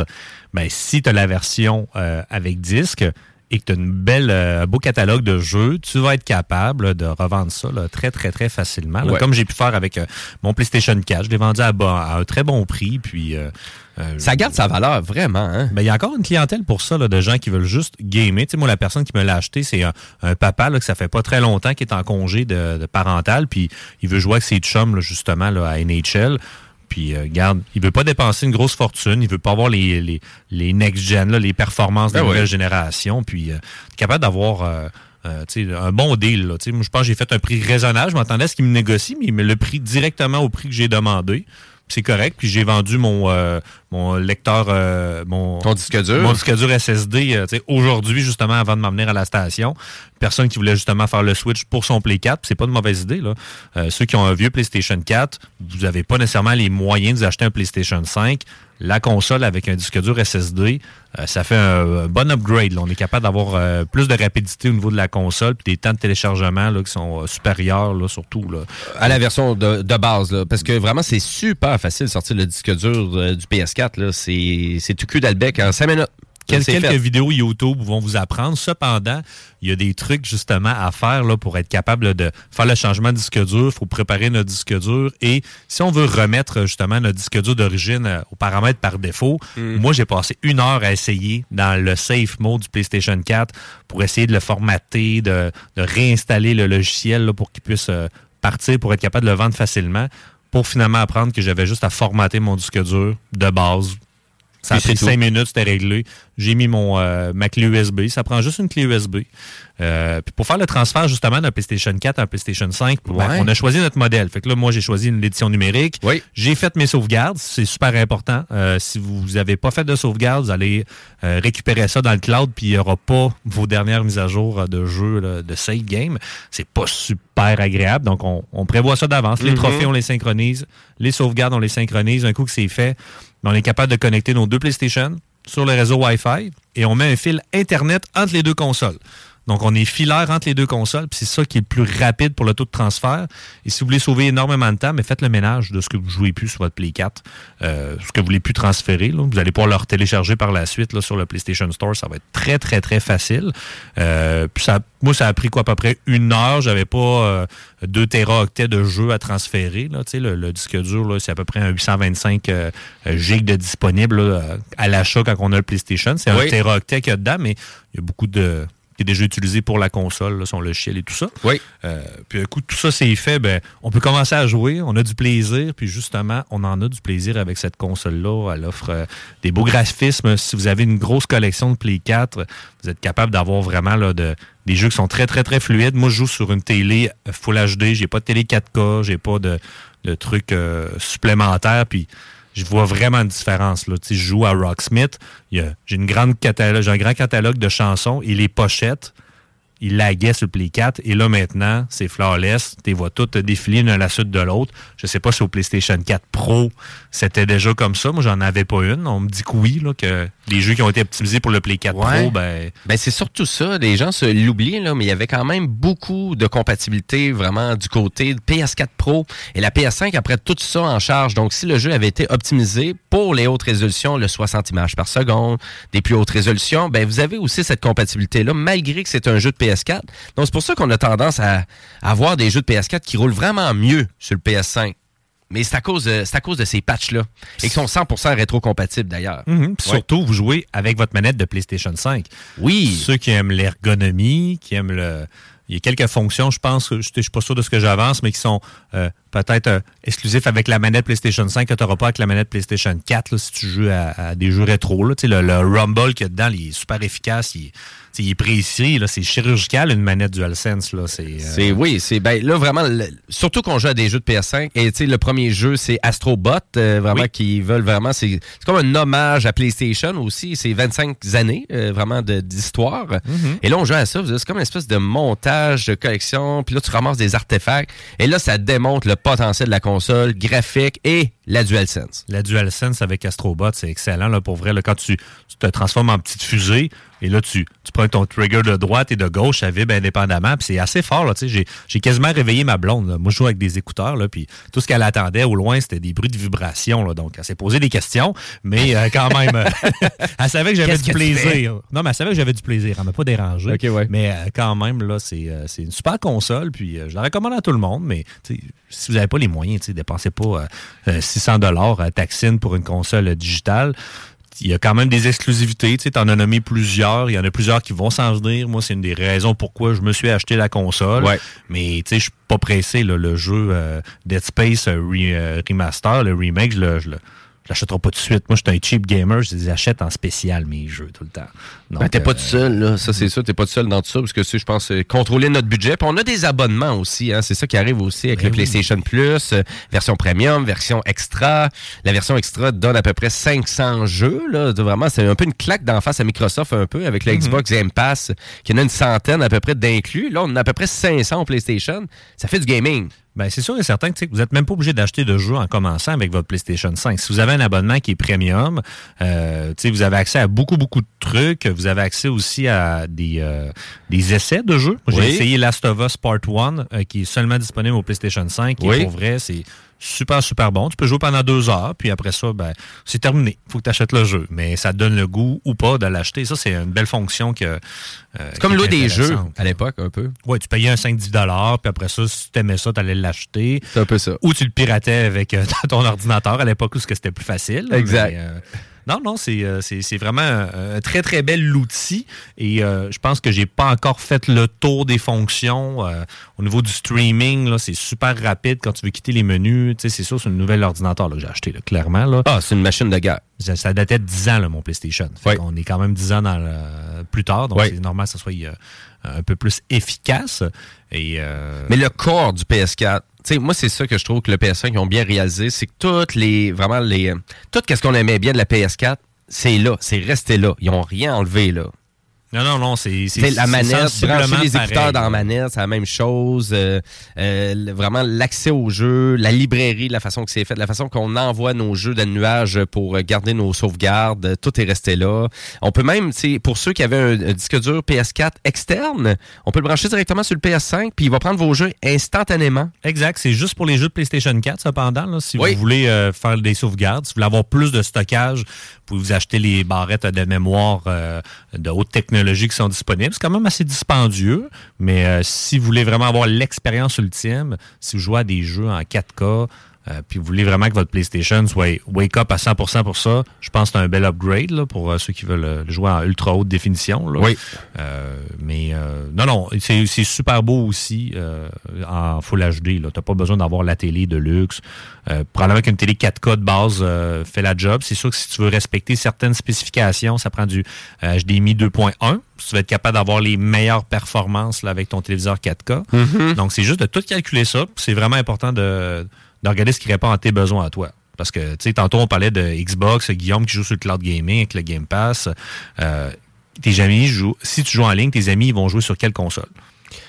ben si tu as la version euh, avec disque et que tu as une belle, euh, un beau catalogue de jeux, tu vas être capable de revendre ça là, très, très, très facilement. là. Ouais. Comme j'ai pu faire avec euh, mon PlayStation 4. Je l'ai vendu à, à un très bon prix. Puis, euh, Ça garde sa valeur, vraiment. Hein? ben, il y a encore une clientèle pour ça, là, de gens qui veulent juste gamer. Tu sais, moi, la personne qui me l'a acheté, c'est un, un papa là, que ça fait pas très longtemps qui est en congé de, de parental, puis il veut jouer avec ses chums, là, justement, là, à NHL. Puis, euh, garde, il veut pas dépenser une grosse fortune, il veut pas avoir les, les, les next-gen, là, les performances de Ben la ouais. nouvelle génération, puis euh, capable d'avoir... euh, euh, un bon deal. Là. Moi, je pense que j'ai fait un prix raisonnable. Je m'attendais à ce qu'il me négocie, mais il me le prix directement au prix que j'ai demandé. C'est correct. Puis j'ai vendu mon, euh, mon lecteur, euh, mon, Ton disque dur. mon disque dur SSD euh, aujourd'hui, justement, avant de m'emmener à la station. Personne qui voulait justement faire le switch pour son Play 4. puis C'est pas une mauvaise idée. Euh, ceux qui ont un vieux PlayStation 4, vous n'avez pas nécessairement les moyens de vous acheter un PlayStation 5. La console avec un disque dur SSD, euh, ça fait un, bon upgrade. On est capable d'avoir euh, plus de rapidité au niveau de la console puis des temps de téléchargement là, qui sont supérieurs, surtout. À la version de, base, parce que vraiment, c'est super facile de sortir le disque dur du PS4. là. C'est tout cul d'Albec en 5 minutes. Quel- quelques fait. vidéos YouTube vont vous apprendre. Cependant, il y a des trucs justement à faire là, pour être capable de faire le changement de disque dur. Il faut préparer notre disque dur. Et si on veut remettre justement notre disque dur d'origine euh, aux paramètres par défaut, moi j'ai passé une heure à essayer dans le safe mode du PlayStation 4 pour essayer de le formater, de, de réinstaller le logiciel là, pour qu'il puisse euh, partir, pour être capable de le vendre facilement, pour finalement apprendre que j'avais juste à formater mon disque dur de base ça a pris cinq minutes, c'était réglé. J'ai mis mon euh, ma clé USB. Ça prend juste une clé USB. Euh, puis pour faire le transfert justement d'un PlayStation 4 à un PlayStation 5, ben, on a choisi notre modèle. Fait que là, moi, j'ai choisi une édition numérique. Oui. J'ai fait mes sauvegardes. C'est super important. Euh, si vous n'avez pas fait de sauvegarde, vous allez euh, récupérer ça dans le cloud, puis il n'y aura pas vos dernières mises à jour euh, de jeux là, de save game. C'est pas super agréable. Donc, on, on prévoit ça d'avance. Les Mhm. trophées, on les synchronise. Les sauvegardes, on les synchronise. Un coup que c'est fait, on est capable de connecter nos deux PlayStation sur le réseau Wi-Fi et on met un fil Internet entre les deux consoles. Donc, on est filaire entre les deux consoles, puis c'est ça qui est le plus rapide pour le taux de transfert. Et si vous voulez sauver énormément de temps, mais faites le ménage de ce que vous jouez plus sur votre Play 4, euh, ce que vous voulez plus transférer. là. Vous allez pouvoir le télécharger par la suite là, sur le PlayStation Store. Ça va être très, très, très facile. Euh, puis ça, moi, ça a pris quoi à peu près une heure? J'avais pas euh, 2 téraoctets de jeux à transférer. Là. Tu sais, Le, le disque dur, là, c'est à peu près un 825 euh, gigs de disponible là, à l'achat quand on a le PlayStation. C'est Oui. un téraoctet qu'il y a dedans, mais il y a beaucoup de qui est déjà utilisé pour la console, là, son logiciel et tout ça. Oui. Euh, puis un coup tout ça c'est fait, ben, on peut commencer à jouer, on a du plaisir, puis justement, on en a du plaisir avec cette console-là. Elle offre euh, des beaux graphismes. Si vous avez une grosse collection de Play 4, vous êtes capable d'avoir vraiment là, de, des jeux qui sont très, très, très fluides. Moi, je joue sur une télé euh, Full HD, j'ai pas de télé 4K, j'ai pas de, de trucs euh, supplémentaires, puis je vois vraiment une différence. Là. Je joue à Rocksmith, j'ai un grand catalogue de chansons et les pochettes, il laguait sur le Play 4 et là maintenant, c'est flawless. Tu les vois toutes défiler l'une à la suite de l'autre. Je sais pas si au PlayStation 4 Pro, c'était déjà comme ça. Moi, j'en avais pas une. On me dit que oui, là, que les jeux qui ont été optimisés pour le Play 4 Ouais. Pro, ben, Ben, c'est surtout ça. Les gens se l'oublient, là, mais il y avait quand même beaucoup de compatibilité vraiment du côté de PS4 Pro et la PS5 après tout ça en charge. Donc, si le jeu avait été optimisé pour les hautes résolutions, le 60 images par seconde, des plus hautes résolutions, ben, vous avez aussi cette compatibilité-là, malgré que c'est un jeu de PS4. Donc, c'est pour ça qu'on a tendance à, à avoir des jeux de PS4 qui roulent vraiment mieux sur le PS5. Mais c'est à cause de, à cause de ces patchs-là. Et qui sont 100% rétro-compatibles d'ailleurs. Mhm. Ouais. Surtout, vous jouez avec votre manette de PlayStation 5. Oui. Ceux qui aiment l'ergonomie, qui aiment le. Il y a quelques fonctions, je pense, je ne suis pas sûr de ce que j'avance, mais qui sont euh, peut-être euh, exclusifs avec la manette PlayStation 5 que tu n'auras pas avec la manette PlayStation 4 là, si tu joues à, à des jeux rétro. Là. Tu sais, Le, le Rumble qu'il y a dedans, il est super efficace, il, il est précis, là, c'est chirurgical une manette DualSense. Là, c'est, euh, C'est oui, c'est ben là vraiment le- surtout qu'on joue à des jeux de PS5 et le premier jeu c'est Astrobot euh, vraiment Oui. qui veulent vraiment c'est c'est comme un hommage à PlayStation aussi, c'est 25 années euh, vraiment de- d'histoire. Mhm. Et là on joue à ça, c'est comme une espèce de montage de collection, puis là tu ramasses des artefacts et là ça démontre le potentiel de la console graphique et la DualSense. La DualSense avec Astrobot, c'est excellent. Là, pour vrai, là, quand tu, tu te transformes en petite fusée, et là, tu, tu prends ton trigger de droite et de gauche, ça vibre indépendamment. Puis c'est assez fort. Là, tu sais. j'ai, j'ai quasiment réveillé ma blonde. là. Moi, je joue avec des écouteurs. Là, puis tout ce qu'elle attendait au loin, c'était des bruits de vibration. Là, donc, elle s'est posé des questions, mais euh, quand même, euh, elle savait que j'avais du que plaisir. Non, mais elle savait que j'avais du plaisir. Elle m'a pas dérangé. Ok, ouais. Mais euh, quand même, là, c'est, c'est une super console. Puis je la recommande à tout le monde. Mais si vous n'avez pas les moyens, dépensez pas euh, 600 dollars à Taxine pour une console digitale. Il y a quand même des exclusivités. Tu en as nommé plusieurs. Il y en a plusieurs qui vont s'en venir. Moi, c'est une des raisons pourquoi je me suis acheté la console. Ouais. Mais tu sais, je suis pas pressé. là, le jeu euh, Dead Space euh, re- euh, Remaster, le remake, je le, je le- je l'achèterai pas tout de suite. Moi, je suis un cheap gamer. Je les achète en spécial, mes jeux, tout le temps. Donc, Ben, t'es pas euh, tout seul, là. Ça, c'est ça. T'es pas tout seul dans tout ça, parce que, tu sais, je pense, euh, contrôler notre budget. Puis on a des abonnements aussi, hein. C'est ça qui arrive aussi avec Ben le oui. PlayStation Plus, euh, version premium, version extra. La version extra donne à peu près 500 jeux, là. Vraiment, c'est un peu une claque d'en face à Microsoft, un peu, avec le Mhm. Xbox Game Pass, qui en a une centaine à peu près d'inclus. Là, on a à peu près 500 au PlayStation. Ça fait du gaming. Ben, c'est sûr et certain que vous n'êtes même pas obligé d'acheter de jeux en commençant avec votre PlayStation 5. Si vous avez un abonnement qui est premium, euh, tu sais, vous avez accès à beaucoup, beaucoup de trucs. Vous avez accès aussi à des, euh, des essais de jeux. J'ai Oui. essayé Last of Us Part 1, euh, qui est seulement disponible au PlayStation 5. Et Oui. pour vrai, c'est super, super bon. Tu peux jouer pendant deux heures, puis après ça, ben, c'est terminé. faut que tu achètes le jeu. Mais ça te donne le goût ou pas de l'acheter. Ça, c'est une belle fonction que. euh, C'est comme louer des jeux à l'époque, un peu. Oui, tu payais un 5-10 puis après ça, si tu aimais ça, tu allais l'acheter. C'est un peu ça. Ou tu le piratais avec euh, ton ordinateur à l'époque où c'était plus facile. Exact. Mais, euh, non, non, c'est euh, vraiment un, un très, très bel outil. Et euh, je pense que j'ai pas encore fait le tour des fonctions. Euh, au niveau du streaming, là, c'est super rapide quand tu veux quitter les menus. C'est ça, c'est un nouvel ordinateur là, que j'ai acheté, là, clairement. Là. Ah, c'est une machine de guerre. Ça, ça datait de 10 ans, là, mon PlayStation. Fait On est quand même 10 ans dans le- plus tard, donc c'est normal que ça soit euh, un peu plus efficace. Et, euh, Mais le corps du PS4, tu sais, moi, c'est ça que je trouve que le PS5 ils ont bien réalisé, c'est que toutes les, vraiment, les, tout ce qu'on aimait bien de la PS4, c'est là, c'est resté là. Ils ont rien enlevé, là. Non, non, non, c'est la c'est manette, brancher les écouteurs pareil. dans la manette, c'est la même chose. Euh, euh, vraiment, l'accès au jeu, la librairie, la façon que c'est fait, la façon qu'on envoie nos jeux dans le nuage pour garder nos sauvegardes, tout est resté là. On peut même, pour ceux qui avaient un, un disque dur PS4 externe, on peut le brancher directement sur le PS5, puis il va prendre vos jeux instantanément. Exact, c'est juste pour les jeux de PlayStation 4, cependant. Là, si Oui. vous voulez euh, faire des sauvegardes, si vous voulez avoir plus de stockage, pouvez vous acheter les barrettes de mémoire euh, de haute technologie qui sont disponibles. C'est quand même assez dispendieux, mais euh, si vous voulez vraiment avoir l'expérience ultime, si vous jouez à des jeux en 4K, euh, puis vous voulez vraiment que votre PlayStation soit wake up à 100% pour ça, je pense que c'est un bel upgrade là, pour euh, ceux qui veulent euh, le jouer en ultra haute définition. là. Oui. Euh, mais euh, non, non, c'est super beau aussi euh, en Full HD. Tu n'as pas besoin d'avoir la télé de luxe. Euh, probablement qu'une télé 4K de base euh, fait la job. C'est sûr que si tu veux respecter certaines spécifications, ça prend du euh, HDMI 2.1. Si tu veux être capable d'avoir les meilleures performances là, avec ton téléviseur 4K. Mhm. Donc, c'est juste de tout calculer ça. C'est vraiment important de, ce qui répond à tes besoins à toi. Parce que, tu sais, tantôt, on parlait de Xbox, Guillaume qui joue sur le cloud gaming avec le Game Pass. Euh, tes amis jouent, si tu joues en ligne, tes amis vont jouer sur quelle console?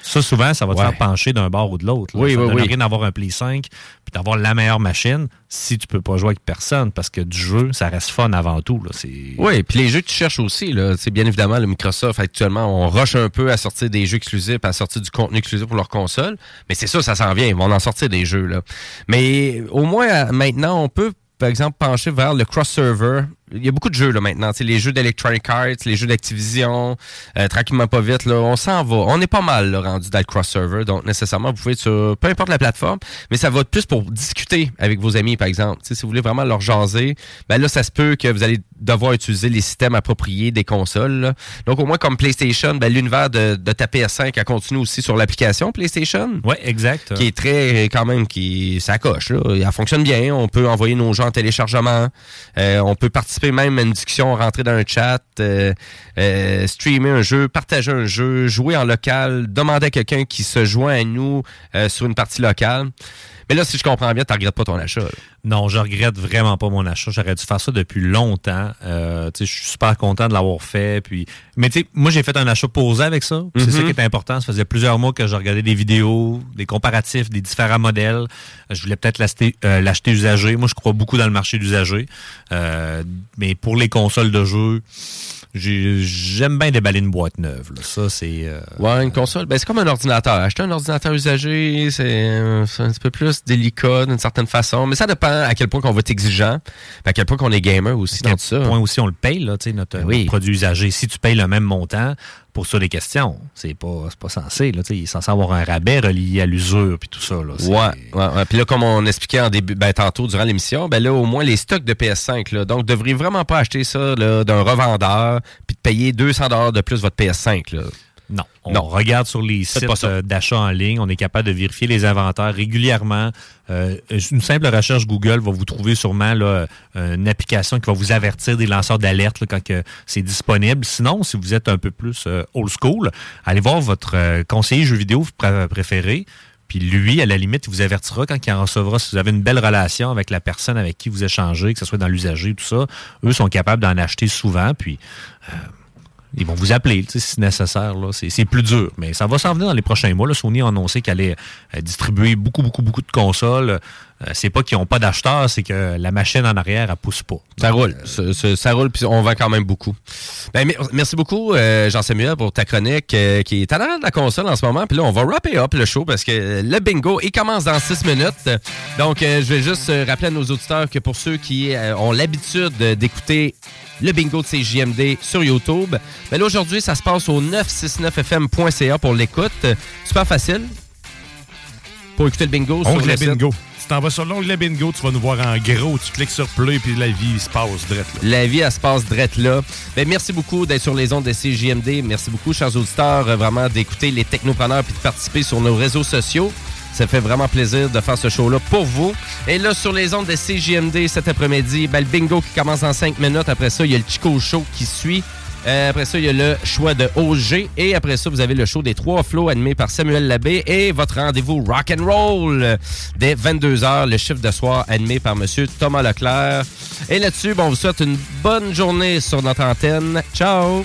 Ça, souvent, ça va te Ouais. faire pencher d'un bord ou de l'autre. Oui, ça oui, rien d'avoir un Play 5 puis d'avoir la meilleure machine si tu peux pas jouer avec personne parce que du jeu, ça reste fun avant tout. Là. Oui, puis les jeux que tu cherches aussi, là, c'est bien évidemment le Microsoft actuellement, on rush un peu à sortir des jeux exclusifs, à sortir du contenu exclusif pour leur console. Mais c'est ça, ça s'en vient. Ils vont en sortir des jeux. Là. Mais au moins euh, maintenant, on peut par exemple, pencher vers le cross-server. Il y a beaucoup de jeux là maintenant. Tu sais, les jeux d'Electronic Arts, les jeux d'Activision, euh, tranquillement pas vite, là, on s'en va. On est pas mal là, rendu dans le cross-server. Donc, nécessairement, vous pouvez être sur peu importe la plateforme, mais ça va être plus pour discuter avec vos amis, par exemple. Tu sais, si vous voulez vraiment leur jaser, ben là, ça se peut que vous allez devoir utiliser les systèmes appropriés des consoles. là. Donc, au moins, comme PlayStation, ben, l'univers de, de ta PS5 a continue aussi sur l'application PlayStation. Oui, exact. Qui est très, quand même, qui s'accroche. Elle fonctionne bien. On peut envoyer nos jeux en téléchargement. Euh, on peut participer même à une discussion, rentrer dans un chat, euh, euh, streamer un jeu, partager un jeu, jouer en local, demander à quelqu'un qui se joint à nous euh, sur une partie locale. Mais là, si je comprends bien, tu regrettes pas ton achat. là. Non, je regrette vraiment pas mon achat. J'aurais dû faire ça depuis longtemps. Euh, tu sais, je suis super content de l'avoir fait. Puis, mais tu sais, moi j'ai fait un achat posé avec ça. C'est Mhm. ça qui est important. Ça faisait plusieurs mois que je regardais des vidéos, des comparatifs, des différents modèles. Je voulais peut-être l'acheter euh, l'acheter usagé. Moi, je crois beaucoup dans le marché d'usagé. Euh, mais pour les consoles de jeu, j'ai- j'aime bien déballer une boîte neuve. là. Ça, c'est. euh, Ouais, une console, ben, c'est comme un ordinateur. Acheter un ordinateur usagé, c'est euh, c'est un petit peu plus délicat d'une certaine façon. Mais ça dépend à quel point qu'on va être exigeant, à quel point qu'on est gamer aussi dans tout ça. point aussi, on le paye, là, tu sais, notre, Oui. notre produit usagé. Si tu payes le même montant, pour ça des questions, c'est pas, pas censé. Là, il est censé avoir un rabais relié à l'usure puis tout ça. Là, Ouais, ouais. Puis là, comme on expliquait en début, ben, tantôt durant l'émission, ben là, au moins les stocks de PS5, là. Donc, devriez vraiment pas acheter ça, d'un revendeur, puis de payer 200 dollars de plus votre PS5, là. Non. On regarde sur les sites euh, d'achat en ligne. On est capable de vérifier les inventaires régulièrement. Euh, une simple recherche Google va vous trouver sûrement là, une application qui va vous avertir des lanceurs d'alerte quand c'est disponible. Sinon, si vous êtes un peu plus euh, old school, allez voir votre euh, conseiller jeux vidéo pr- préféré. Puis lui, à la limite, il vous avertira quand il en recevra. Si vous avez une belle relation avec la personne avec qui vous échangez, que ce soit dans l'usager, tout ça, eux sont capables d'en acheter souvent. Puis euh, ils vont vous appeler si nécessaire. C'est plus dur. Mais ça va s'en venir dans les prochains mois. Là, Sony a annoncé qu'elle allait euh, distribuer beaucoup, beaucoup, beaucoup de consoles c'est pas qu'ils n'ont pas d'acheteurs, c'est que la machine en arrière, elle pousse pas. Ça roule. Ça, ça- ça roule, puis on vend quand même beaucoup. Ben, mer- merci beaucoup, euh, Jean-Samuel, pour ta chronique euh, qui est à l'arrière de la console en ce moment. Puis là, on va wrapper up le show parce que le bingo, il commence dans six minutes. Donc, euh, je vais juste euh, rappeler à nos auditeurs que pour ceux qui euh, ont l'habitude d'écouter le bingo de CJMD sur YouTube, ben là, aujourd'hui, ça se passe au 969fm.ca pour l'écoute. Super facile. Pour écouter le bingo sur Onglet le site. Tu t'en vas sur l'onglet bingo, tu vas nous voir en gros. Tu cliques sur play, puis la vie se passe direct là. La vie, elle se passe drette là. Ben, merci beaucoup d'être sur les ondes de CJMD. Merci beaucoup, chers auditeurs, euh, vraiment d'écouter les technopreneurs puis de participer sur nos réseaux sociaux. Ça fait vraiment plaisir de faire ce show-là pour vous. Et là, sur les ondes de CJMD cet après-midi, ben, le bingo qui commence en 5 minutes. Après ça, il y a le Chico Show qui suit. Euh, après ça, il y a le choix de OG. Et après ça, vous avez le show des trois flots animé par Samuel Labbé et votre rendez-vous rock and roll dès 22h, le chiffre de soir animé par Monsieur Thomas Leclerc. Et là-dessus, bon, on vous souhaite une bonne journée sur notre antenne. Ciao!